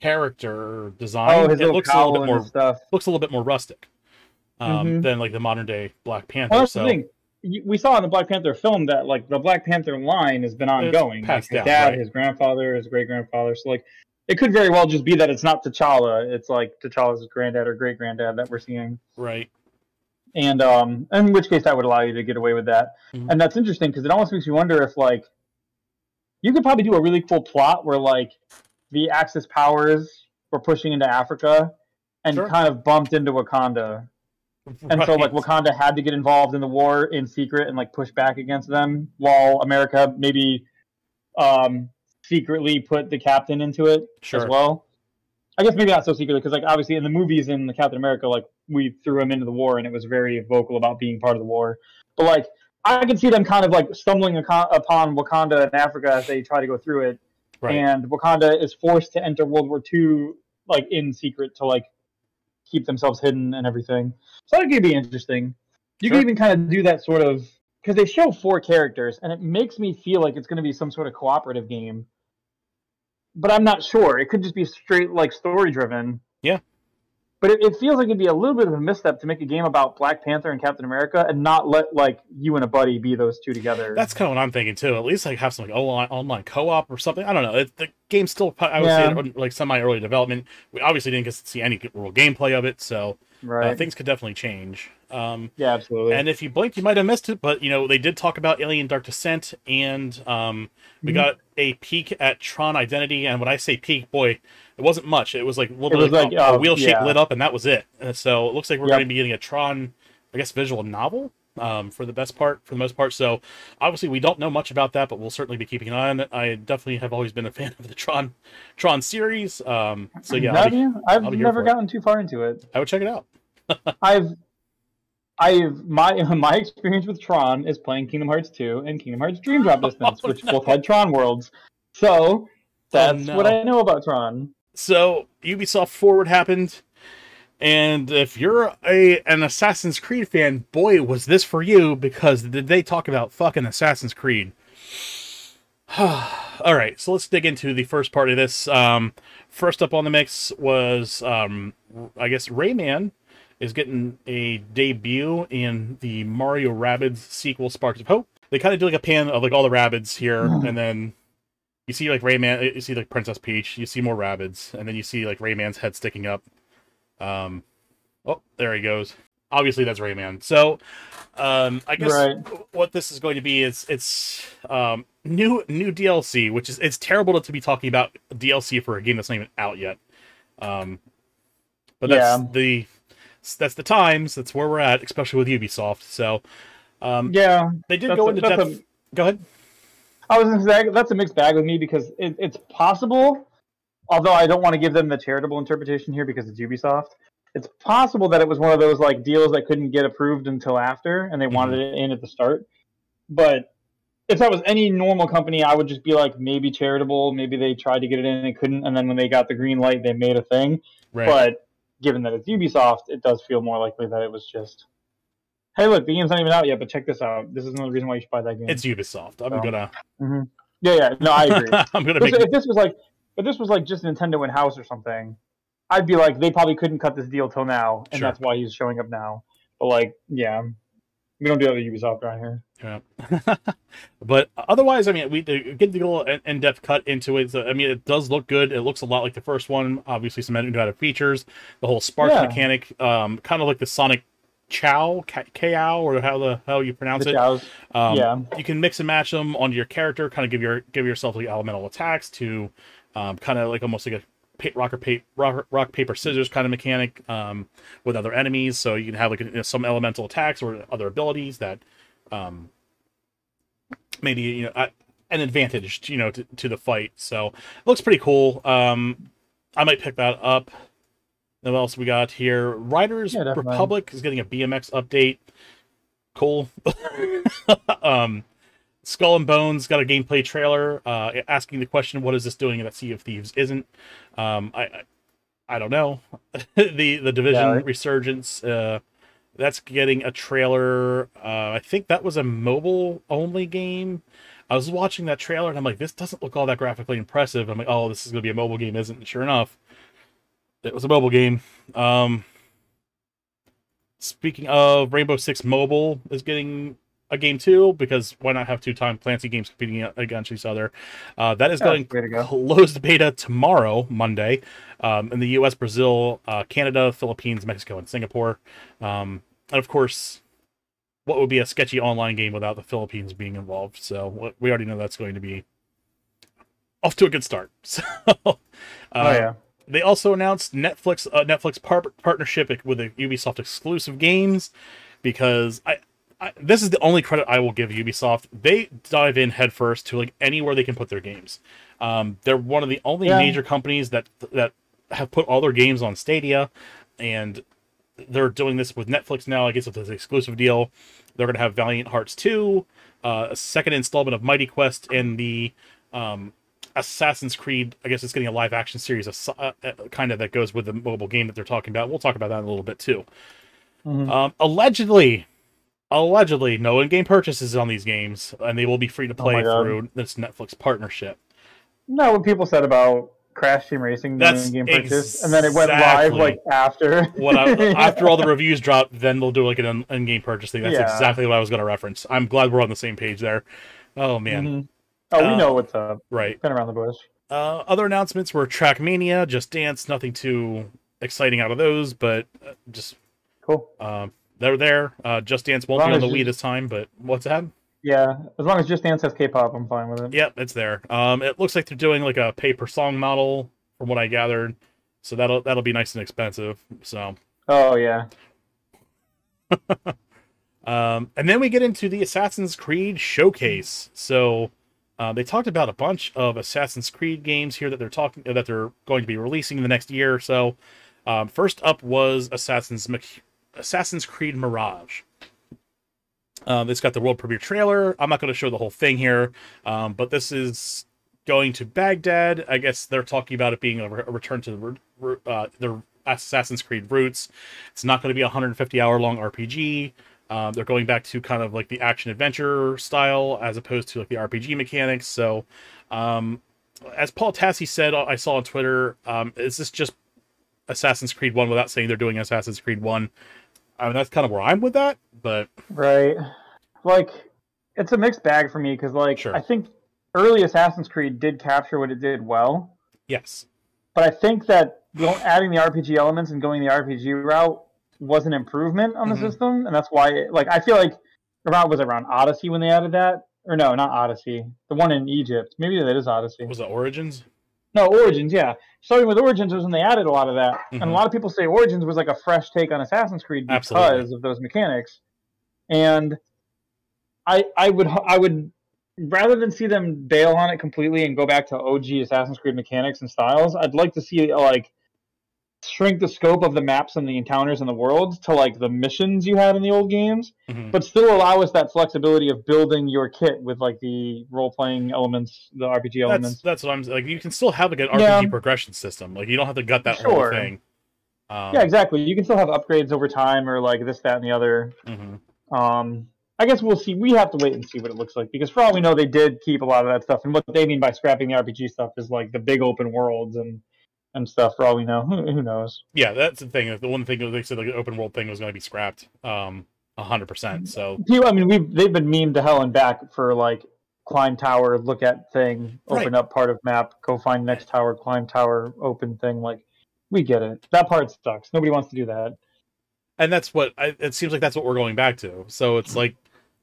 character design, oh, his it looks a little bit more stuff. looks a little bit more rustic um, Mhm. than like the modern day Black Panther. Well, that's so the thing. We saw in the Black Panther film that like the Black Panther line has been ongoing. Like, his down, dad, right. his grandfather, his great grandfather. So like, it could very well just be that it's not T'Challa. It's like T'Challa's granddad or great granddad that we're seeing. right, and um, in which case that would allow you to get away with that. Mhm. And that's interesting because it almost makes you wonder if like you could probably do a really cool plot where like the Axis powers were pushing into Africa and Sure. kind of bumped into Wakanda, and so like Wakanda had to get involved in the war in secret and like push back against them, while America maybe um, secretly put the captain into it Sure. as well. I guess maybe not so secretly because like obviously in the movies in the Captain America like we threw him into the war and it was very vocal about being part of the war. But like I can see them kind of like stumbling upon Wakanda and Africa as they try to go through it, right. and Wakanda is forced to enter World War II like in secret to like keep themselves hidden and everything. So that could be interesting. You Sure. could even kind of do that sort of because they show four characters and it makes me feel like it's going to be some sort of cooperative game. But I'm not sure. It could just be straight like story driven. Yeah. but it, it feels like it'd be a little bit of a misstep to make a game about Black Panther and Captain America and not let like you and a buddy be those two together. That's kind of what I'm thinking too. At least like have some like online online co-op or something. I don't know. It, the game's still I would Yeah. say like semi early development. We obviously didn't get to see any real gameplay of it, so uh, right. things could definitely change. Um, yeah, absolutely. and if you blinked, you might have missed it. But you know they did talk about Alien Dark Descent, and um, we Mhm. got a peek at Tron Identity. And when I say peek, boy, it wasn't much. It was like literally was like, a, a uh, wheel shape lit up, and that was it. And so it looks like we're Yep. going to be getting a Tron, I guess, visual novel um, for the best part, for the most part. So obviously we don't know much about that, but we'll certainly be keeping an eye on it. I definitely have always been a fan of the Tron Tron series. Um, so yeah, I'll Have be- you? I've I'll never for it. gotten too far into it. I would check it out. I've I've my my experience with Tron is playing Kingdom Hearts 2 and Kingdom Hearts Dream Drop Distance, Oh, which no. both had Tron worlds. So that's no. what I know about Tron. So Ubisoft Forward happened, and if you're a an Assassin's Creed fan, boy, was this for you because did they talk about fucking Assassin's Creed? All right, so let's dig into the first part of this. Um, first up on the mix was, um, I guess, Rayman is getting a debut in the Mario Rabbids sequel, Sparks of Hope. They kind of do like a pan of like all the Rabbids here, Hmm. and then you see like Rayman, you see like Princess Peach, you see more Rabbids, and then you see like Rayman's head sticking up. Um, oh, there he goes. Obviously, that's Rayman. So, um, I guess Right. what this is going to be is it's um new new DLC, which is it's terrible to be talking about DLC for a game that's not even out yet. Um, but that's Yeah. the that's the times. That's where we're at, especially with Ubisoft. So, um, Yeah, they did go a- into depth. a- Go ahead. I was gonna say that's a mixed bag with me because it, it's possible, although I don't want to give them the charitable interpretation here because it's Ubisoft. It's possible that it was one of those like deals that couldn't get approved until after, and they wanted it in at the start. But if that was any normal company, I would just be like maybe charitable, maybe they tried to get it in and couldn't, and then when they got the green light, they made a thing. Right. But given that it's Ubisoft, it does feel more likely that it was just, hey, look, the game's not even out yet, but check this out. This is another reason why you should buy that game. it's Ubisoft. I'm So, gonna. Mm-hmm. yeah, yeah. No, I agree. I'm gonna This- make. if this was like if this was like just Nintendo in house or something, I'd be like they probably couldn't cut this deal till now, and Sure. that's why he's showing up now. But like, yeah, we don't do that with Ubisoft around here. Yeah. but otherwise, I mean, we get the little in depth cut into it. So, I mean, it does look good. It looks a lot like the first one. Obviously, some new added features. The whole spark Yeah. mechanic, um, kind of like the Sonic Chao, Ka- Kow, or how the hell you pronounce The it. cows. Um, Yeah. You can mix and match them onto your character. Kind of give your give yourself like elemental attacks to, um, kind of like almost like a rock or pa- rock, rock paper scissors kind of mechanic um, with other enemies. So you can have like you know, some elemental attacks or other abilities that um, maybe you know an advantage you know to, to the fight. So it looks pretty cool. Um, I might pick that up. What else we got here? Riders Yeah. Republic is getting a BMX update. Cool. um, Skull and Bones got a gameplay trailer uh, asking the question, "What is this doing that Sea of Thieves isn't?" Um, I, I I don't know. the the Division Yeah. Resurgence uh, that's getting a trailer. Uh, I think that was a mobile only game. I was watching that trailer and I'm like, this doesn't look all that graphically impressive. I'm like, oh, this is gonna be a mobile game, isn't it? Sure enough, it was a mobile game. Um, speaking of Rainbow Six Mobile is getting a game too because why not have two Tom Clancy games competing against each other? Uh, that is Yeah, going to go. closed beta tomorrow, Monday, um, in the U.S., Brazil, uh, Canada, Philippines, Mexico, and Singapore. Um, and of course, what would be a sketchy online game without the Philippines being involved? So we already know that's going to be off to a good start. So, uh, oh yeah. they also announced Netflix uh, Netflix par- partnership with the Ubisoft exclusive games because I, I this is the only credit I will give Ubisoft. They dive in headfirst to like anywhere they can put their games. Um, they're one of the only Yeah. major companies that that have put all their games on Stadia, and they're doing this with Netflix now. I guess it's an exclusive deal. They're going to have Valiant Hearts 2, uh, a second installment of Mighty Quest, and the um, Assassin's Creed. I guess it's getting a live action series, of, uh, uh, kind of that goes with the mobile game that they're talking about. We'll talk about that in a little bit too. Mhm. Um, allegedly, allegedly, no in-game purchases on these games, and they will be free to Oh play God. through this Netflix partnership. Not what people said about Crash Team Racing That's in-game purchase, and then it went live like after. What I, after all the reviews dropped, then they'll do like an in-game purchase thing. That's Yeah. exactly what I was going to reference. I'm glad we're on the same page there. Oh man, Mhm. Oh, we Uh, know what's up. right. Been around the bush. Uh, other announcements were Trackmania, Just Dance. Nothing too exciting out of those, but uh, just Cool. um, they're there. Uh, Just Dance won't be on the Wii this time, but what's that? Yeah, as long as Just Dance has K-pop, I'm fine with it. Yep, it's there. Um, it looks like they're doing like a pay per song model, from what I gathered. So that'll that'll be nice and expensive. So, Oh yeah. um, and then we get into the Assassin's Creed showcase. So, uh, they talked about a bunch of Assassin's Creed games here that they're talking that they're going to be releasing in the next year or so. Um, first up was Assassin's Mc- Assassin's Creed Mirage. Um, it's got the world premiere trailer. I'm not going to show the whole thing here, um, but this is going to Baghdad. I guess they're talking about it being a, re- a return to the, uh, Assassin's Creed roots. It's not going to be a 150 hour long RPG. Um, they're going back to kind of like the action adventure style as opposed to like the RPG mechanics. So, um, as Paul Tassi said, I saw on Twitter, um, is this just Assassin's Creed 1 without saying they're doing Assassin's Creed 1? I mean, that's kind of where I'm with that, but Right. Like, it's a mixed bag for me because, like, Sure. I think early Assassin's Creed did capture what it did well, yes. but I think that adding the RPG elements and going the RPG route was an improvement on the Mhm. system, and that's why, it, like, I feel like around was it around Odyssey when they added that, or no, not Odyssey, the one in Egypt. Maybe that is Odyssey. Was it Origins? No, Origins, yeah. Starting with Origins was when they added a lot of that. And Mhm. a lot of people say Origins was like a fresh take on Assassin's Creed because Absolutely. of those mechanics. And I I would I would rather than see them bail on it completely and go back to OG Assassin's Creed mechanics and styles, I'd like to see like shrink the scope of the maps and the encounters and the worlds to like the missions you had in the old games, Mhm. but still allow us that flexibility of building your kit with like the role playing elements, the RPG That's elements. that's what I'm like. You can still have like an Yeah. RPG progression system. Like you don't have to gut that whole thing. Um, yeah, exactly. You can still have upgrades over time, or like this, that, and the other. mhm. Um, I guess we'll see. We have to wait and see what it looks like because for all we know, they did keep a lot of that stuff. And what they mean by scrapping the RPG stuff is like the big open worlds and and stuff. For all we know, who, who knows? Yeah, that's the thing. The one thing they said like, the open world thing was going to be scrapped. Um, hundred percent. So People, I mean, we've they've been memed to hell and back for like climb tower, look at thing, open Right. up part of map, go find next tower, climb tower, open thing. Like we get it. That part sucks. Nobody wants to do that. and that's what I, it seems like that's what we're going back to. So it's like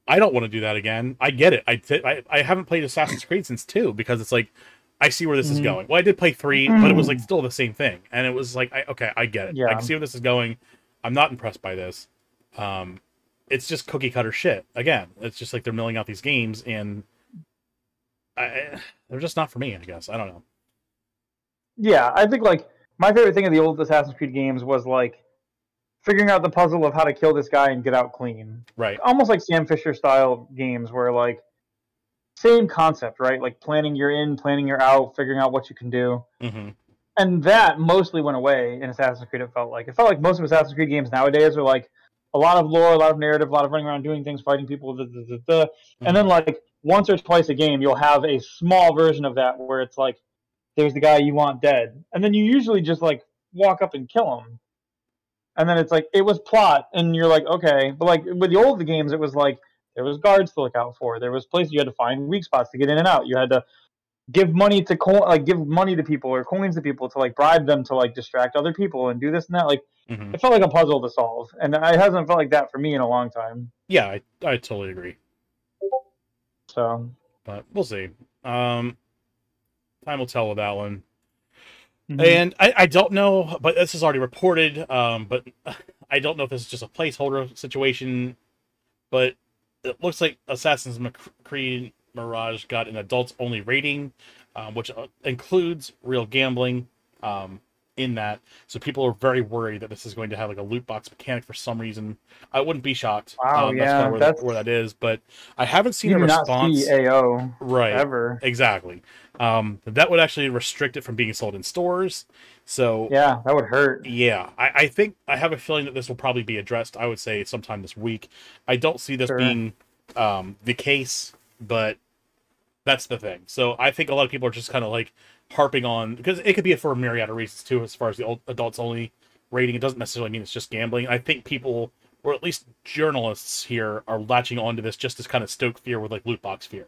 I don't want to do that again. I get it. I ti- I, I haven't played Assassin's Creed since two because it's like I see where this is Mhm. going. Well, I did play three, but it was like still the same thing, and it was like I, okay, I get it. I Yeah. can see where this is going. I'm not impressed by this. Um, it's just cookie cutter shit again. It's just like they're milling out these games, and I, they're just not for me. I guess I don't know. Yeah, I think like my favorite thing of the old Assassin's Creed games was like figuring out the puzzle of how to kill this guy and get out clean. Right. Almost like Sam Fisher style games where like same concept, right? Like planning your in, planning your out, figuring out what you can do. hmm And that mostly went away in Assassin's Creed, it felt like. It felt like most of Assassin's Creed games nowadays are like a lot of lore, a lot of narrative, a lot of running around doing things, fighting people, da, da, da, da. and then like once or twice a game, you'll have a small version of that where it's like there's the guy you want dead, and then you usually just like walk up and kill him, and then it's like it was plot, and you're like okay, but like with the old games, it was like there was guards to look out for, there was places you had to find weak spots to get in and out, you had to give money to co- like give money to people or coins to people to like bribe them to like distract other people and do this and that like hmm it felt like a puzzle to solve and it hasn't felt like that for me in a long time Yeah, I, I totally agree. so but we'll see. Um, time will tell with that one. mhm. And I, I don't know, but this is already reported. Um, but I don't know if this is just a placeholder situation. But it looks like Assassin's Creed Mirage got an adults only rating, um, which uh, includes real gambling. Um, in that, so people are very worried that this is going to have like a loot box mechanic for some reason. I wouldn't be shocked. Wow, um, yeah, that's kind of where, that's- where that is. But I haven't seen you a response. see ao right. ever Exactly. Um, that would actually restrict it from being sold in stores. So yeah that would hurt yeah, I, I think I have a feeling that this will probably be addressed. I would say sometime this week. I don't see this Sure. being um, the case, but that's the thing. So I think a lot of people are just kind of like harping on because it could be for a myriad of reasons too, as far as the old adults only rating. It doesn't necessarily mean it's just gambling. I think people, or at least journalists here, are latching onto this just to kind of stoke fear with like loot box fear.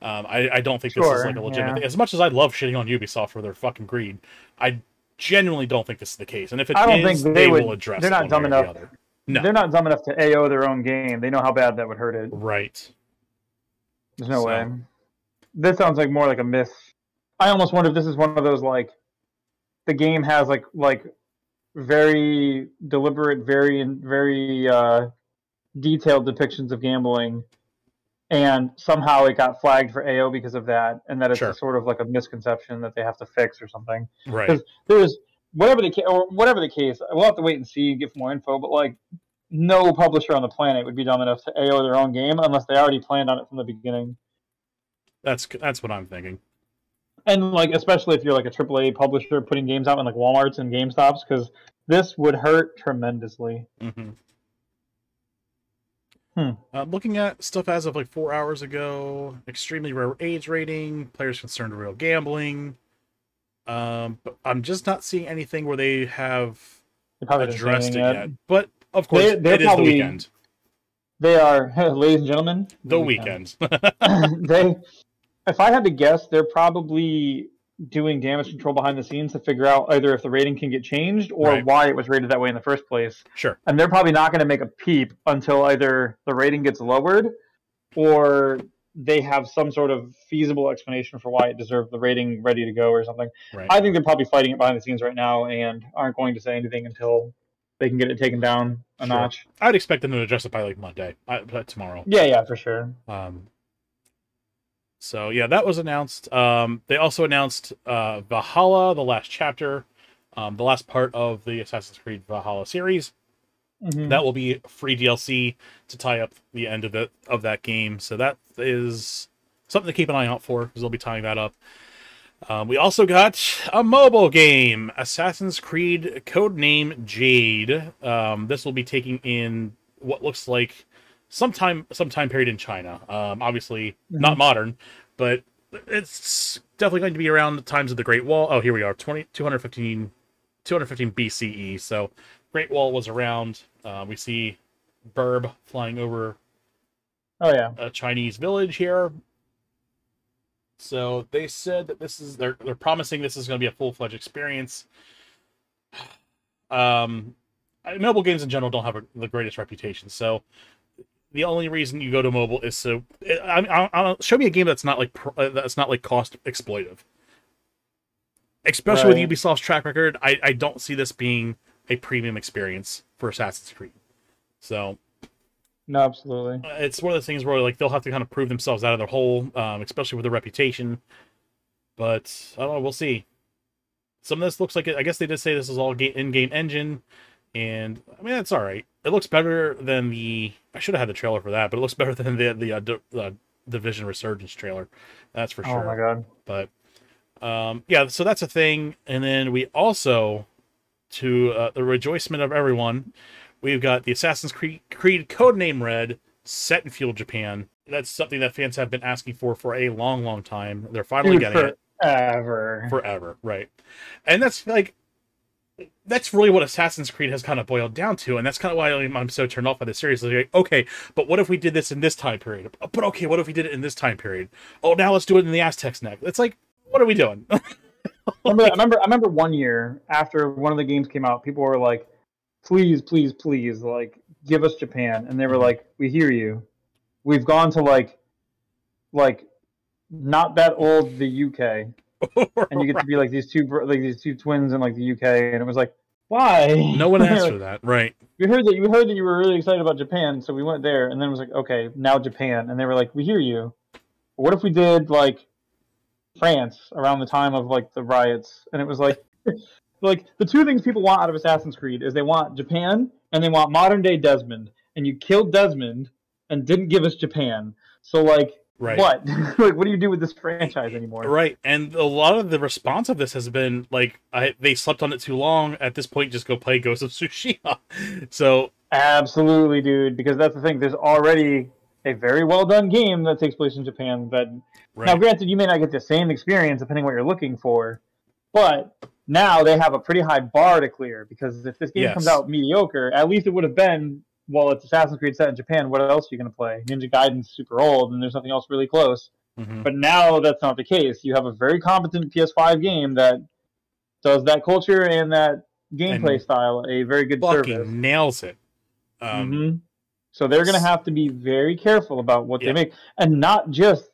Um, I, I don't think this is like a legitimate yeah. thing. As much as I love shitting on Ubisoft for their fucking greed, I genuinely don't think this is the case. And if it I don't is, think they will would- address. they're not dumb the enough. other. No. They're not dumb enough to AO their own game. They know how bad that would hurt it. Right. There's no So- way. This sounds like more like a myth. I almost wonder if this is one of those like the game has like like very deliberate, very very uh, detailed depictions of gambling, and somehow it got flagged for AO because of that, and that it's Sure. sort of like a misconception that they have to fix or something. Right. Because there's whatever the case, or whatever the case, we'll have to wait and see and get more info. But like, no publisher on the planet would be dumb enough to AO their own game unless they already planned on it from the beginning. That's that's what I'm thinking. And like, especially if you're like a AAA publisher putting games out in like WalMarts and GameStops, because this would hurt tremendously. hmm Hmm. Uh, looking at stuff as of like four hours ago, extremely rare age rating, players concerned with real gambling. Um, but I'm just not seeing anything where they have They addressed it anything yet. But of course, They- they're it is probably- the weekend. They are, ladies and gentlemen, The weekend. they, if I had to guess, they're probably doing damage control behind the scenes to figure out either if the rating can get changed or Right. why it was rated that way in the first place. sure. And they're probably not going to make a peep until either the rating gets lowered or they have some sort of feasible explanation for why it deserved the rating ready to go or something. Right. I think they're probably fighting it behind the scenes right now and aren't going to say anything until they can get it taken down a Sure. notch. I'd expect them to address it by like Monday, uh, by tomorrow. Yeah, yeah, for sure. Um, so yeah, that was announced. Um, they also announced uh, Valhalla, the last chapter, um, the last part of the Assassin's Creed Valhalla series. Mhm. That will be free DLC to tie up the end of it of that game. So that is something to keep an eye out for because they'll be tying that up. Um, we also got a mobile game, Assassin's Creed Codename Jade. Um, this will be taking in what looks like sometime some time period in China. Um, obviously not modern, but it's definitely going to be around the times of the Great Wall. Oh, here we are, 20, 215, 215 BCE. So Great Wall was around. Uh, we see Burb flying over Oh yeah. a Chinese village here. So they said that this is they're they're promising this is going to be a full fledged experience. Um, mobile games in general don't have a, the greatest reputation, so the only reason you go to mobile is so I, I, I, show me a game that's not like uh, that's not like cost exploitive. Especially Right. with Ubisoft's track record, I, I don't see this being a premium experience for Assassin's Creed. So No, absolutely. it's one of those things where like they'll have to kind of prove themselves out of their hole, um, especially with their reputation. But I don't know. We'll see. Some of this looks like it. I guess they did say this is all ga- in-game engine, and I mean that's all right. It looks better than the. I should have had the trailer for that, but it looks better than the the uh, D- uh, Division Resurgence trailer. That's for sure Oh my god. but um yeah so that's a thing and then we also to uh, the rejoicement of everyone we've got the assassin's creed creed codename red set in Fuel japan that's something that fans have been asking for for a long long time they're finally Dude, getting it forever. forever right and that's like that's really what Assassin's Creed has kind of boiled down to, and that's kind of why I'm, so turned off by the series. Like, okay, but what if we did this in this time period? But okay, what if we did it in this time period? Oh, now let's do it in the Aztecs next. It's like, what are we doing? remember, I remember, I remember one year after one of the games came out, people were like, "Please, please, please, like, give us Japan," and they were mm-hmm. like, "We hear you. We've gone to like, like, not that old the UK, and you get to be like these two, like these two twins in like the UK," and it was like, "Why?" no one asked for that, right? we heard that you heard that you were really excited about Japan, so we went there, and then it was like, okay, now Japan, and they were like, we hear you. What if we did like France around the time of like the riots? And it was like, like the two things people want out of Assassin's Creed is they want Japan and they want modern day Desmond, and you killed Desmond and didn't give us Japan. So like, Right. what? like, what do you do with this franchise anymore? Right, and a lot of the response of this has been like, I, they slept on it too long. At this point, just go play Ghost of Tsushima. So Absolutely, dude. Because that's the thing. There's already a very well done game that takes place in Japan. That Right. now, granted, you may not get the same experience depending what you're looking for, but now they have a pretty high bar to clear because if this game Yes. comes out mediocre, at least it would have been. Well, it's Assassin's Creed set in Japan. What else are you going to play? Ninja Gaiden's super old, and there's nothing else really close. Mhm. But now that's not the case. You have a very competent PS5 game that does that culture and that gameplay And style a very good fucking service. nails it. Um, Mhm. So they're going to have to be very careful about what Yeah. they make, and not just.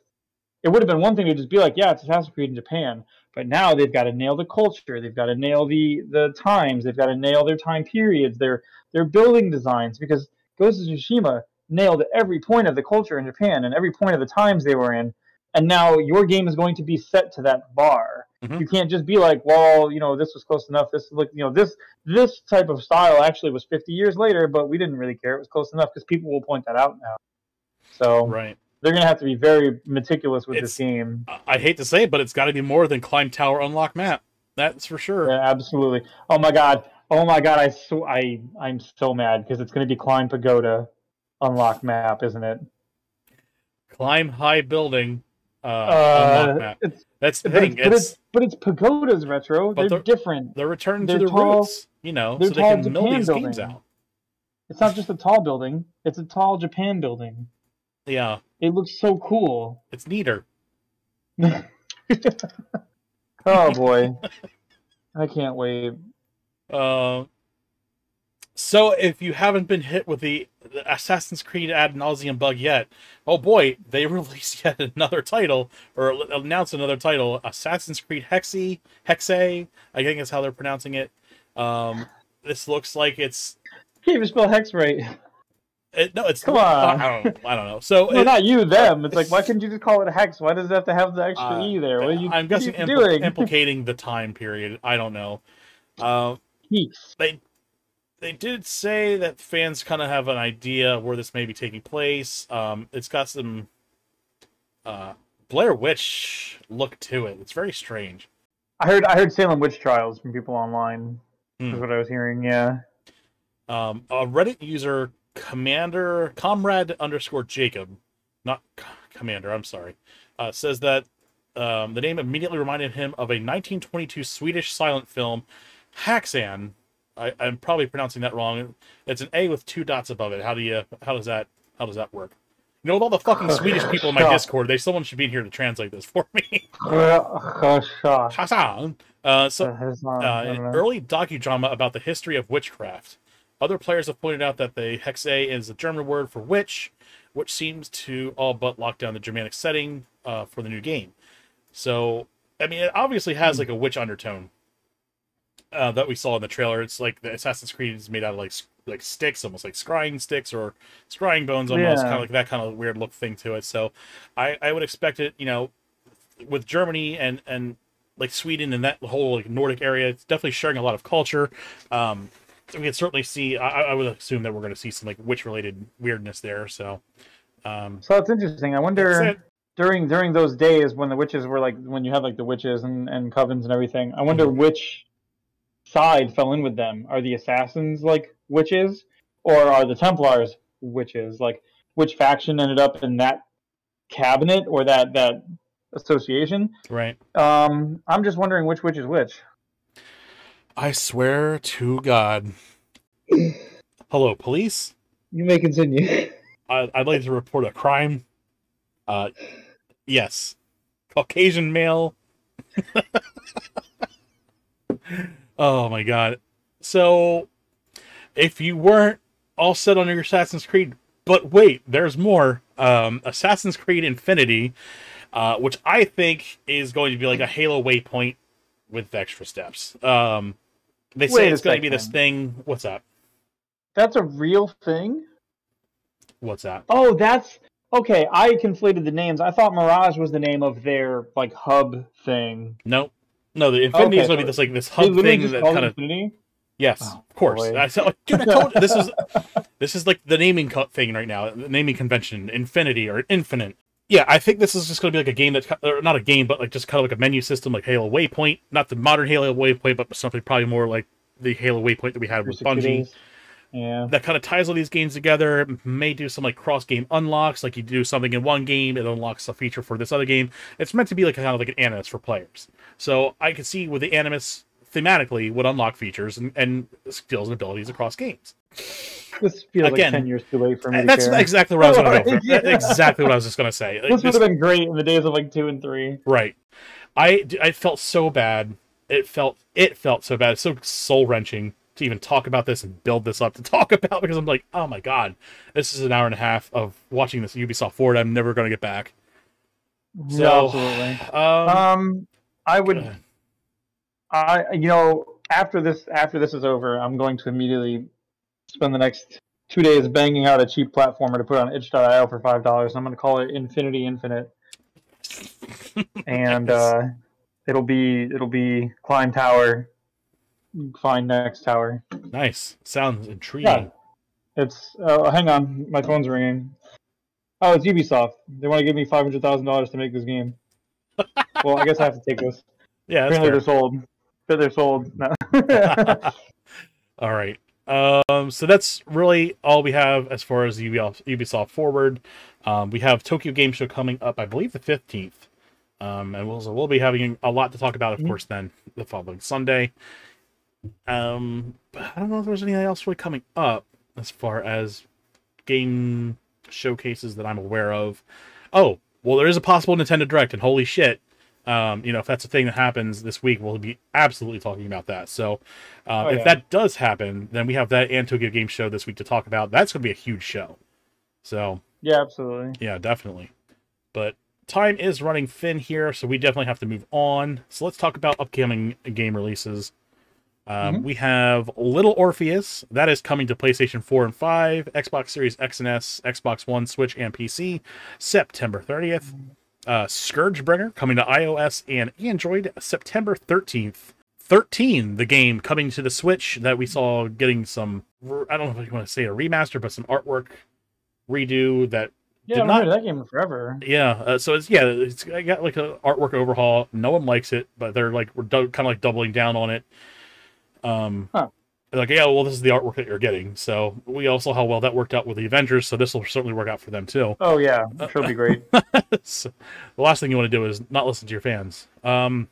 It would have been one thing to just be like, "Yeah, it's Assassin's Creed in Japan," but now they've got to nail the culture. They've got to nail the the times. They've got to nail their time periods. Their their building designs because Ghost of Tsushima nailed every point of the culture in Japan and every point of the times they were in. And now your game is going to be set to that bar. Mhm. You can't just be like, well, you know, this was close enough. This look, you know, this this type of style actually was 50 years later, but we didn't really care. It was close enough because people will point that out now. So right. They're going to have to be very meticulous with It's- this game. I- hate to say it, but it's got to be more than climb tower, unlock map. That's for sure. Yeah, absolutely. Oh my god. Oh my god. I so I I'm so mad because it's going to be climb pagoda, unlock map, isn't it? Climb high building, uh, Uh, unlock map. That's the thing. it's, but It's but it's pagodas retro. They're they're- different. they're returning to they're their tall- roots, you know, so they can mill these games out. It's not just a tall building. It's a tall Japan building. Yeah, It looks so cool. it's neater. oh boy. I can't wait. Uh, so if you haven't been hit with the, the Assassin's Creed ad nauseum bug yet, oh boy, they released yet another title or announced another title, Assassin's Creed Hexy, Hexe, I think is how they're pronouncing it. Um, this looks like it's Can't even spell hex right. It, no, it's Come on. I don't, I don't know. So No, it- not you, them. It's like, why couldn't you just call it a hex? Why does it have to have the extra Uh, e there? What are you, I'm guessing impl- doing? implicating the time period. I don't know. Uh, they they did say that fans kind of have an idea where this may be taking place. Um, it's got some uh, Blair Witch look to it. It's very strange. I heard I heard Salem witch trials from people online. Hmm. Is what I was hearing. Yeah. Um, a Reddit user, Commander Comrade underscore Jacob, not C- Commander. I'm sorry, uh, says that um, the name immediately reminded him of a 1922 Swedish silent film, Häxan. I, I'm probably pronouncing that wrong. It's an A with two dots above it. How do you? How does that? How does that work? You know, with all the fucking Swedish people in my Discord, they someone should be here to translate this for me. Uh, so That is not- uh, an early docudrama about the history of witchcraft. Other players have pointed out that the hexe is a German word for witch, which seems to all but lock down the Germanic setting uh, for the new game. So, I mean, it obviously has Hmm. like a witch undertone uh, that we saw in the trailer. It's like the Assassin's Creed is made out of like like sticks, almost like scrying sticks or scrying bones, almost Yeah. kind of like that kind of weird look thing to it. So, I I would expect it, you know, with Germany and and like Sweden and that whole like Nordic area, it's definitely sharing a lot of culture. Um, we can certainly see. I, I would assume that we're going to see some like witch related weirdness there. So, um, So that's interesting. I wonder during during those days when the witches were like when you had like the witches and, and covens and everything. I wonder Mhm. which side fell in with them. Are the assassins like witches, or are the Templars witches? Like which faction ended up in that cabinet or that that association? right. Um, I'm just wondering which witch is which. I swear to God. Hello, police. You may continue. I, I'd like to report a crime. Uh, yes, Caucasian male. oh my God! So, if you weren't all set on your Assassin's Creed, but wait, there's more. Um, Assassin's Creed Infinity, uh, which I think is going to be like a Halo Waypoint with extra steps. Um, they say Wait it's going to be this thing. What's up? That's a real thing. What's that? Oh, that's okay. I conflated the names. I thought Mirage was the name of their like hub thing. No, no. The Infinity Okay, is going to be this like this hub thing that kind of Infinity. yes, Oh, of course. boy. I said, like, dude, I told this is this is like the naming thing right now, the naming convention, Infinity or Infinite. Yeah, I think this is just going to be like a game that, or not a game, but like just kind of like a menu system, like Halo Waypoint, not the modern Halo Waypoint, but something probably more like the Halo Waypoint that we had with 360 Bungie. Yeah. that kind of ties all these games together. May do some like cross game unlocks, like you do something in one game, it unlocks a feature for this other game. It's meant to be like kind of like an animus for players. So I can see with the animus thematically would unlock features and, and skills and abilities across games. This feels Again, like ten years too late for me. That's exactly what I was going to go. Yeah. That's exactly what I was just going to say. This would have been great in the days of like two and three. Right. I I felt so bad. It felt it felt so bad. It's so soul wrenching to even talk about this and build this up to talk about because I'm like, oh my god, this is an hour and a half of watching this Ubisoft forward. I'm never going to get back. So, absolutely. Um, Um, I would. I you know after this after this is over, I'm going to immediately spend the next two days banging out a cheap platformer to put on itch.io for five dollars. I'm going to call it Infinity Infinite, and uh, it'll be it'll be climb tower, find next tower. nice. Sounds intriguing. Yeah. It's uh, hang on, my phone's ringing. Oh, it's Ubisoft. They want to give me five hundred thousand dollars to make this game. well, I guess I have to take this. Yeah, that's Apparently fair. they're sold. But they're sold. No. All right. Um, so that's really all we have as far as Ubisoft, Ubisoft Forward. Um, we have Tokyo Game Show coming up, I believe, the fifteenth, um, and we'll so we'll be having a lot to talk about, of Mhm. course. Then the following Sunday. Um, but I don't know if there's anything else really coming up as far as game showcases that I'm aware of. Oh, well, there is a possible Nintendo Direct, and holy shit, um, you know, if that's a thing that happens this week, we'll be absolutely talking about that. So, uh, Oh, if yeah. that does happen, then we have that and Tokyo Game Show this week to talk about. That's going to be a huge show. So, yeah, absolutely. yeah, definitely. But time is running thin here, so we definitely have to move on. So let's talk about upcoming game releases. Um, Mhm. We have Little Orpheus that is coming to PlayStation 4 and 5, Xbox Series X and S, Xbox One, Switch, and PC September 30th. Uh, Scourgebringer coming to iOS and Android September 13th. 13, the game coming to the Switch that we saw getting some, I don't know if you want to say a remaster, but some artwork redo that Yeah, not- that game forever. yeah, uh, so it's yeah, it's I got like an artwork overhaul. No one likes it, but they're like we're du- kind of like doubling down on it. Um, Huh. Like yeah, well, this is the artwork that you're getting. So we also saw how well that worked out with the Avengers. So this will certainly work out for them too. Oh yeah, sure it'll be great. So, the last thing you want to do is not listen to your fans. Um,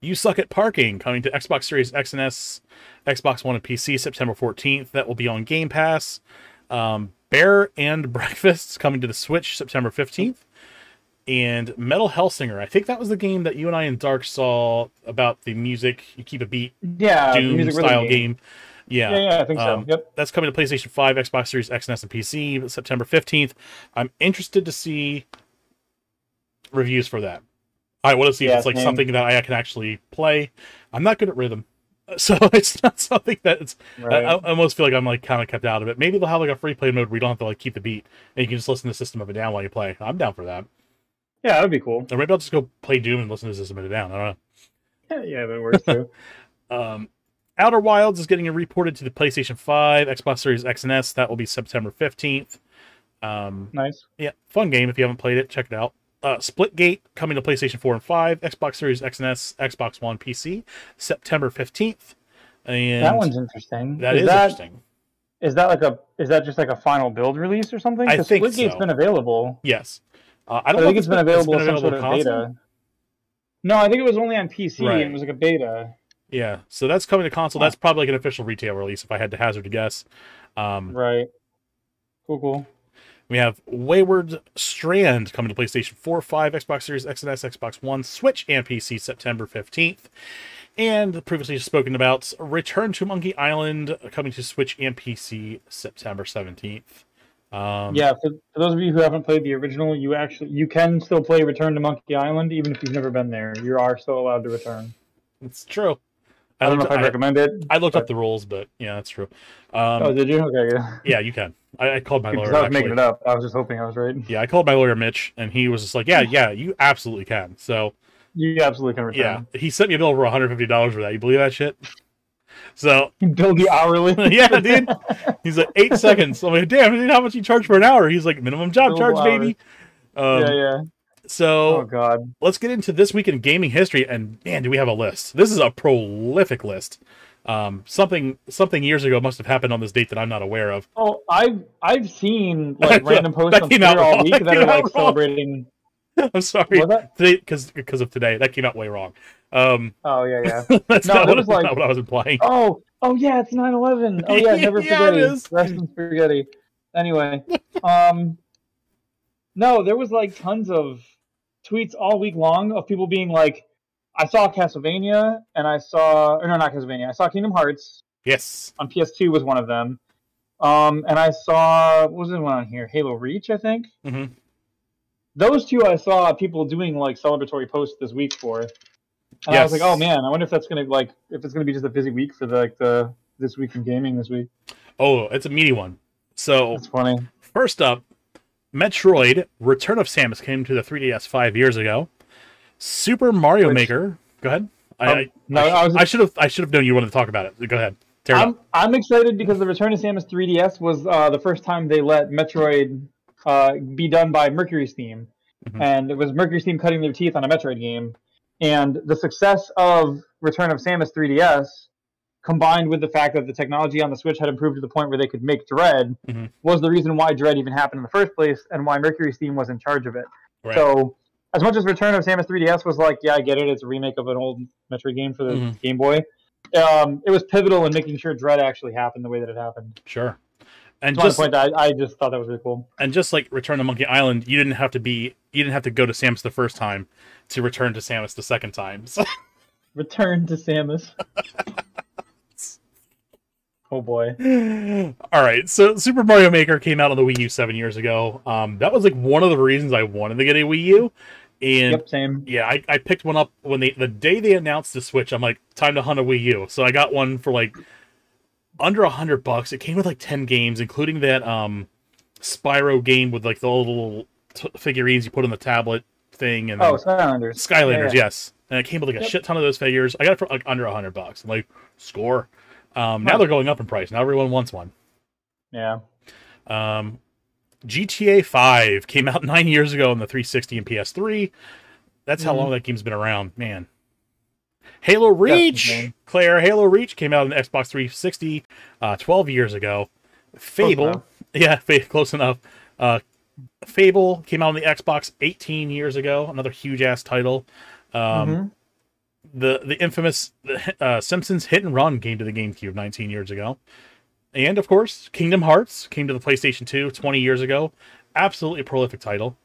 you suck at parking coming to Xbox Series X and S, Xbox One and PC September 14th. That will be on Game Pass. Um, Bear and Breakfasts coming to the Switch September 15th. And Metal Hellsinger. I think that was the game that you and I and Dark saw about the music. You keep a beat Yeah, Doom music style game. Yeah. Yeah, yeah, I think Um, so. Yep. That's coming to PlayStation 5, Xbox Series X and S, and PC September 15th. I'm interested to see reviews for that. I want to see if it's like same. something that I can actually play. I'm not good at rhythm. So it's not something that's Right. I, I almost feel like I'm like kind of kept out of it. Maybe they'll have like a free play mode where you don't have to like keep the beat and you can just listen to System of a Down while you play. I'm down for that. Yeah, that would be cool. Or maybe I'll just go play Doom and listen to System of a Down. I don't know. Yeah, yeah, that works too. Um, Outer Wilds is getting reported to the PlayStation 5, Xbox Series X and S. That will be September 15th. Um, nice. yeah, fun game. If you haven't played it, check it out. Uh, Splitgate coming to PlayStation 4 and 5, Xbox Series X and S, Xbox One, PC, September 15th. And that one's interesting. that is is that interesting. is that like a is that just like a final build release or something? I think Splitgate's so. been available. Yes. Uh, I I, don't know think it's been available as some sort of beta. No, I think it was only on PC Right. and it was like a beta. Yeah, so that's coming to console. That's probably like an official retail release if I had to hazard a guess. Um, Right. Cool, cool. We have Wayward Strand coming to PlayStation 4, 5, Xbox Series X and S, Xbox One, Switch, and PC September 15th. And previously spoken about Return to Monkey Island coming to Switch and PC September 17th. Um, yeah, for, for those of you who haven't played the original, you actually you can still play Return to Monkey Island even if you've never been there. You are still allowed to return. it's true. I don't know if I'd I, recommend it. I looked up the rules, but yeah, that's true. Um, oh, did you? Okay, yeah. yeah, you can. I, I called my lawyer. I was making it up. I was just hoping I was right. Yeah, I called my lawyer Mitch, and he was just like, "Yeah, yeah, you absolutely can." So You absolutely can return. yeah, he sent me a bill over 150 dollars for that. You believe that shit? So build you hourly. yeah, dude. He's like eight seconds. I'm like, damn, dude, how much you charge for an hour? He's like, minimum job charge, hours. baby. Um, yeah, yeah. So Oh god. let's get into this week in gaming history. And man, do we have a list? This is a prolific list. Um, something something years ago must have happened on this date that I'm not aware of. Oh, I've I've seen like random posts on Twitter all wrong. week That that are like wrong. celebrating. I'm sorry. Today, because because of today, that came out way wrong. Um, Oh yeah, yeah. that's No, not, what, was, like- not what I was implying. Oh, oh yeah, it's 9/11. Oh yeah, never Yeah, forget it is. Rest in spaghetti. Anyway, um, no, there was like tons of tweets all week long of people being like, "I saw Castlevania and I saw, or no, not Castlevania. I saw Kingdom Hearts Yes. on PS2 was one of them. Um, and I saw what was the one on here? Halo Reach, I think. Mhm. Those two I saw people doing like celebratory posts this week for, and I was like, oh man, I wonder if that's gonna like if it's gonna be just a busy week for the like the this week in gaming this week. Oh, it's a meaty one. So it's funny. first up, Metroid: Return of Samus came to the 3DS five years ago. Super Mario Which- Maker. Go ahead. I, Um, I, no, I, I I should have. I should have known you wanted to talk about it. Go ahead. Tear it up. I'm I'm excited because the Return of Samus 3DS was uh, the first time they let Metroid uh, be done by MercurySteam, Mhm. and it was MercurySteam cutting their teeth on a Metroid game, and the success of Return of Samus 3DS, combined with the fact that the technology on the Switch had improved to the point where they could make Dread, Mhm. was the reason why Dread even happened in the first place, and why MercurySteam was in charge of it. Right. So. As much as Return of Samus 3DS was like, yeah, I get it, it's a remake of an old Metroid game for the Mhm. Game Boy um, it was pivotal in making sure Dread actually happened the way that it happened. Sure. And Just just point that I, I just thought that was really cool. and just like Return to Monkey Island, you didn't have to be you didn't have to go to Samus the first time to return to Samus the second time. So, Return to Samus. oh boy. all right, so Super Mario Maker came out on the Wii U seven years ago. Um, that was like one of the reasons I wanted to get a Wii U, and Yep, same. yeah, I, I picked one up when they the day they announced the Switch. I'm like, time to hunt a Wii U. So I got one for like under a hundred bucks. It came with like ten games, including that um Spyro game with like the little t- figurines you put on the tablet thing, and Oh, Skylanders. Skylanders, Yeah. yes. And it came with like a Yep. shit ton of those figures. I got it for like under a hundred bucks. I'm like, score. Um, now they're going up in price. Now everyone wants one. Yeah. Um, GTA 5 came out nine years ago on the 360 and PS3. That's how Mhm. long that game's been around, man. Halo Reach, insane. Claire. Halo Reach came out on the Xbox 360 uh, 12 years ago. Fable, yeah, close enough. Uh, Fable came out on the Xbox 18 years ago. Another huge ass title. Um, Mhm. the the infamous uh, Simpsons Hit and Run came to the GameCube 19 years ago, and of course Kingdom Hearts came to the PlayStation 2 20 years ago. Absolutely prolific title.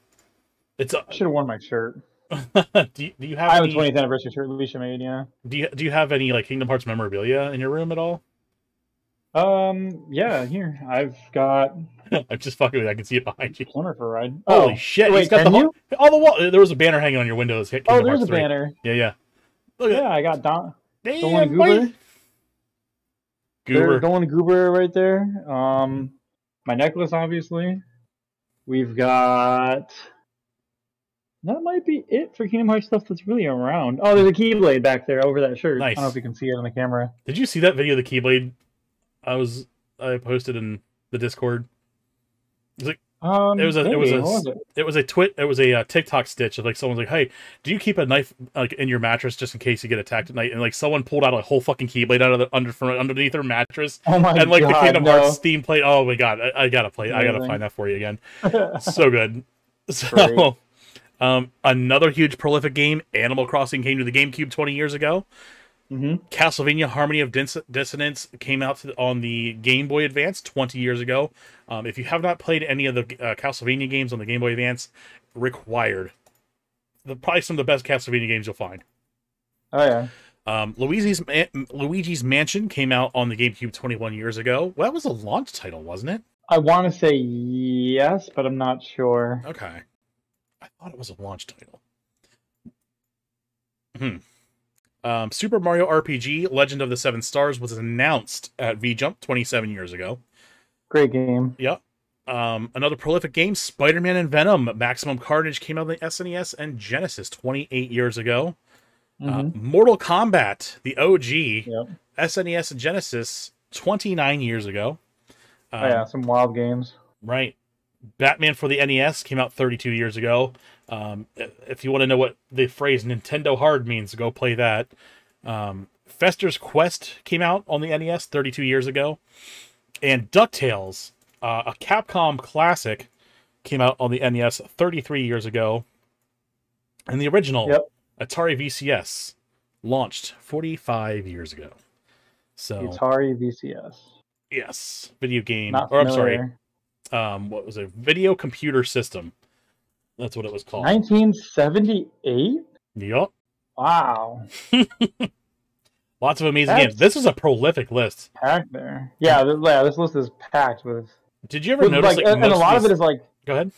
It's a, I should have worn my shirt. do, you, do you have I have a any, 20th anniversary shirt Alicia made, yeah. do you do you have any like Kingdom Hearts memorabilia in your room at all? Um, yeah, here. I've got I'm just fucking with you. I can see it behind you. Plumber for a ride. Holy oh, shit! wait, he's got the whole, all the wall. There was a banner hanging on your window. that Oh, Kingdom there's a 3. banner. Yeah, yeah. Look Yeah, I got Don. Dolan Damn, boy. Goober. Goober. Dolan Goober right there. Um, my necklace, obviously. We've got. That might be it for Kingdom Hearts stuff that's really around. Oh, there's a Keyblade back there over that shirt. Nice. I don't know if you can see it on the camera. Did you see that video of the Keyblade? I was I posted in the Discord. Um, It was a- it was a- was it? It was a twit. It was a uh, TikTok stitch of like someone's like, "Hey, do you keep a knife like in your mattress just in case you get attacked at night?" And like someone pulled out a whole fucking Keyblade out of the, under from underneath their mattress, Oh my god. and like god! the Kingdom no. Hearts Steam plate. Oh my god, I, I gotta play. I gotta find that for you again. so good. So. Um, another huge prolific game, Animal Crossing, came to the GameCube 20 years ago. hmm Castlevania Harmony of Dis- Dissonance came out to, on the Game Boy Advance 20 years ago. Um, if you have not played any of the uh, Castlevania games on the Game Boy Advance, required. The probably some of the best Castlevania games you'll find. Oh yeah. Um, Luigi's Luigi's Mansion came out on the GameCube 21 years ago. Well, that was a launch title, wasn't it? I want to say yes, but I'm not sure. Okay. I thought it was a launch title. Hmm. Um, Super Mario RPG Legend of the Seven Stars was announced at V Jump 27 years ago. Great game. Yep. Um, another prolific game, Spider Man and Venom Maximum Carnage, came out on the SNES and Genesis 28 years ago. Uh, Mhm. Mortal Kombat, the OG, Yep. SNES and Genesis 29 years ago. Um, oh yeah, some wild games. Right. Batman for the NES came out 32 years ago. Um, if you want to know what the phrase Nintendo hard means, go play that. Um, Fester's Quest came out on the NES 32 years ago, and DuckTales, uh, a Capcom classic, came out on the NES 33 years ago, and the original Yep. Atari VCS launched 45 years ago. So Atari VCS. yes, video game. Not Or I'm sorry, familiar. Um, what was it? Video computer system. That's what it was called. 1978. Yup. Wow, Lots of amazing That's- games. This is a prolific list. packed there. Yeah, th- yeah. This list is packed with. Did you ever with, notice like, like, and, and a lot of it is like. Go ahead.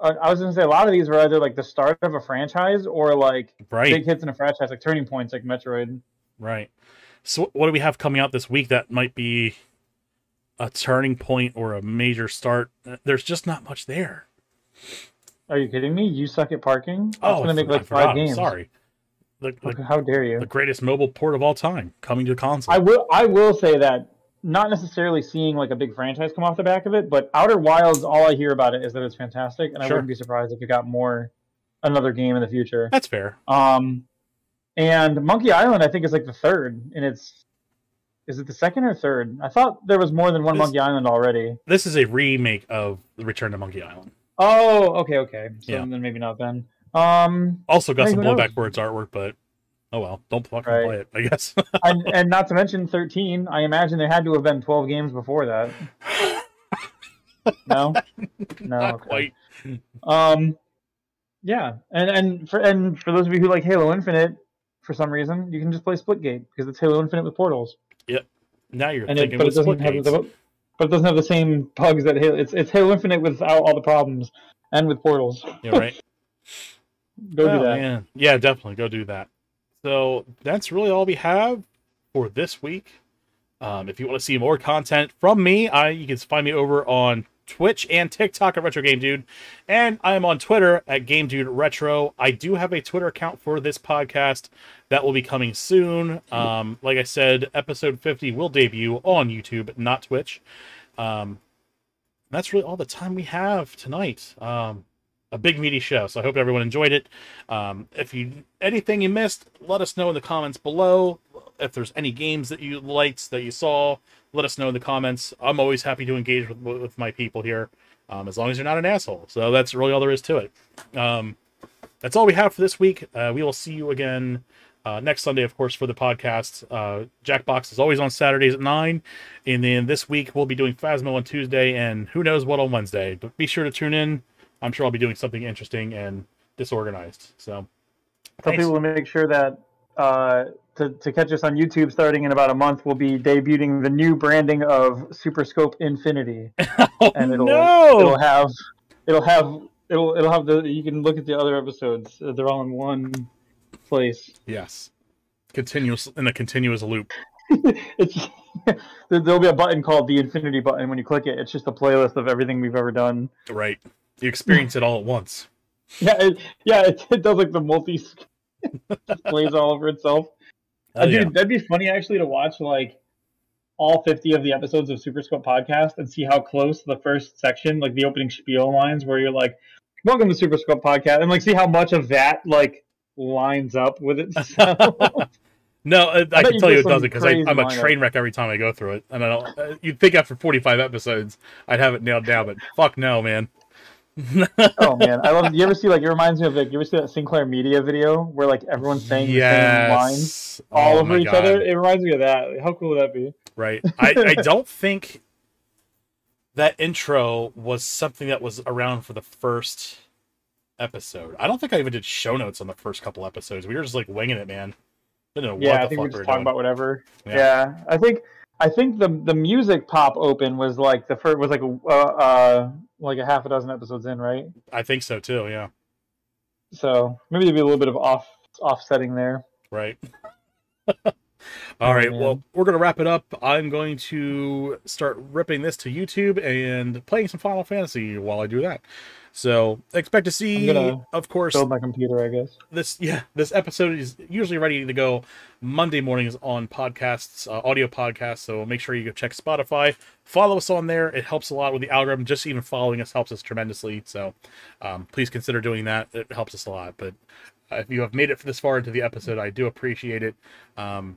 uh, I was going to say a lot of these were either like the start of a franchise or like Right. big hits in a franchise, like turning points, like Metroid. Right. So what do we have coming out this week that might be a turning point or a major start? There's just not much there. Are you kidding me? You suck at parking. That's Oh, going to make like five games. Sorry. The, the, How dare you? the greatest mobile port of all time coming to console. I will. I will say that not necessarily seeing like a big franchise come off the back of it, but Outer Wilds. All I hear about it is that it's fantastic, and I Sure. wouldn't be surprised if it got more another game in the future. That's fair. Um, and Monkey Island, I think, is like the third, and it's is it the second or third? I thought there was more than one This- Monkey Island already. This is a remake of The Return to Monkey Island. Oh, okay, okay. So Yeah. then maybe not then. Um, Also got some blowback for its artwork, but oh well, don't fucking Right. play it, I guess. and, and not to mention thirteen. I imagine there had to have been twelve games before that. No, no, Not okay. quite. Um, yeah, and and for and for those of you who like Halo Infinite, for some reason, you can just play Splitgate because it's Halo Infinite with portals, Now you're and it, thinking but it doesn't have the, but it doesn't have the same bugs that Halo. It's it's Halo Infinite without all the problems and with portals. Yeah, right. Go Oh, do that. Man. Yeah, definitely go do that. So that's really all we have for this week. Um, if you want to see more content from me, I you can find me over on Twitch and TikTok at Retro Game Dude, and I am on Twitter at Game Dude Retro. I do have a Twitter account for this podcast that will be coming soon. Um, like I said, episode fifty will debut on YouTube, not Twitch. Um, that's really all the time we have tonight. Um, a big meaty show, so I hope everyone enjoyed it. Um, if you anything you missed, let us know in the comments below. If there's any games that you liked that you saw, let us know in the comments. I'm always happy to engage with with my people here, um, as long as you're not an asshole. So that's really all there is to it. Um, that's all we have for this week. Uh, we will see you again uh, next Sunday, of course, for the podcast. Uh, Jackbox is always on Saturdays at nine, and then this week we'll be doing Phasmo on Tuesday, and who knows what on Wednesday. But be sure to tune in. I'm sure I'll be doing something interesting and disorganized. So, Tell thanks. people to make sure that uh, to, to catch us on YouTube starting in about a month, we'll be debuting the new branding of SuperScope Infinity, oh, and it'll no! it'll have it'll have it'll it'll have the you can look at the other episodes. Uh, They're all in one place. Yes, continuous in a continuous loop. it's there- there'll be a button called the Infinity button. When you click it, it's just a playlist of everything we've ever done. Right, you experience it all at once. Yeah, it, yeah, it, it does like the multi just plays all over itself. Oh, Uh, dude, yeah. that'd be funny actually to watch like all 50 of the episodes of SuperScope podcast and see how close the first section, like the opening spiel lines, where you're like, "Welcome to SuperScope podcast," and like see how much of that like lines up with it. No, I, I can tell you it doesn't because I'm a train wreck every time I go through it, and I don't. Uh, you'd think after 45 episodes I'd have it nailed down, but fuck no, man. oh man, I love. You ever see like it reminds me of like you ever see that Sinclair Media video where like everyone's saying the same lines oh all Oh over each God. other? It reminds me of that. How cool would that be? Right. I, I don't think that intro was something that was around for the first episode. I don't think I even did show notes on the first couple episodes. We were just like winging it, man. Know Yeah, what I the think fuck we we just were talk doing. about whatever. Yeah. Yeah. I think I think the the music pop open was like the first was like a uh, uh like a half a dozen episodes in, right? I think so too. Yeah. So maybe there'd be a little bit of off offsetting there. Right. All right. Well, we're gonna wrap it up. I'm going to start ripping this to YouTube and playing some Final Fantasy while I do that. So expect to see, of course, Build my computer, I guess. this yeah this episode is usually ready to go monday mornings on podcasts uh, audio podcasts so make sure you go check spotify follow us on there it helps a lot with the algorithm just even following us helps us tremendously so um, please consider doing that it helps us a lot but uh, if you have made it this far into the episode i do appreciate it um,